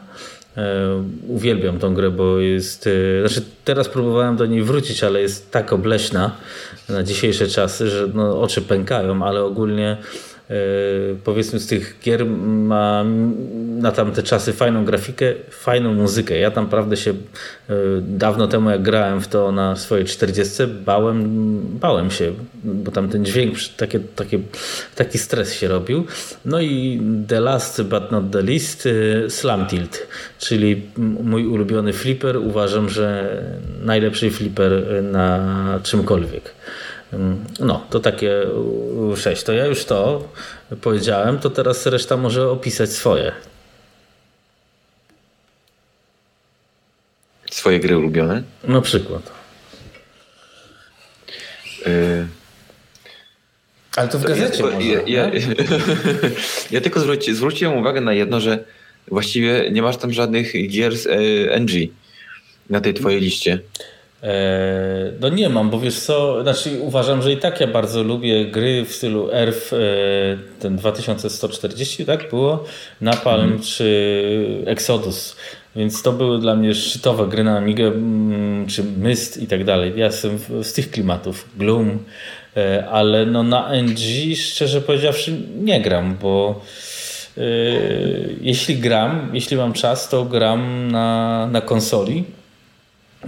Uwielbiam tą grę, bo jest. Znaczy, teraz próbowałem do niej wrócić, ale jest tak obleśna na dzisiejsze czasy, że no, oczy pękają, ale ogólnie powiedzmy z tych gier ma na tamte czasy fajną grafikę, fajną muzykę. Ja tam prawdę się e, dawno temu jak grałem w to na swojej 40 bałem, bałem się, bo tam ten dźwięk takie, takie, taki stres się robił. No i the last but not the least e, Slam Tilt, czyli mój ulubiony flipper. Uważam, że najlepszy flipper na czymkolwiek. No, to takie sześć. To ja już to powiedziałem, to teraz reszta może opisać swoje. Swoje gry ulubione? Na przykład. Y ale to w gazecie ja, może, ja, ja, ja, tylko zwróci, zwróciłem uwagę na jedno, że właściwie nie masz tam żadnych gier z e, NG na tej twojej liście. E, no nie mam, bo wiesz co, znaczy uważam, że i tak ja bardzo lubię gry w stylu ERF, e, ten 2140, tak było? Napalm mm. czy Exodus. Więc to były dla mnie szczytowe gry na Amigę, mm, czy Myst i tak dalej. Ja jestem z tych klimatów. Gloom, e, ale no na NG szczerze powiedziawszy nie gram, bo jeśli gram, jeśli mam czas, to gram na, na konsoli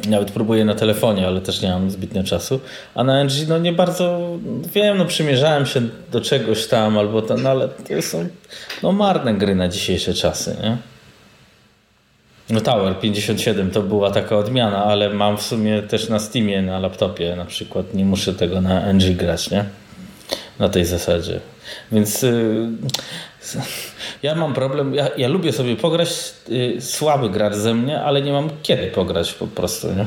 nawet próbuję na telefonie, ale też nie mam zbytnio czasu. A na NG no nie bardzo wiem, no przymierzałem się do czegoś tam albo ten, no, ale to są no marne gry na dzisiejsze czasy, nie? No Tower 57 to była taka odmiana, ale mam w sumie też na Steamie, na laptopie na przykład. Nie muszę tego na NG grać, nie? Na tej zasadzie. Więc y, ja mam problem, ja, ja lubię sobie pograć, yy, słaby gracz ze mnie, ale nie mam kiedy pograć po prostu, nie?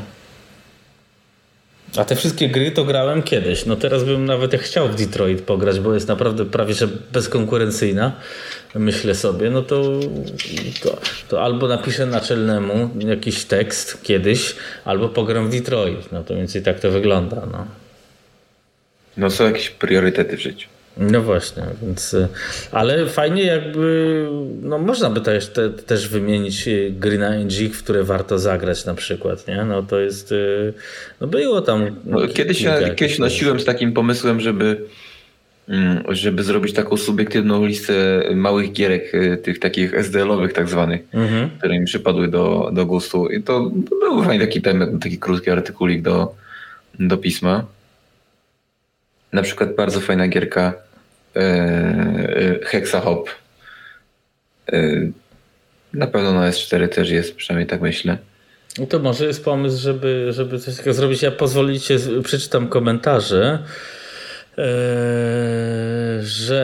A te wszystkie gry to grałem kiedyś. No teraz bym nawet chciał w Detroit pograć, bo jest naprawdę prawie że bezkonkurencyjna. Myślę sobie, no to, to, to albo napiszę naczelnemu jakiś tekst kiedyś, albo pogram w Detroit. No to mniej więcej tak to wygląda. No, no są jakieś priorytety w życiu. No właśnie, więc y, ale fajnie jakby, no można by też, te, też wymienić y, gry na NG, w które warto zagrać na przykład, nie? No to jest, y, no było tam... No, kiedyś ja kiedyś nosiłem z takim pomysłem, żeby mm, żeby zrobić taką subiektywną listę małych gierek, tych takich SDL-owych tak zwanych, mhm. które mi przypadły do, do gustu. I to, był fajny taki temat, taki krótki artykulik do, do pisma. Na przykład bardzo fajna gierka Hexahop. E, na pewno na S4 też jest, przynajmniej tak myślę. No to może jest pomysł, żeby, żeby coś takiego zrobić. Ja pozwolicie, przeczytam komentarze, że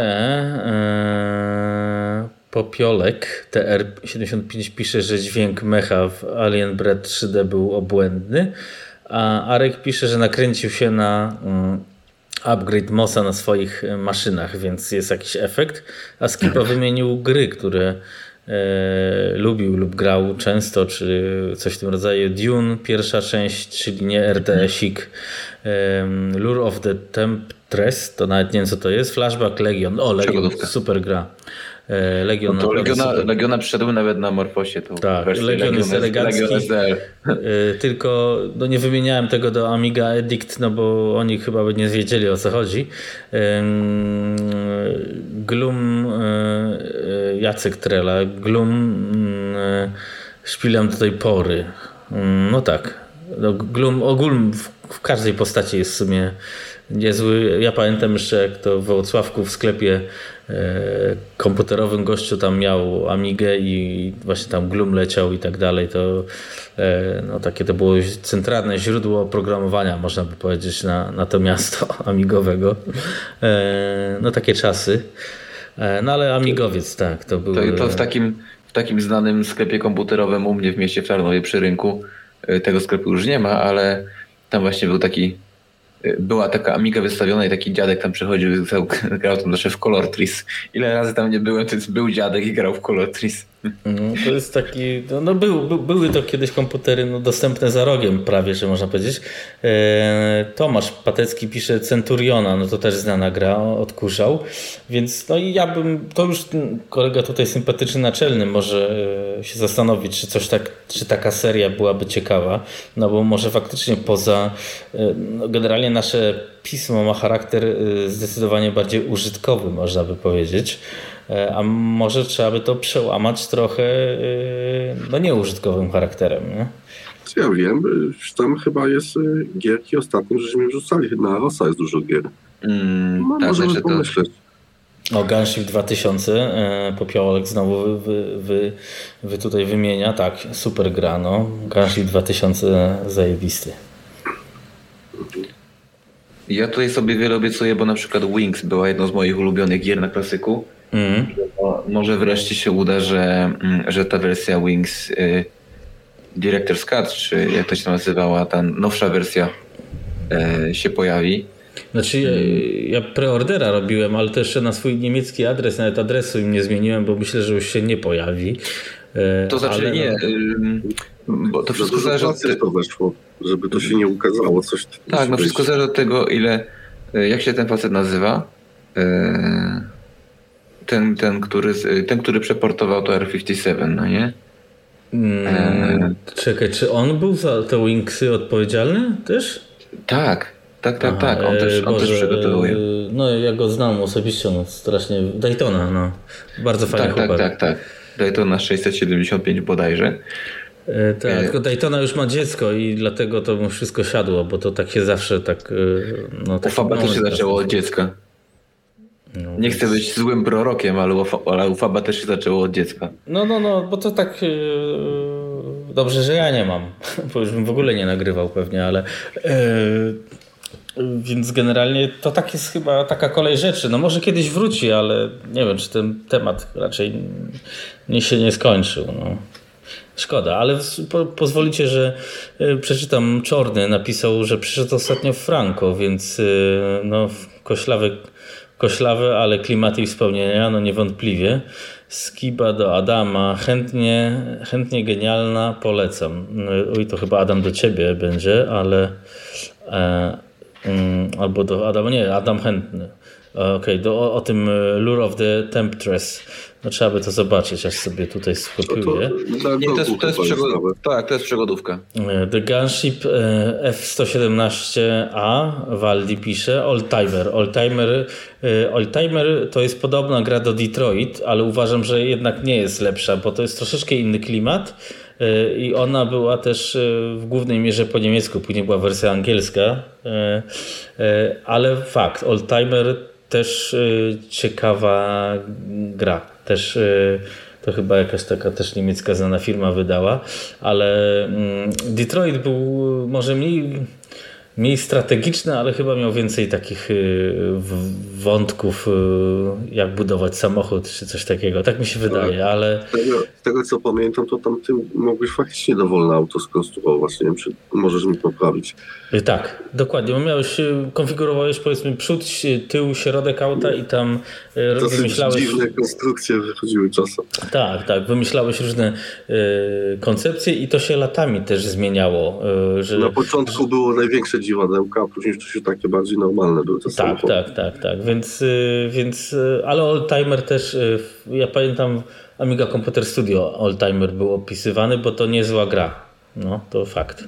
Popiolek TR75 pisze, że dźwięk mecha w Alien Bread 3D był obłędny, a Arek pisze, że nakręcił się na mm, upgrade MOSa na swoich e, maszynach, więc jest jakiś efekt. A Skipa wymienił gry, które e, lubił lub grał często, czy coś w tym rodzaju. Dune, pierwsza część, czyli nie RTS-ik. E, Lure of the Temptress, to nawet nie wiem co to jest. Flashback Legion. O, Legion, super gra. E, Legion no to Legiona, Legiona przyszedł nawet na Morfosie. To tak, Legion, Legion jest elegancki. Legion e, tylko no nie wymieniałem tego do Amiga Edict, no bo oni chyba by nie wiedzieli o co chodzi. Gloom e, Jacek Trela. Gloom szpilam do tej pory. No tak. No, Gloom, ogólnie w, w każdej postaci jest w sumie niezły. Ja pamiętam jeszcze jak to w Wrocławku w sklepie E, komputerowym gościu tam miał Amigę i właśnie tam Gloom leciał i tak dalej, to e, no, takie to było centralne źródło oprogramowania, można by powiedzieć, na, na to miasto amigowego. E, no takie czasy. No ale amigowiec, tak, to był... To, to w, takim, w takim znanym sklepie komputerowym u mnie w mieście w przy rynku, tego sklepu już nie ma, ale tam właśnie był taki była taka Amiga wystawiona i taki dziadek tam przychodził, grał tam zawsze w Color Tris. Ile razy tam nie byłem, to był dziadek i grał w Color Tris. No, to jest taki, no, no był, by, były to kiedyś komputery no, dostępne za rogiem prawie, że można powiedzieć. E, Tomasz Patecki pisze Centuriona, no to też znana gra, odkurzał. Więc no i ja bym, to już kolega tutaj sympatyczny naczelny może e, się zastanowić, czy coś tak, czy taka seria byłaby ciekawa, no bo może faktycznie poza, e, no, generalnie nasze pismo ma charakter e, zdecydowanie bardziej użytkowy, można by powiedzieć. E, a może trzeba by to przełamać trochę e, no nieużytkowym charakterem. Nie? Ja wiem, tam chyba jest e, gierki ostatnio, żeśmy wrzucali, na Rosa jest dużo gier. Mm, no, tak, możemy znaczy pomyśleć. O, Gunship 2000, Popiołek znowu wy, wy, wy, tutaj wymienia. Tak, super gra, no. Gunship 2000 zajebisty. Ja tutaj sobie wiele obiecuję, bo na przykład Wings była jedną z moich ulubionych gier na klasyku. Mm. Może wreszcie się uda, że, mm, że ta wersja Wings y, Director's Cut, czy jak to się nazywała, ta nowsza wersja y, się pojawi. Znaczy ja, ja preordera robiłem, ale to jeszcze na swój niemiecki adres, nawet adresu im nie zmieniłem, bo myślę, że już się nie pojawi. E, to znaczy ale nie, no, bo to wszystko zależy od tego. to weszło, żeby to się nie ukazało coś. Tak, no wszystko zależy od tego, ile, e, jak się ten facet nazywa. E, ten, ten, który, ten, który przeportował to R57, no nie? Hmm, czekaj, czy on był za te Wingsy odpowiedzialny też? Tak, tak, tak, Aha, tak. On też, on Boże, też przygotowuje. No ja go znam osobiście, no strasznie. Daytona, no. Bardzo fajny tak, tak chłopak. Tak, tak, tak. Daytona 675 bodajże. E, tak, e... tylko Daytona już ma dziecko i dlatego to mu wszystko siadło, bo to tak się zawsze tak... E, no, tak Ufaba też się zaczęło od dziecka. No, nie chcę być złym prorokiem, ale, ale Ufaba też się zaczęło od dziecka. No, no, no, bo to tak... Yy, dobrze, że ja nie mam, bo już bym w ogóle nie nagrywał pewnie, ale... Yy, więc generalnie to tak jest chyba taka kolej rzeczy. No może kiedyś wróci, ale nie wiem, czy ten temat raczej nie się nie skończył. No. Szkoda, ale po, pozwolicie, że y, przeczytam. Czorny napisał, że przyszedł ostatnio Franco, więc y, no, koślawy, koślawy, ale klimaty i wspomnienia, no niewątpliwie. Skiba do Adama, chętnie, chętnie genialna, polecam. Oj, to chyba Adam do ciebie będzie, ale... E, Mm, albo do Adama, nie, Adam chętny. Okej, okay, o, o tym e, Lure of the Temptress. No trzeba by to zobaczyć, aż sobie tutaj skopiuję. To, to, nie, to, jest, to jest przygodówka. Tak, to jest przygodówka. E, the Gunship e, F-117A Waldi pisze Oldtimer. Oldtimer, Oldtimer to jest podobna gra do Detroit, ale uważam, że jednak nie jest lepsza, bo to jest troszeczkę inny klimat i ona była też e, w głównej mierze po niemiecku, później była wersja angielska, e, e, ale fakt, Oldtimer też ciekawa gra, też to chyba jakaś taka też niemiecka znana firma wydała, ale mm, Detroit był może mniej mniej strategiczny, ale chyba miał więcej takich y, wątków, y, jak budować samochód czy coś takiego. Tak mi się wydaje, tak. ale... Z tego, z tego, co pamiętam, to tam ty mogłeś faktycznie dowolne auto skonstruować. Nie wiem, czy możesz mi poprawić. Y, tak, dokładnie. Bo miałeś, konfigurowałeś powiedzmy przód, tył, środek auta i tam to wymyślałeś... dziwne konstrukcje wychodziły czasem. Tak, tak. Wymyślałeś różne koncepcje i to się latami też zmieniało. Że... Na początku było największe dziwadełka, a później to się takie bardziej normalne były Tak, samochody. tak, tak, tak. Więc, y, więc y, ale Oldtimer też, y, ja pamiętam Amiga Computer Studio Oldtimer był opisywany, bo to niezła gra. No, to fakt.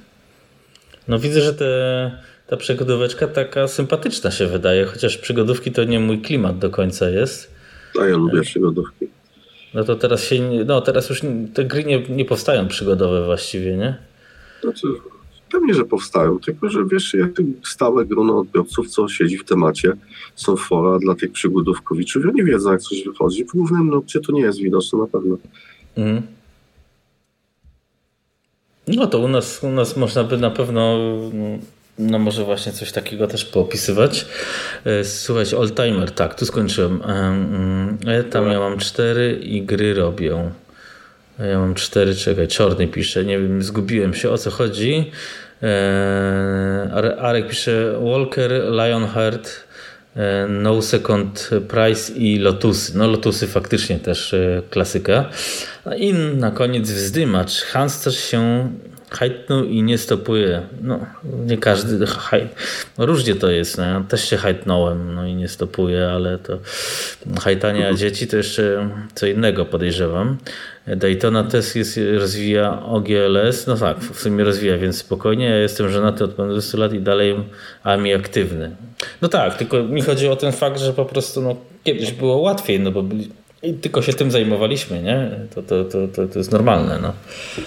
No widzę, że te, ta przygodóweczka taka sympatyczna się wydaje, chociaż przygodówki to nie mój klimat do końca jest. A ja lubię przygodówki. No to teraz się, no teraz już te gry nie, nie powstają przygodowe właściwie, nie? Znaczy, Pewnie, że powstają, tylko że wiesz, jak stałe grono odbiorców, co siedzi w temacie, są fora dla tych przygodówkowiczów i oni wiedzą, jak coś wychodzi. W głównym nurcie to nie jest widoczne na pewno. Mm. No to u nas, u nas można by na pewno no może właśnie coś takiego też poopisywać. E, słuchajcie, Oldtimer, tak, tu skończyłem. Ja tam ja mam cztery i gry robią. Ja mam cztery, czekaj, czarny pisze, nie wiem, zgubiłem się o co chodzi. Eee, Arek pisze Walker, Lionheart, e, No Second Price i Lotusy. No Lotusy faktycznie też e, klasyka. I na koniec wzdymacz. Hans też się hajtnął i nie stopuje. No, nie każdy hajt. No, różnie to jest. No. Ja też się hajtnąłem no i nie stopuję, ale to hajtanie a dzieci to jeszcze co innego podejrzewam. Daytona też jest, rozwija OGLS. No tak, w sumie rozwija, więc spokojnie. Ja jestem żonaty od ponad 20 lat i dalej AMI aktywny. No tak, tylko mi chodzi o ten fakt, że po prostu no, kiedyś było łatwiej, no bo byli, i tylko się tym zajmowaliśmy, nie? To, to, to, to, to jest normalne. No.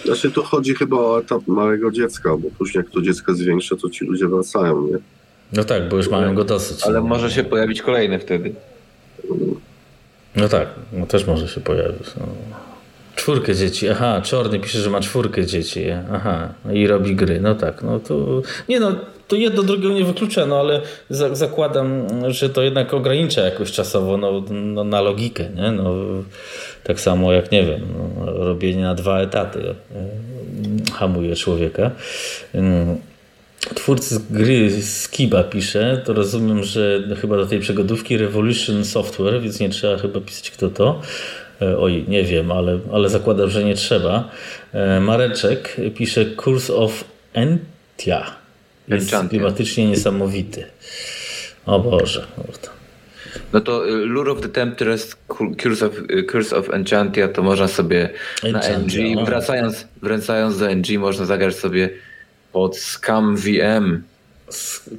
Znaczy tu chodzi chyba o etap małego dziecka, bo później jak to dziecko zwiększa, to ci ludzie wracają, nie? No tak, bo już mają go dosyć. Ale no. może się pojawić kolejny wtedy. No tak, no też może się pojawić. No. Czwórkę dzieci, aha, Czorny pisze, że ma czwórkę dzieci, aha, i robi gry, no tak, no to, nie no, to jedno drugiego nie wyklucza, no ale za, zakładam, że to jednak ogranicza jakoś czasowo no, no, na logikę, nie? No, tak samo jak, nie wiem, robienie na dwa etaty e, hamuje człowieka. Mm. Twórcy gry Skiba pisze, to rozumiem, że chyba do tej przygodówki Revolution Software, więc nie trzeba chyba pisać kto to. E, oj, nie wiem, ale, ale zakładam, że nie trzeba. E, Mareczek pisze Curse of Entia. Jest klimatycznie niesamowity. O Boże. No to y, Lure of the Temptress, Curse of, y, Curse of Enchantia to można sobie Enchantia, na NG, wracając, wracając do NG można zagrać sobie pod Scam VM.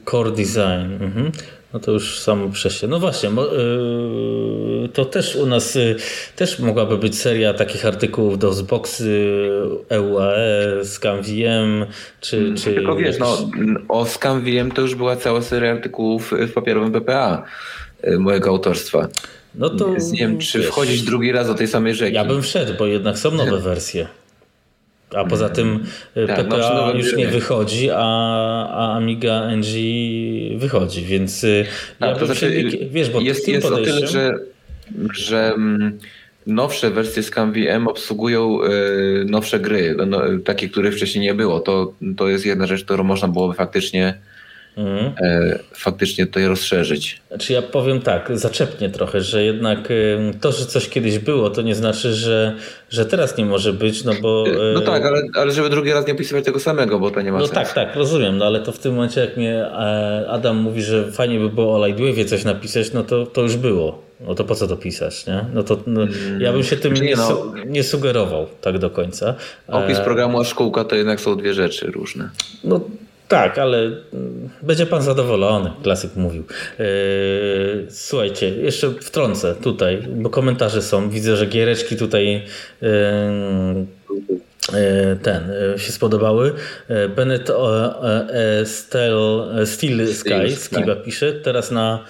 Core Design. Mhm. No to już samo przejście. No właśnie, yy, to też u nas yy, też mogłaby być seria takich artykułów do Xboxy, EUAE, ScamVM, czy, hmm, czy... Tylko wiesz, no, o ScamVM to już była cała seria artykułów w papierowym PPA mojego autorstwa. No to, Więc nie wiem, czy wchodzić drugi raz do tej samej rzeki. Ja bym wszedł, bo jednak są nowe wersje. A poza tym tak, PPA już nie wychodzi, a, a Amiga NG wychodzi, więc y, ja to znaczy, się, wiesz, bo jest, jest podejściem... o tyle, że, że mm, nowsze wersje ScanVM obsługują y, nowsze gry, no, takie, których wcześniej nie było. To, to jest jedna rzecz, którą można byłoby faktycznie E, faktycznie tutaj rozszerzyć. Znaczy ja powiem tak, zaczepnie trochę, że jednak to, że coś kiedyś było, to nie znaczy, że, że teraz nie może być, no bo... E, no tak, ale, ale żeby drugi raz nie opisywać tego samego, bo to nie ma no sensu. No tak, tak, rozumiem, no ale to w tym momencie jak mnie e, Adam mówi, że fajnie by było o Lightwave'ie coś napisać, no to, to już było. No to po co to pisać, nie? No to no, mm. ja bym się tym nie, no, nie, sugerował tak do końca. Opis programu a szkółka to jednak są dwie rzeczy różne. No tak, ale mm, będzie pan zadowolony, klasyk mówił. E, słuchajcie, jeszcze wtrącę tutaj, bo komentarze są. Widzę, że giereczki tutaj e, e, ten się spodobały. Bennett Steel, Steel Sky, Skiba pisze, teraz na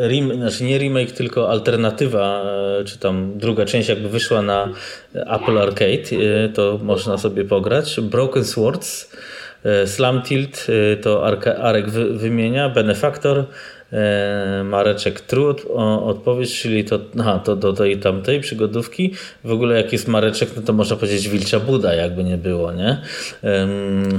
rem, znaczy nie remake, tylko alternatywa, czy tam druga część jakby wyszła na Apple Arcade, to można sobie pograć. Broken Swords Slam Tilt e, to Arek wymienia, Benefaktor, e, Mareczek Trud, odpowiedź, czyli to, aha, to do tej tamtej przygodówki. W ogóle jak jest Mareczek, no to można powiedzieć Wilcza Buda, jakby nie było, nie?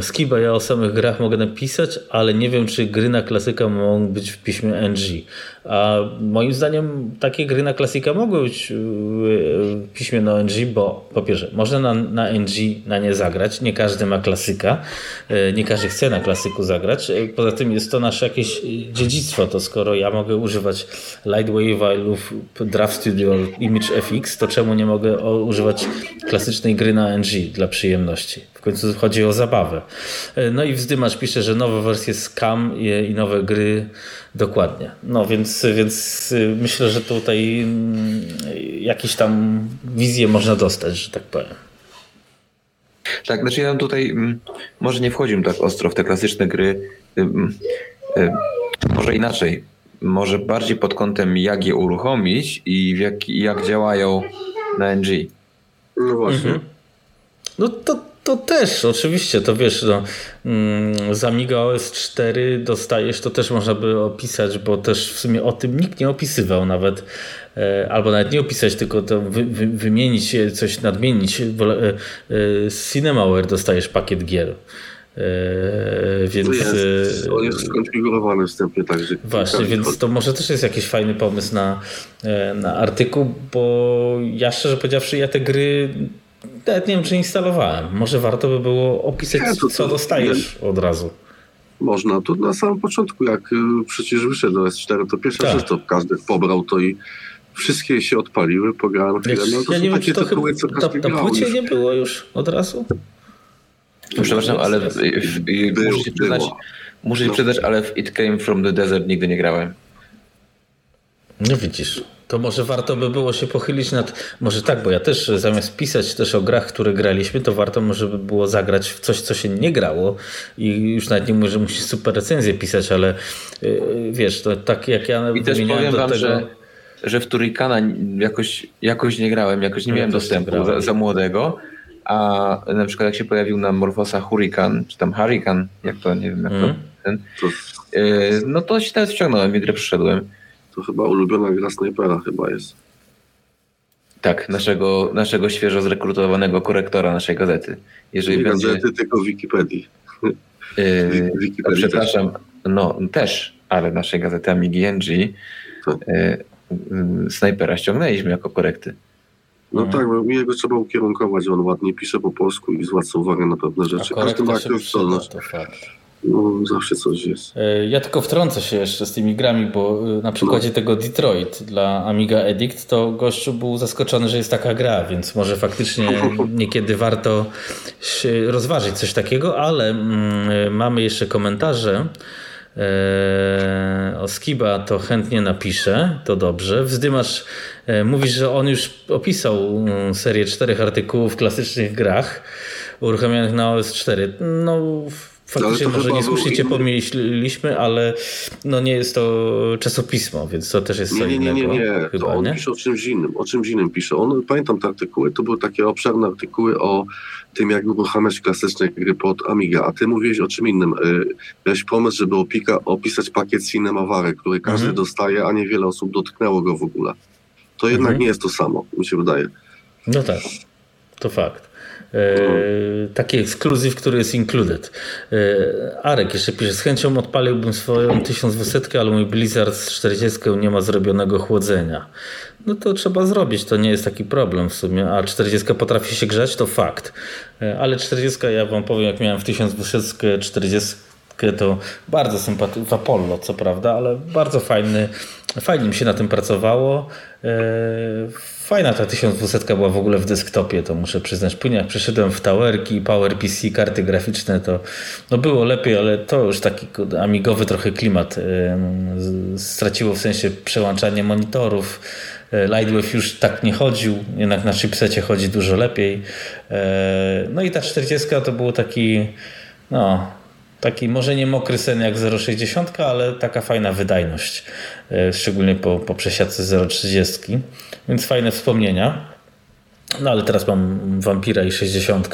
Skiba ja o samych grach mogę napisać, ale nie wiem, czy gry na klasyka mogą być w piśmie NG. A moim zdaniem takie gry na klasika mogły być w piśmie na NG, bo po pierwsze, można na, na NG na nie zagrać. Nie każdy ma klasyka, e, nie każdy chce na klasyku zagrać. E, poza tym jest to nasze jakieś dziedzictwo. To skoro ja mogę używać Lightwave lub Draft Studio, Image FX, to czemu nie mogę używać klasycznej gry na NG dla przyjemności? W końcu chodzi o zabawę. No i Wzdymacz pisze, że nowe wersje Scam i nowe gry dokładnie. No więc, więc y, myślę, że tutaj mm, jakieś tam wizje można dostać, że tak powiem. Tak, znaczy ja tutaj mm, może nie wchodzimy tak ostro w te klasyczne gry. Y, y, może inaczej. Może bardziej pod kątem jak je uruchomić i jak, jak działają na NG. No właśnie. Mhm. No to to też, oczywiście, to wiesz, no, z Amiga OS 4 dostajesz, to też można by opisać, bo też w sumie o tym nikt nie opisywał nawet, e, albo nawet nie opisać, tylko to wy, wy, wymienić, coś nadmienić. Bo, e, e, z Cinemaware dostajesz pakiet gier. więc to jest, on jest skonfigurowany wstępnie także. Właśnie, więc to może też jest jakiś fajny pomysł na, na artykuł, bo ja szczerze powiedziawszy, ja te gry nawet nie wiem, czy instalowałem. Może warto by było opisać, nie, to, co dostajesz od razu. Można. To na samym początku, jak y, przecież wyszedł S4, to pierwsza tak. rzecz to każdy pobrał to i wszystkie się odpaliły, pograłem chwilę. No to ja nie wiem, czy to tytuły, co każdy na, na płycie już. nie było już od razu? No, przepraszam, ale w, w, w, był, muszę ci przyznać, muszę no. przyznać, ale w It Came From The Desert nigdy nie grałem. No widzisz. To może warto by było się pochylić nad. Może tak, bo ja też zamiast pisać też o grach, które graliśmy, to warto może by było zagrać w coś, co się nie grało. I już nawet nie mówię, że musisz super recenzję pisać, ale yy, wiesz, to tak jak ja I też powiem wam, tego... że, że w Turikana jakoś, jakoś nie grałem, jakoś nie ja miałem dostępu za, za, młodego. a na przykład jak się pojawił na Morfosa Hurricane, czy tam Hurricane, jak to, nie wiem jak Mm. to, ten, To, yy, no to się teraz wciągnąłem i grę przyszedłem. To chyba ulubiona gra snajpera chyba jest. Tak, naszego, naszego świeżo zrekrutowanego korektora naszej gazety. Jeżeli Nie będzie... gazety, tylko Wikipedii. Yy, Wikipedii przepraszam, no też, ale naszej gazety Amigi NG Tak. yy, yy, snajpera ściągnęliśmy jako korekty. No Mhm. tak, bo mi jego trzeba ukierunkować, on ładnie pisze po polsku i zwraca uwagę na pewne A rzeczy. Każdy ma przyda, zdolność. to fakt. No, zawsze coś jest. E, Ja tylko wtrącę się jeszcze z tymi grami, bo e, na przykładzie tego Detroit dla Amiga Edict to gościu był zaskoczony, że jest taka gra, więc może faktycznie niekiedy warto się rozważyć coś takiego, ale mm, mamy jeszcze komentarze. E, o Skiba to chętnie napiszę, to dobrze. Wzdymasz, e, mówisz, że on już opisał mm, serię czterech artykułów w klasycznych grach uruchomionych na OS4. No, faktycznie może niesłusznie cię pomyśliliśmy, ale no nie jest to czasopismo, więc to też jest co Nie, nie, nie, nie, innego. nie. Chyba, to on nie? pisze o czymś innym. O czymś innym pisze. On, pamiętam te artykuły, to były takie obszerne artykuły o tym, jak uruchamiać klasyczne gry pod Amiga, a ty mówiłeś o czym innym. Y, Miałeś pomysł, żeby opika, opisać pakiet Cinemawary, który każdy Mhm. dostaje, a niewiele osób dotknęło go w ogóle. To jednak Mhm. nie jest to samo, mi się wydaje. No tak, to fakt. E, taki ekskluzyw, który jest included. E, Arek jeszcze pisze, z chęcią odpaliłbym swoją 1200, ale mój Blizzard z 40 nie ma zrobionego chłodzenia. No to trzeba zrobić, to nie jest taki problem w sumie, a 40 potrafi się grzać, to fakt. E, ale 40 ja wam powiem, jak miałem w 1200 40 to bardzo sympatyczny, w Apollo co prawda, ale bardzo fajny, fajnie mi się na tym pracowało. Fajna ta 1200 była w ogóle w desktopie, to muszę przyznać. Później jak przeszedłem w Towerki, PowerPC, karty graficzne, to no było lepiej, ale to już taki amigowy trochę klimat z- straciło w sensie przełączanie monitorów. E, Lightwave już tak nie chodził, jednak na chipsecie chodzi dużo lepiej. E, No i ta 40 to był taki, no, taki może nie mokry sen jak 0,60, ale taka fajna wydajność, e, szczególnie po, po przesiadce 0,30, więc fajne wspomnienia. No ale teraz mam Vampira i 60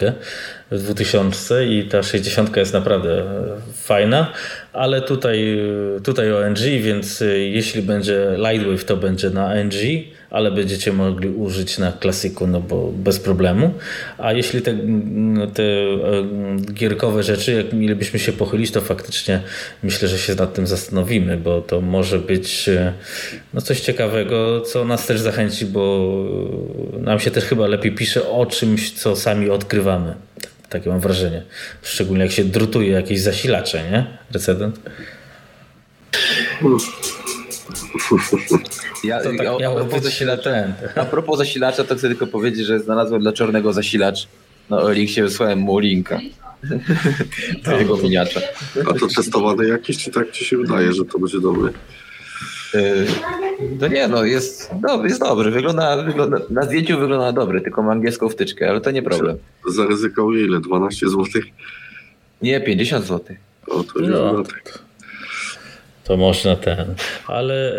w 2000 i ta 60 jest naprawdę e, fajna, ale tutaj, e, tutaj ONG, więc e, jeśli będzie Lightwave to będzie na ONG, ale będziecie mogli użyć na klasyku, no bo bez problemu. A jeśli te, mm, te e, gierkowe rzeczy, jak mielibyśmy się pochylić, to faktycznie myślę, że się nad tym zastanowimy, bo to może być e, no coś ciekawego, co nas też zachęci, bo nam się też chyba lepiej pisze o czymś, co sami odkrywamy. Takie mam wrażenie. Szczególnie jak się drutuje jakieś zasilacze, nie? Recedent. Ja, To tak a, a, miało propos zasilacza, ten. a propos zasilacza, to chcę tylko powiedzieć, że znalazłem dla czarnego zasilacz na Elixie, wysłałem mu linka do jego miniacza. A to testowane jakieś, czy tak ci się wydaje, że to będzie dobre? Yy, No nie, no jest, no, jest dobry. Wygląda, wygląda, na zdjęciu wygląda dobry, tylko ma angielską wtyczkę, ale to nie problem. Zaryzykował ile? 12 zł? Nie, 50 zł. O, to No, no. To można ten. Ale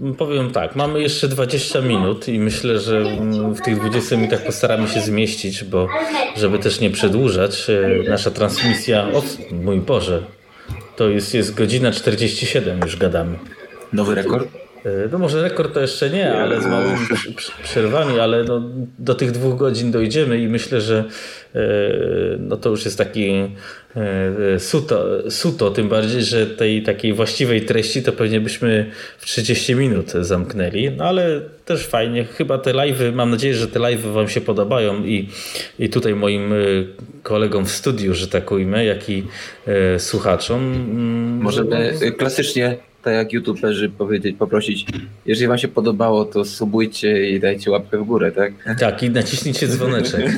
e, powiem tak, mamy jeszcze 20 minut i myślę, że mm, w tych 20 minutach postaramy się zmieścić, bo żeby też nie przedłużać, e, nasza transmisja. O mój Boże, to jest, jest godzina 47 już gadamy. Nowy rekord? E, No może rekord to jeszcze nie, ale z małymi przerwami, ale no, do tych dwóch godzin dojdziemy i myślę, że e, no to już jest taki e, suto, suto, tym bardziej, że tej takiej właściwej treści to pewnie byśmy w 30 minut zamknęli, no ale też fajnie, chyba te live'y, mam nadzieję, że te live'y wam się podobają i, i tutaj moim kolegom w studiu, że tak ujmę, jak i słuchaczom. mm, Możemy y, klasycznie, tak jak youtuberzy powiedzieć, poprosić, jeżeli wam się podobało, to subujcie i dajcie łapkę w górę, tak? Tak, i naciśnijcie dzwoneczek.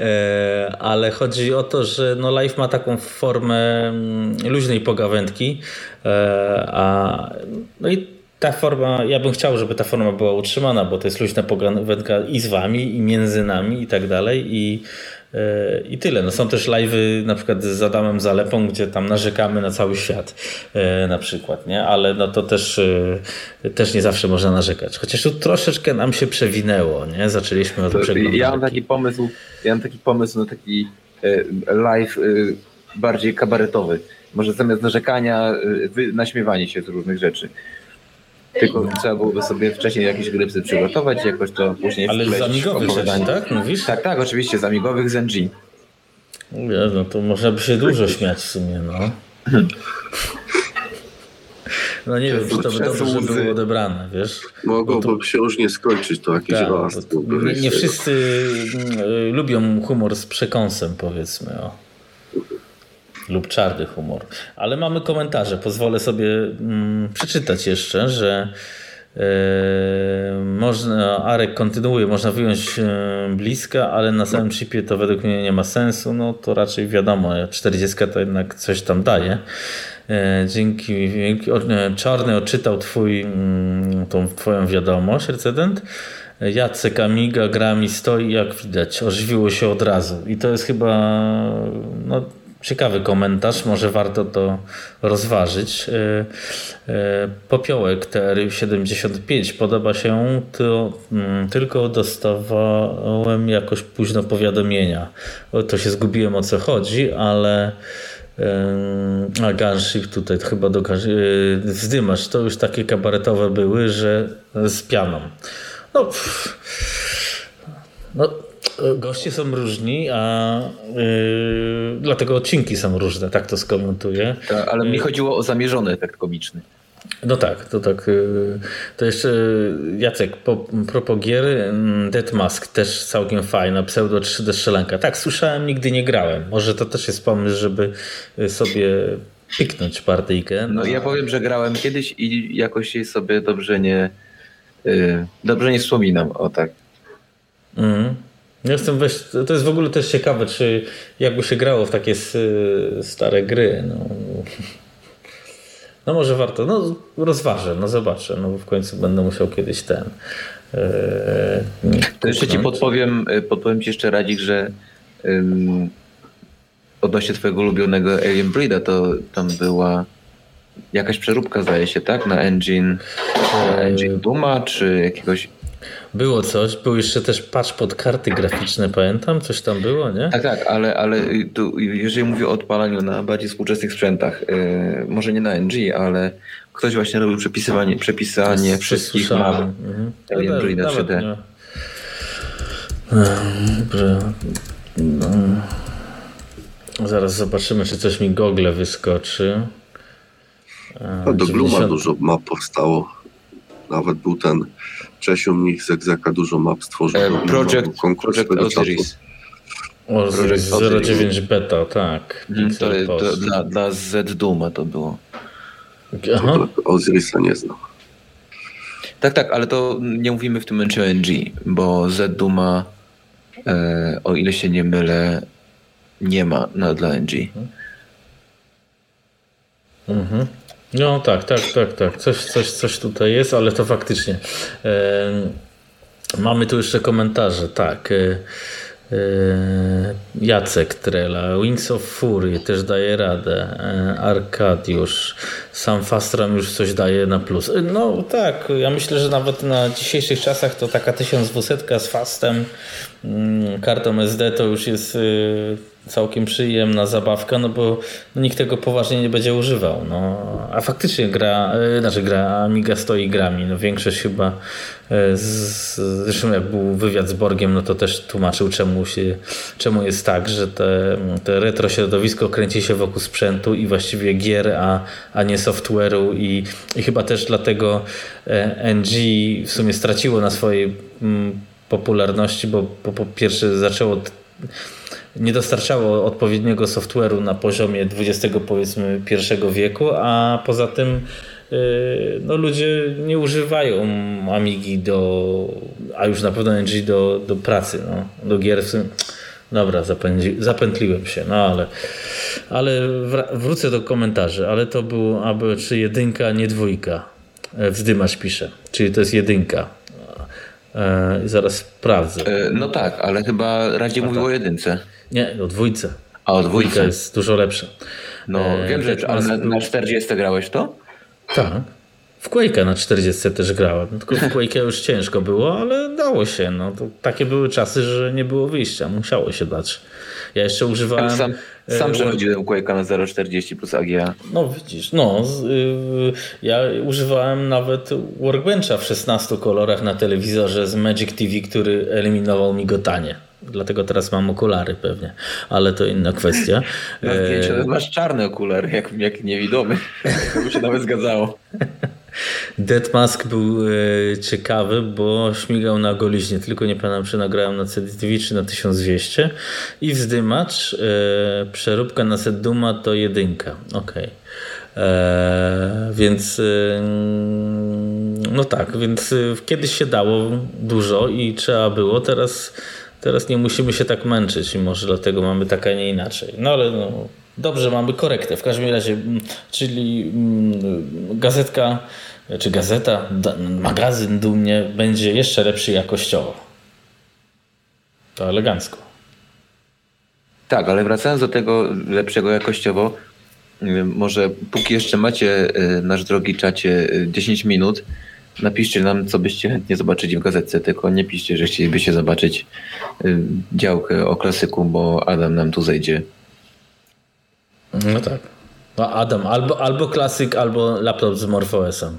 E, Ale chodzi o to, że no live ma taką formę mm, luźnej pogawędki, e, a no i ta forma, ja bym chciał, żeby ta forma była utrzymana, bo to jest luźna pogawędka i z wami, i między nami, i tak dalej. I I tyle. No są też live'y na przykład z Adamem Zalepą, gdzie tam narzekamy na cały świat e, na przykład, nie? Ale no to też, e, też nie zawsze można narzekać. Chociaż tu troszeczkę nam się przewinęło, nie? Zaczęliśmy od przeglądarki. Ja mam taki pomysł, ja mam taki pomysł na taki live bardziej kabaretowy. Może zamiast narzekania, naśmiewanie się z różnych rzeczy. Tylko trzeba byłoby sobie wcześniej jakieś gry przygotować jakoś to później Ale z amigowych rzeczy, tak? Mówisz? Tak, tak, oczywiście, z amigowych z NG. no to można by się dużo śmiać w sumie, no. No nie wiem, czy to by dobrze było odebrane, wiesz? Mogłoby to... się różnie skończyć, to jakiś tak, raz. Nie, nie wszyscy mm, lubią humor z przekąsem, powiedzmy. O lub czarny humor. Ale mamy komentarze. Pozwolę sobie mm, przeczytać jeszcze, że e, można, Arek kontynuuje, można wyjąć e, bliska, ale na samym chipie to według mnie nie ma sensu. No to raczej wiadomo, 40 to jednak coś tam daje. E, dzięki, dzięki Czarny odczytał twój, mm, tą twoją wiadomość, recydent. Jacek Amiga grami stoi, jak widać, ożywiło się od razu. I to jest chyba no, Ciekawy komentarz, może warto to rozważyć. E, e, popiołek TR75 podoba się, to mm, tylko dostawałem jakoś późno powiadomienia. To się zgubiłem o co chodzi, ale a Gunship tutaj chyba do zdymacz, to już takie kabaretowe były, że z pianą. No, pff, no Goście są różni, a yy, dlatego odcinki są różne, tak to skomentuję. Tak, ale mi y, chodziło o zamierzony efekt komiczny. No tak, to tak. Y, to jeszcze Jacek, po, propos gier, Dead Mask też całkiem fajna, pseudo 3D strzelanka. Tak, słyszałem, nigdy nie grałem. Może to też jest pomysł, żeby sobie piknąć partyjkę. No, no ja powiem, że grałem kiedyś i jakoś sobie dobrze nie dobrze nie wspominam o tak. Mm. Jestem weź, to jest w ogóle też ciekawe, czy jakby się grało w takie stare gry. No, no może warto, no rozważę, no zobaczę, no w końcu będę musiał kiedyś ten. Yy, to jeszcze ci podpowiem, e, podpowiem ci jeszcze Radzik, że um, odnośnie twojego ulubionego Alien Breeda, to tam była jakaś przeróbka zdaje się, tak? Na engine, na engine Duma, czy jakiegoś było coś, był jeszcze też patch pod karty graficzne, pamiętam? Coś tam było, nie? Tak, tak, ale, ale tu, jeżeli mówię o odpalaniu na bardziej współczesnych sprzętach, yy, może nie na NG, ale ktoś właśnie robił przepisywanie, przepisanie wszystkich map mhm. No, Breed 3D. Dobrze. No. Zaraz zobaczymy, czy coś mi Google wyskoczy. No, do 90... Bluma dużo map powstało. Nawet był ten Czesiu Mnich z Egzeka dużo map stworzył. E, project, project Osiris. Osiris 09 beta, tak. Mm, to, to dla, dla Z Duma to było. Aha. Osirisa nie znam. Tak, tak, ale to nie mówimy w tym momencie o NG, bo Z Duma, e, o ile się nie mylę, nie ma na, dla NG. Mhm. No tak, tak, tak, tak. Coś, coś, coś tutaj jest, ale to faktycznie. Mamy tu jeszcze komentarze, tak. E, e, Jacek Trela, Wings of Fury też daje radę. E, Arkadiusz, sam Fastram już coś daje na plus. No tak, ja myślę, że nawet na dzisiejszych czasach to taka 1200 z Fastem, mm, kartą SD to już jest całkiem przyjemna zabawka, no bo nikt tego poważnie nie będzie używał. No, a faktycznie gra, e, znaczy gra Amiga stoi grami. No, większość chyba, e, z, zresztą jak był wywiad z Borgiem, no to też tłumaczył czemu, się, czemu jest tak, że te, te retro środowisko kręci się wokół sprzętu i właściwie gier, a, a nie software'u i, i chyba też dlatego e, NG w sumie straciło na swojej mm, popularności, bo po, po pierwsze zaczęło nie dostarczało odpowiedniego software'u na poziomie XX powiedzmy pierwszego wieku, a poza tym y, no, ludzie nie używają Amigi do, a już na pewno NG do, do pracy, no, do gier. Dobra, zapędzi, zapętliłem się, no ale, ale wrócę do komentarzy, ale to był aby czy jedynka, nie dwójka. E, Wzdymacz pisze, czyli to jest jedynka. E, zaraz sprawdzę. E, no tak, ale chyba raczej mówił tak. o jedynce. Nie, o dwójce. A o Dwójka dwójce. jest dużo lepsza. No E, wiem, że ale na, na 40 grałeś to? Tak. W Quake'a na 40 też grałem. Tylko w Quake'a już ciężko było, ale dało się. No, to takie były czasy, że nie było wyjścia. Musiało się dać. Ja jeszcze używałem... Sam, sam e, przechodziłem Quake'a na 0,40 plus AGA. No widzisz, no y, ja używałem nawet Workbencha w 16 kolorach na telewizorze z Magic TV, który eliminował migotanie. Dlatego teraz mam okulary pewnie, ale to inna kwestia. Na E, zdjęciu masz czarny okular, jak, jak niewidomy. To by się nawet zgadzało. Dead Mask był e, ciekawy, bo śmigał na goliźnie, tylko nie pamiętam czy nagrałem na CDTV czy na 1200 i wzdymacz, e, przeróbka na set Duma to jedynka, okej. E, Więc e, no tak, więc e, kiedyś się dało dużo i trzeba było, teraz, teraz nie musimy się tak męczyć i może dlatego mamy tak, a nie inaczej. No ale no, dobrze, mamy korektę. W każdym razie, mm, czyli mm, gazetka, czy gazeta, magazyn dumnie będzie jeszcze lepszy jakościowo. To elegancko. Tak, ale wracając do tego lepszego jakościowo, y, może póki jeszcze macie, y, nasz drogi czacie, y, 10 minut, napiszcie nam, co byście chętnie zobaczyli w gazetce, tylko nie piszcie, że chcielibyście zobaczyć y, działkę o klasyku, bo Adam nam tu zejdzie. No tak. No Adam, albo, albo klasyk, albo laptop z MorphOS-em.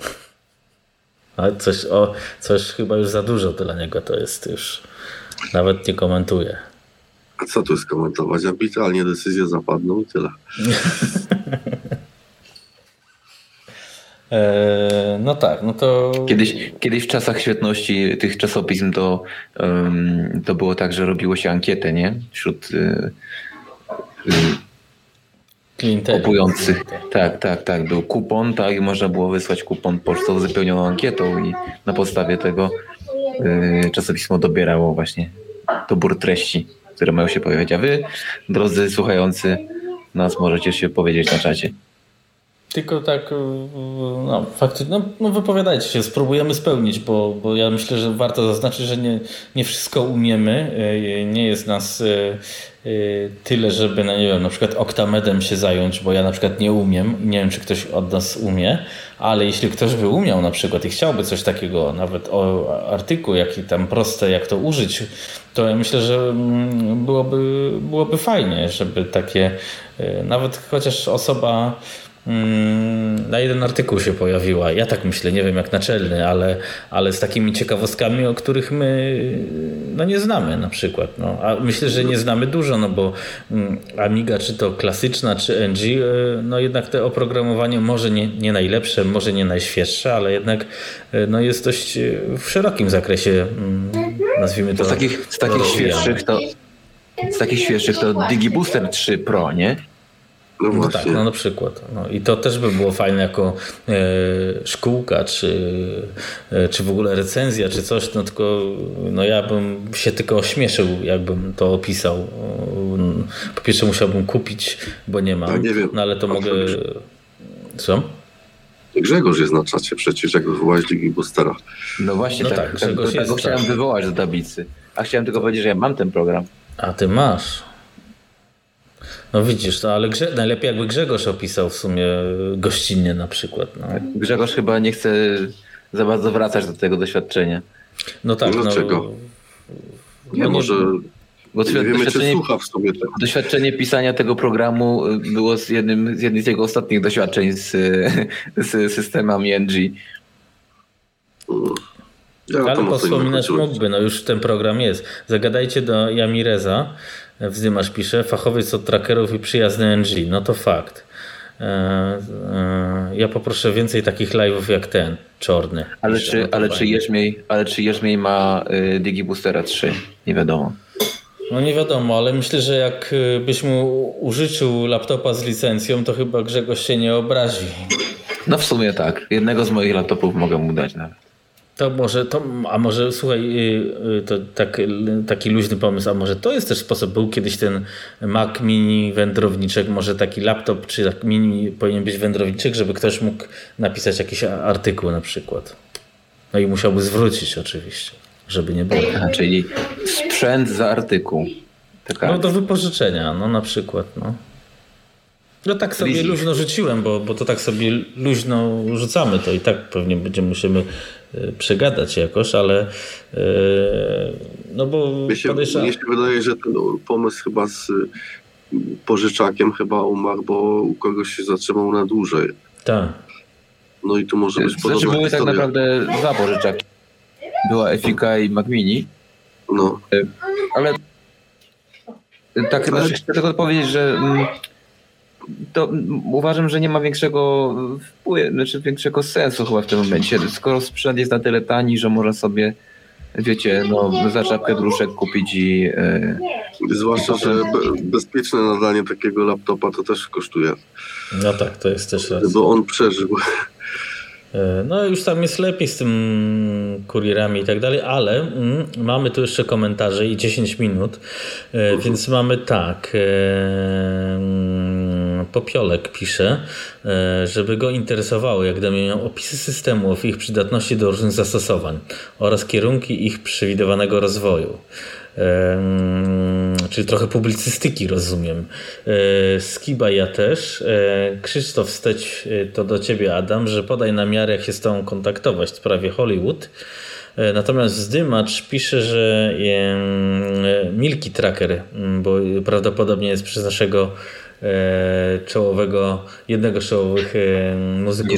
Ale coś, o, coś chyba już za dużo dla niego to jest już. Nawet nie komentuję. A co tu jest komentować? Arbitralnie decyzje zapadną i tyle. Eee, no tak, no to. Kiedyś, kiedyś w czasach świetności tych czasopism to, ym, to było tak, że robiło się ankietę, nie? Wśród y, y, kupujących. Tak, tak, tak. Był kupon, tak, i można było wysłać kupon pocztą wypełnioną ankietą i na podstawie tego y, czasopismo dobierało właśnie dobór treści, które mają się pojawiać. A wy, drodzy słuchający, nas możecie się powiedzieć na czacie. Tylko tak, no faktycznie, no, no wypowiadajcie się, spróbujemy spełnić, bo, bo ja myślę, że warto zaznaczyć, że nie, nie wszystko umiemy, yy, nie jest nas yy, yy, tyle, żeby, no nie wiem, na przykład oktamedem się zająć, bo ja na przykład nie umiem. I nie wiem, czy ktoś od nas umie, ale jeśli ktoś by umiał na przykład i chciałby coś takiego, nawet o artykuł, jaki tam proste, jak to użyć, to ja myślę, że mm, byłoby, byłoby fajnie, żeby takie, nawet chociaż osoba na jeden artykuł się pojawiła. Ja tak myślę, nie wiem jak naczelny, ale, ale z takimi ciekawostkami, o których my no nie znamy na przykład. No. A myślę, że nie znamy dużo, no bo mm, Amiga, czy to klasyczna, czy NG, y, no jednak te oprogramowanie może nie, nie najlepsze, może nie najświeższe, ale jednak y, no jest dość y, w szerokim zakresie, mm, nazwijmy to. Z takich, z takich świeższych to z takich świeższych to DigiBooster 3 Pro, nie? No No tak, no na przykład. No, I to też by było fajne jako e, szkółka, czy, e, czy w ogóle recenzja, czy coś, no tylko no ja bym się tylko ośmieszył, jakbym to opisał. Po pierwsze musiałbym kupić, bo nie mam, Ja nie wiem. no ale to A mogę... Co? Grzegorz jest na czacie przecież, jak wywołałeś Ligi Boostera. No właśnie, No tak, tak, Grzegorz tak, tak chciałem tak. wywołać do tablicy. A chciałem tylko powiedzieć, że ja mam ten program. A ty masz. No widzisz, to ale Grze- najlepiej jakby Grzegorz opisał w sumie gościnnie na przykład. No, Grzegorz chyba nie chce za bardzo wracać do tego doświadczenia. no tak, no, Dlaczego? Nie, No nie- może Bo nie wiemy, czy doświadczenie, słucha w sumie tego. doświadczenie pisania tego programu y, było z jednym z, jednym z jego ostatnich doświadczeń z, z systemami NG. Ja Ale wspominać mógłby, no już ten program jest. Zagadajcie do Jamireza, Wzdymasz pisze, fachowiec od trackerów i przyjazny NG. No to fakt. E, e, ja poproszę więcej takich live'ów jak ten, czorny. Ale czy, no ale czy. Jerzmiej, ale czy Jerzmiej ma y, DigiBoostera 3? Nie wiadomo. No nie wiadomo, ale myślę, że jak y, mu użyczył laptopa z licencją, to chyba Grzegorz się nie obrazi. No w sumie tak. Jednego z moich laptopów mogę mu dać nawet. To może, to, a może słuchaj, y, y, to tak, taki luźny pomysł, a może to jest też sposób, był kiedyś ten Mac mini wędrowniczek, może taki laptop czy tak mini powinien być wędrowniczek, żeby ktoś mógł napisać jakiś artykuł na przykład. No i musiałby zwrócić oczywiście. żeby nie było. A, czyli sprzęt za artykuł. Taka... No do wypożyczenia, no na przykład, no. No tak sobie luźno rzuciłem, bo, bo to tak sobie luźno rzucamy, to i tak pewnie będziemy musimy przegadać jakoś, ale e, no bo mnie się, podejrza... mnie się wydaje, że ten pomysł chyba z pożyczakiem chyba umarł, bo u kogoś się zatrzymał na dłużej. Tak. No i tu może być podobna Znaczy były tak naprawdę dwa pożyczaki. Była Efika i Macmini. No. Ale tak, ale... Znaczy, chcę tylko powiedzieć, że mm, to uważam, że nie ma większego wpływu, znaczy większego sensu chyba w tym momencie. Skoro sprzęt jest na tyle tani, że można sobie wiecie, no, za czapkę dróżek kupić i... Yy, Zwłaszcza, że bezpieczne nadanie takiego laptopa to też kosztuje. No tak, to jest też raz. Bo on przeżył. E, no już tam jest lepiej z tym kurierami i tak dalej, ale mm, mamy tu jeszcze komentarze i 10 minut, e, więc mamy tak. Popiolek pisze, żeby go interesowało, jak miał opisy systemów ich przydatności do różnych zastosowań oraz kierunki ich przewidywanego rozwoju czyli trochę publicystyki rozumiem. E, Skiba ja też. E, Krzysztof Steć e, to do ciebie Adam, że podaj na miarę jak się z tobą kontaktować w sprawie Hollywood. Natomiast Zdymacz pisze, że Milky Tracker, bo prawdopodobnie jest przez naszego E, czołowego, jednego z czołowych e, muzyków. Nie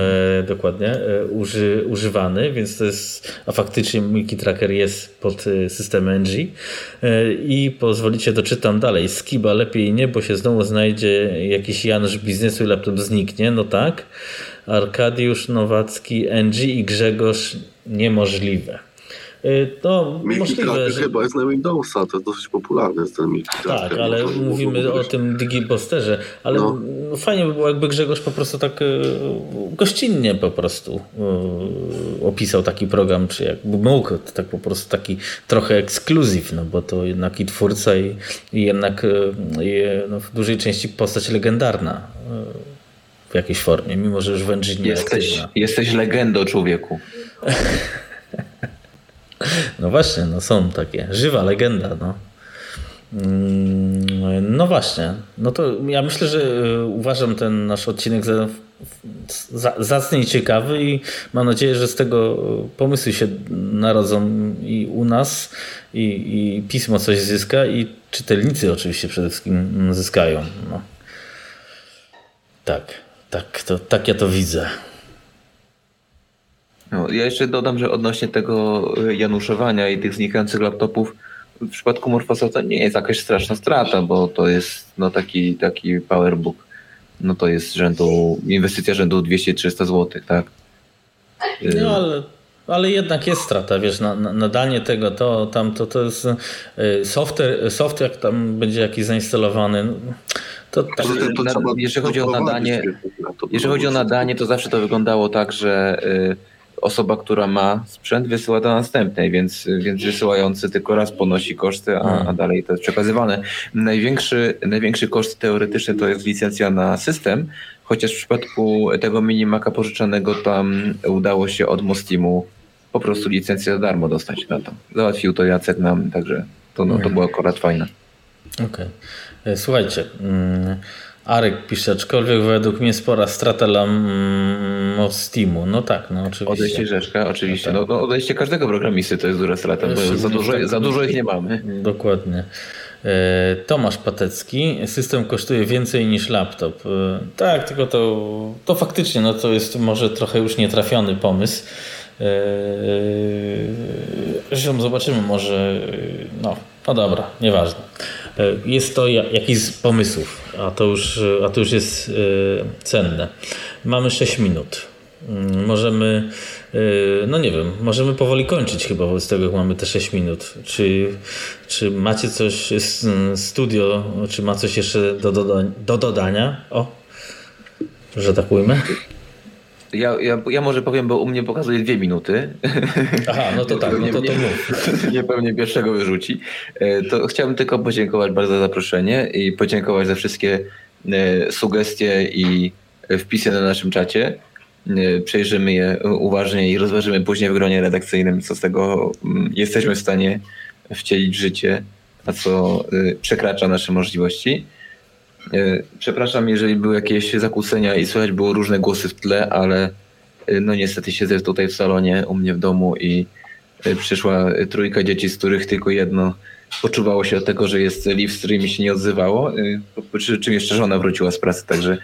e, dokładnie, uży, używany, więc to jest, a faktycznie Milky Tracker jest pod system NG. I pozwolicie, doczytam dalej. Skiba lepiej nie, bo się znowu znajdzie jakiś Janusz biznesu i laptop zniknie. No tak. Arkadiusz Nowacki, NG i Grzegorz niemożliwe. Y, to Milky możliwe, że... chyba jest na Windowsa, to jest dosyć popularny jest ten Milky Tak, ale mówimy o tym Digiposterze, ale no. fajnie by było jakby Grzegorz po prostu tak y, gościnnie po prostu y, opisał taki program, czy jakby mógł, tak po prostu taki trochę ekskluzyw, no bo to jednak i twórca i, i jednak i, no, w dużej części postać legendarna w jakiejś formie, mimo że już w engine jesteś, jesteś legendą człowieku. No właśnie, no są takie. Żywa legenda, no. Mm, no właśnie. No to ja myślę, że e, uważam ten nasz odcinek za, za zacny ciekawy i mam nadzieję, że z tego pomysły się narodzą i u nas i, i pismo coś zyska i czytelnicy oczywiście przede wszystkim zyskają. No. Tak, tak, to, tak ja to widzę. No, ja jeszcze dodam, że odnośnie tego y, januszowania i tych znikających laptopów, w przypadku Morfosa to nie jest jakaś straszna strata, bo to jest no, taki, taki powerbook. No to jest rzędu, inwestycja rzędu 200-300 zł, tak? Y, no ale, ale jednak jest strata, wiesz, na, na, nadanie tego, to tam to, to jest y, software, software jak tam będzie jakiś zainstalowany, no, to, tak, to, to, to jeżeli chodzi o nadanie, jeżeli chodzi o nadanie, to zawsze to wyglądało tak, że osoba, która ma sprzęt, wysyła do następnej, więc, więc wysyłający tylko raz ponosi koszty, a, a hmm. dalej to jest przekazywane. Największy, największy koszt teoretyczny to jest licencja na system, chociaż w przypadku tego minimaka pożyczanego tam udało się od Mostimu po prostu licencję za darmo dostać na to. Załatwił to Jacek nam, także to, no, to hmm. było akurat fajne. Okej. Okay. E, słuchajcie, mm, Arek pisze, aczkolwiek według mnie spora strata dla Steamu. No tak, no oczywiście. Odejście Rzeszka, oczywiście. No, tak. no, odejście każdego programisty to jest duża strata, bo za dużo, tak, za dużo ich nie mamy. Dokładnie. E, Tomasz Patecki. System kosztuje więcej niż laptop. E, tak, tylko to, to faktycznie no to jest może trochę już nietrafiony pomysł. E, zresztą zobaczymy może, no, no dobra, nieważne. Jest to jakiś z pomysłów, a to już, a to już jest cenne. Mamy 6 minut. Mm, możemy, no nie wiem, możemy powoli kończyć chyba wobec tego, jak mamy te 6 minut. Czy, czy macie coś, studio, czy ma coś jeszcze do, do, do dodania? O, że tak ujmę. Ja, ja, ja może powiem, bo u mnie pokazuje dwie minuty. Aha, no to tak, no to, to mów. Nie pewnie pierwszego wyrzuci. E, to chciałbym tylko podziękować bardzo za zaproszenie i podziękować za wszystkie e, sugestie i wpisy na naszym czacie. przejrzymy je uważnie i rozważymy później w gronie redakcyjnym, co z tego mm, jesteśmy w stanie wcielić w życie, a co przekracza nasze możliwości. Przepraszam, jeżeli były jakieś zakłócenia i słychać było różne głosy w tle, ale no niestety siedzę tutaj w salonie u mnie w domu i przyszła trójka dzieci, z których tylko jedno poczuwało się od tego, że jest live stream i się nie odzywało, przy czym jeszcze żona wróciła z pracy, także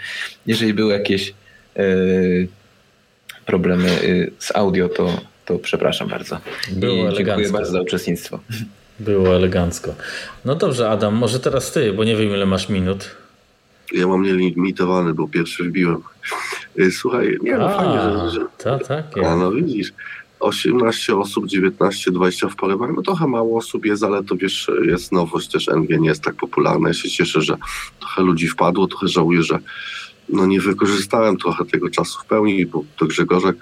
jeżeli były jakieś problemy z audio, to, to przepraszam bardzo. Było I elegancko. dziękuję bardzo za uczestnictwo. Było elegancko. No dobrze, Adam, może teraz ty, bo nie wiem ile masz minut. Ja mam nielimitowany, bo pierwszy wbiłem. Słuchaj, nie no fajnie, że... To, tak, A no widzisz. 18 osób, 19, 20 w polewach, no trochę mało osób jest, ale to wiesz, jest nowość, też NG nie jest tak popularne. Ja się cieszę, że trochę ludzi wpadło, trochę żałuję, że no nie wykorzystałem trochę tego czasu w pełni, bo do Grzegorza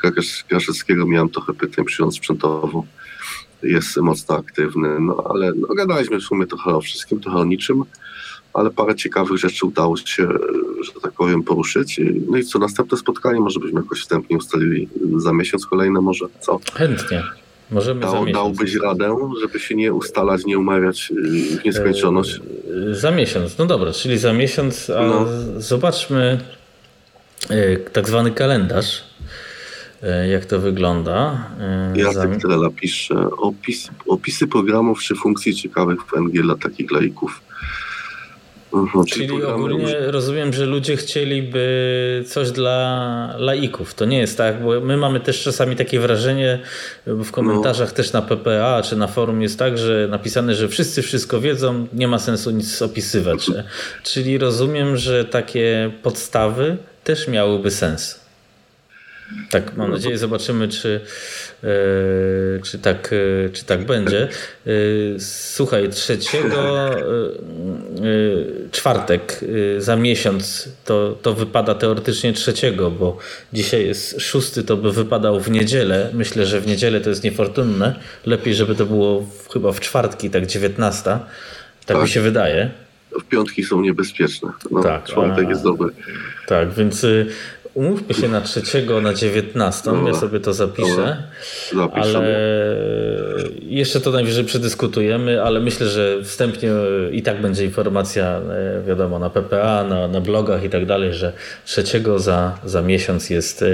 Kraszewskiego miałem trochę pytań przyjąć sprzętowo. Jest mocno aktywny, no ale no, gadaliśmy w sumie trochę o wszystkim, trochę o niczym ale parę ciekawych rzeczy udało się, że tak powiem, poruszyć. No i co, następne spotkanie może byśmy jakoś wstępnie ustalili za miesiąc kolejne może, co? Chętnie. Możemy Dał, za Dałbyś radę, żeby się nie ustalać, nie umawiać w nieskończoność? Yy, za miesiąc, no dobra, czyli za miesiąc, a no. zobaczmy yy, tak zwany kalendarz, yy, jak to wygląda. Jacek za... Trela pisze, opis, opisy programów czy funkcji ciekawych w NG dla takich laików. Mhm, czyli, czyli ogólnie rozumiem, że ludzie chcieliby coś dla laików. To nie jest tak, bo my mamy też czasami takie wrażenie w komentarzach no. też na PPA czy na forum jest tak, że napisane, że wszyscy wszystko wiedzą, nie ma sensu nic opisywać. Czyli rozumiem, że takie podstawy też miałyby sens. Tak, mam nadzieję, zobaczymy, czy, e, czy, tak, e, czy tak będzie. E, słuchaj, trzeciego, czwartek za miesiąc to, to wypada teoretycznie trzeciego, bo dzisiaj jest szósty, to by wypadał w niedzielę. Myślę, że w niedzielę to jest niefortunne. Lepiej, żeby to było w, chyba w czwartki, tak dziewiętnasta. Tak, tak, mi się wydaje. W piątki są niebezpieczne. No, tak, czwartek a, jest dobry. Tak, więc Umówmy się na trzeciego, na dziewiętnastą. ja no. sobie to zapiszę. Ale jeszcze to najwyżej przedyskutujemy, ale myślę, że wstępnie i tak będzie informacja, e, wiadomo, na PPA, na, na blogach i tak dalej, że trzeciego za, za miesiąc jest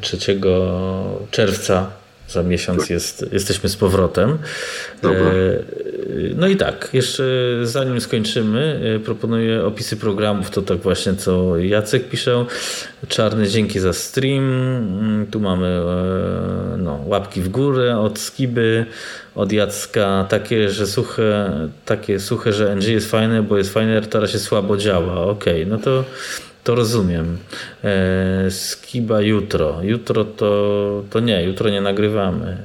3 e, czerwca za miesiąc tak. jest, jesteśmy z powrotem. Dobra. E, no i tak, jeszcze zanim skończymy, e, proponuję opisy programów, to tak właśnie co Jacek pisze. Czarny dzięki za stream. Mm, tu mamy e, no, łapki w górę od Skiby, od Jacka. Takie, że suche, takie suche, że NG jest fajne, bo jest fajne, teraz się słabo działa. Okej, okay, no to to rozumiem. E, Skiba jutro. Jutro to, to nie, jutro nie nagrywamy.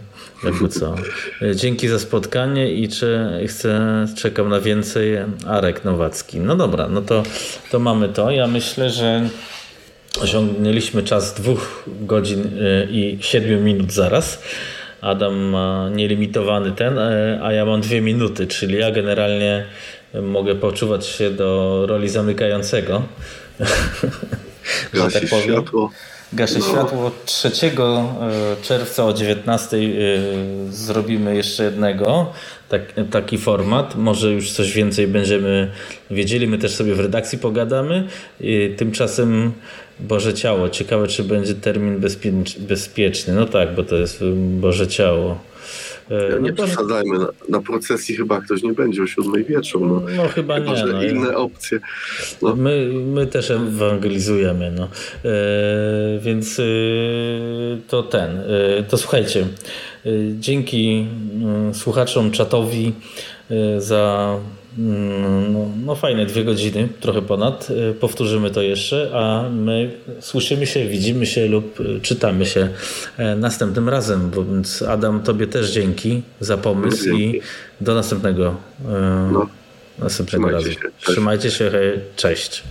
Jakby co. E, dzięki za spotkanie i czy chcę, czekam na więcej. Arek Nowacki. No dobra, no to, to mamy to. Ja myślę, że osiągnęliśmy czas dwóch godzin e, i siedmiu minut zaraz. Adam ma nielimitowany ten, a ja mam dwie minuty, czyli ja generalnie mogę poczuwać się do roli zamykającego. Gasi tak światło. Gaszę no. światło. 3 e, czerwca o 19 e, zrobimy jeszcze jednego. Tak, taki format. Może już coś więcej będziemy wiedzieli. My też sobie w redakcji pogadamy. Tymczasem Boże Ciało. Ciekawe, czy będzie termin bezpieczny. No tak, bo to jest Boże Ciało. E, nie no przesadzajmy, na, na, procesji chyba ktoś nie będzie o siódmej wieczór. No, no chyba, chyba nie. No, inne opcje. No. My, my też ewangelizujemy. No. E, więc e, to ten. To słuchajcie. Dzięki mm, słuchaczom, czatowi za no, no fajne, dwie godziny, trochę ponad. Y, powtórzymy to jeszcze, a my słyszymy się, widzimy się lub y, czytamy się e, następnym razem. Więc Adam, tobie też dzięki za pomysł dzięki. i do następnego, e, no. następnego Trzymajcie razu. Się. Trzymajcie się, cześć.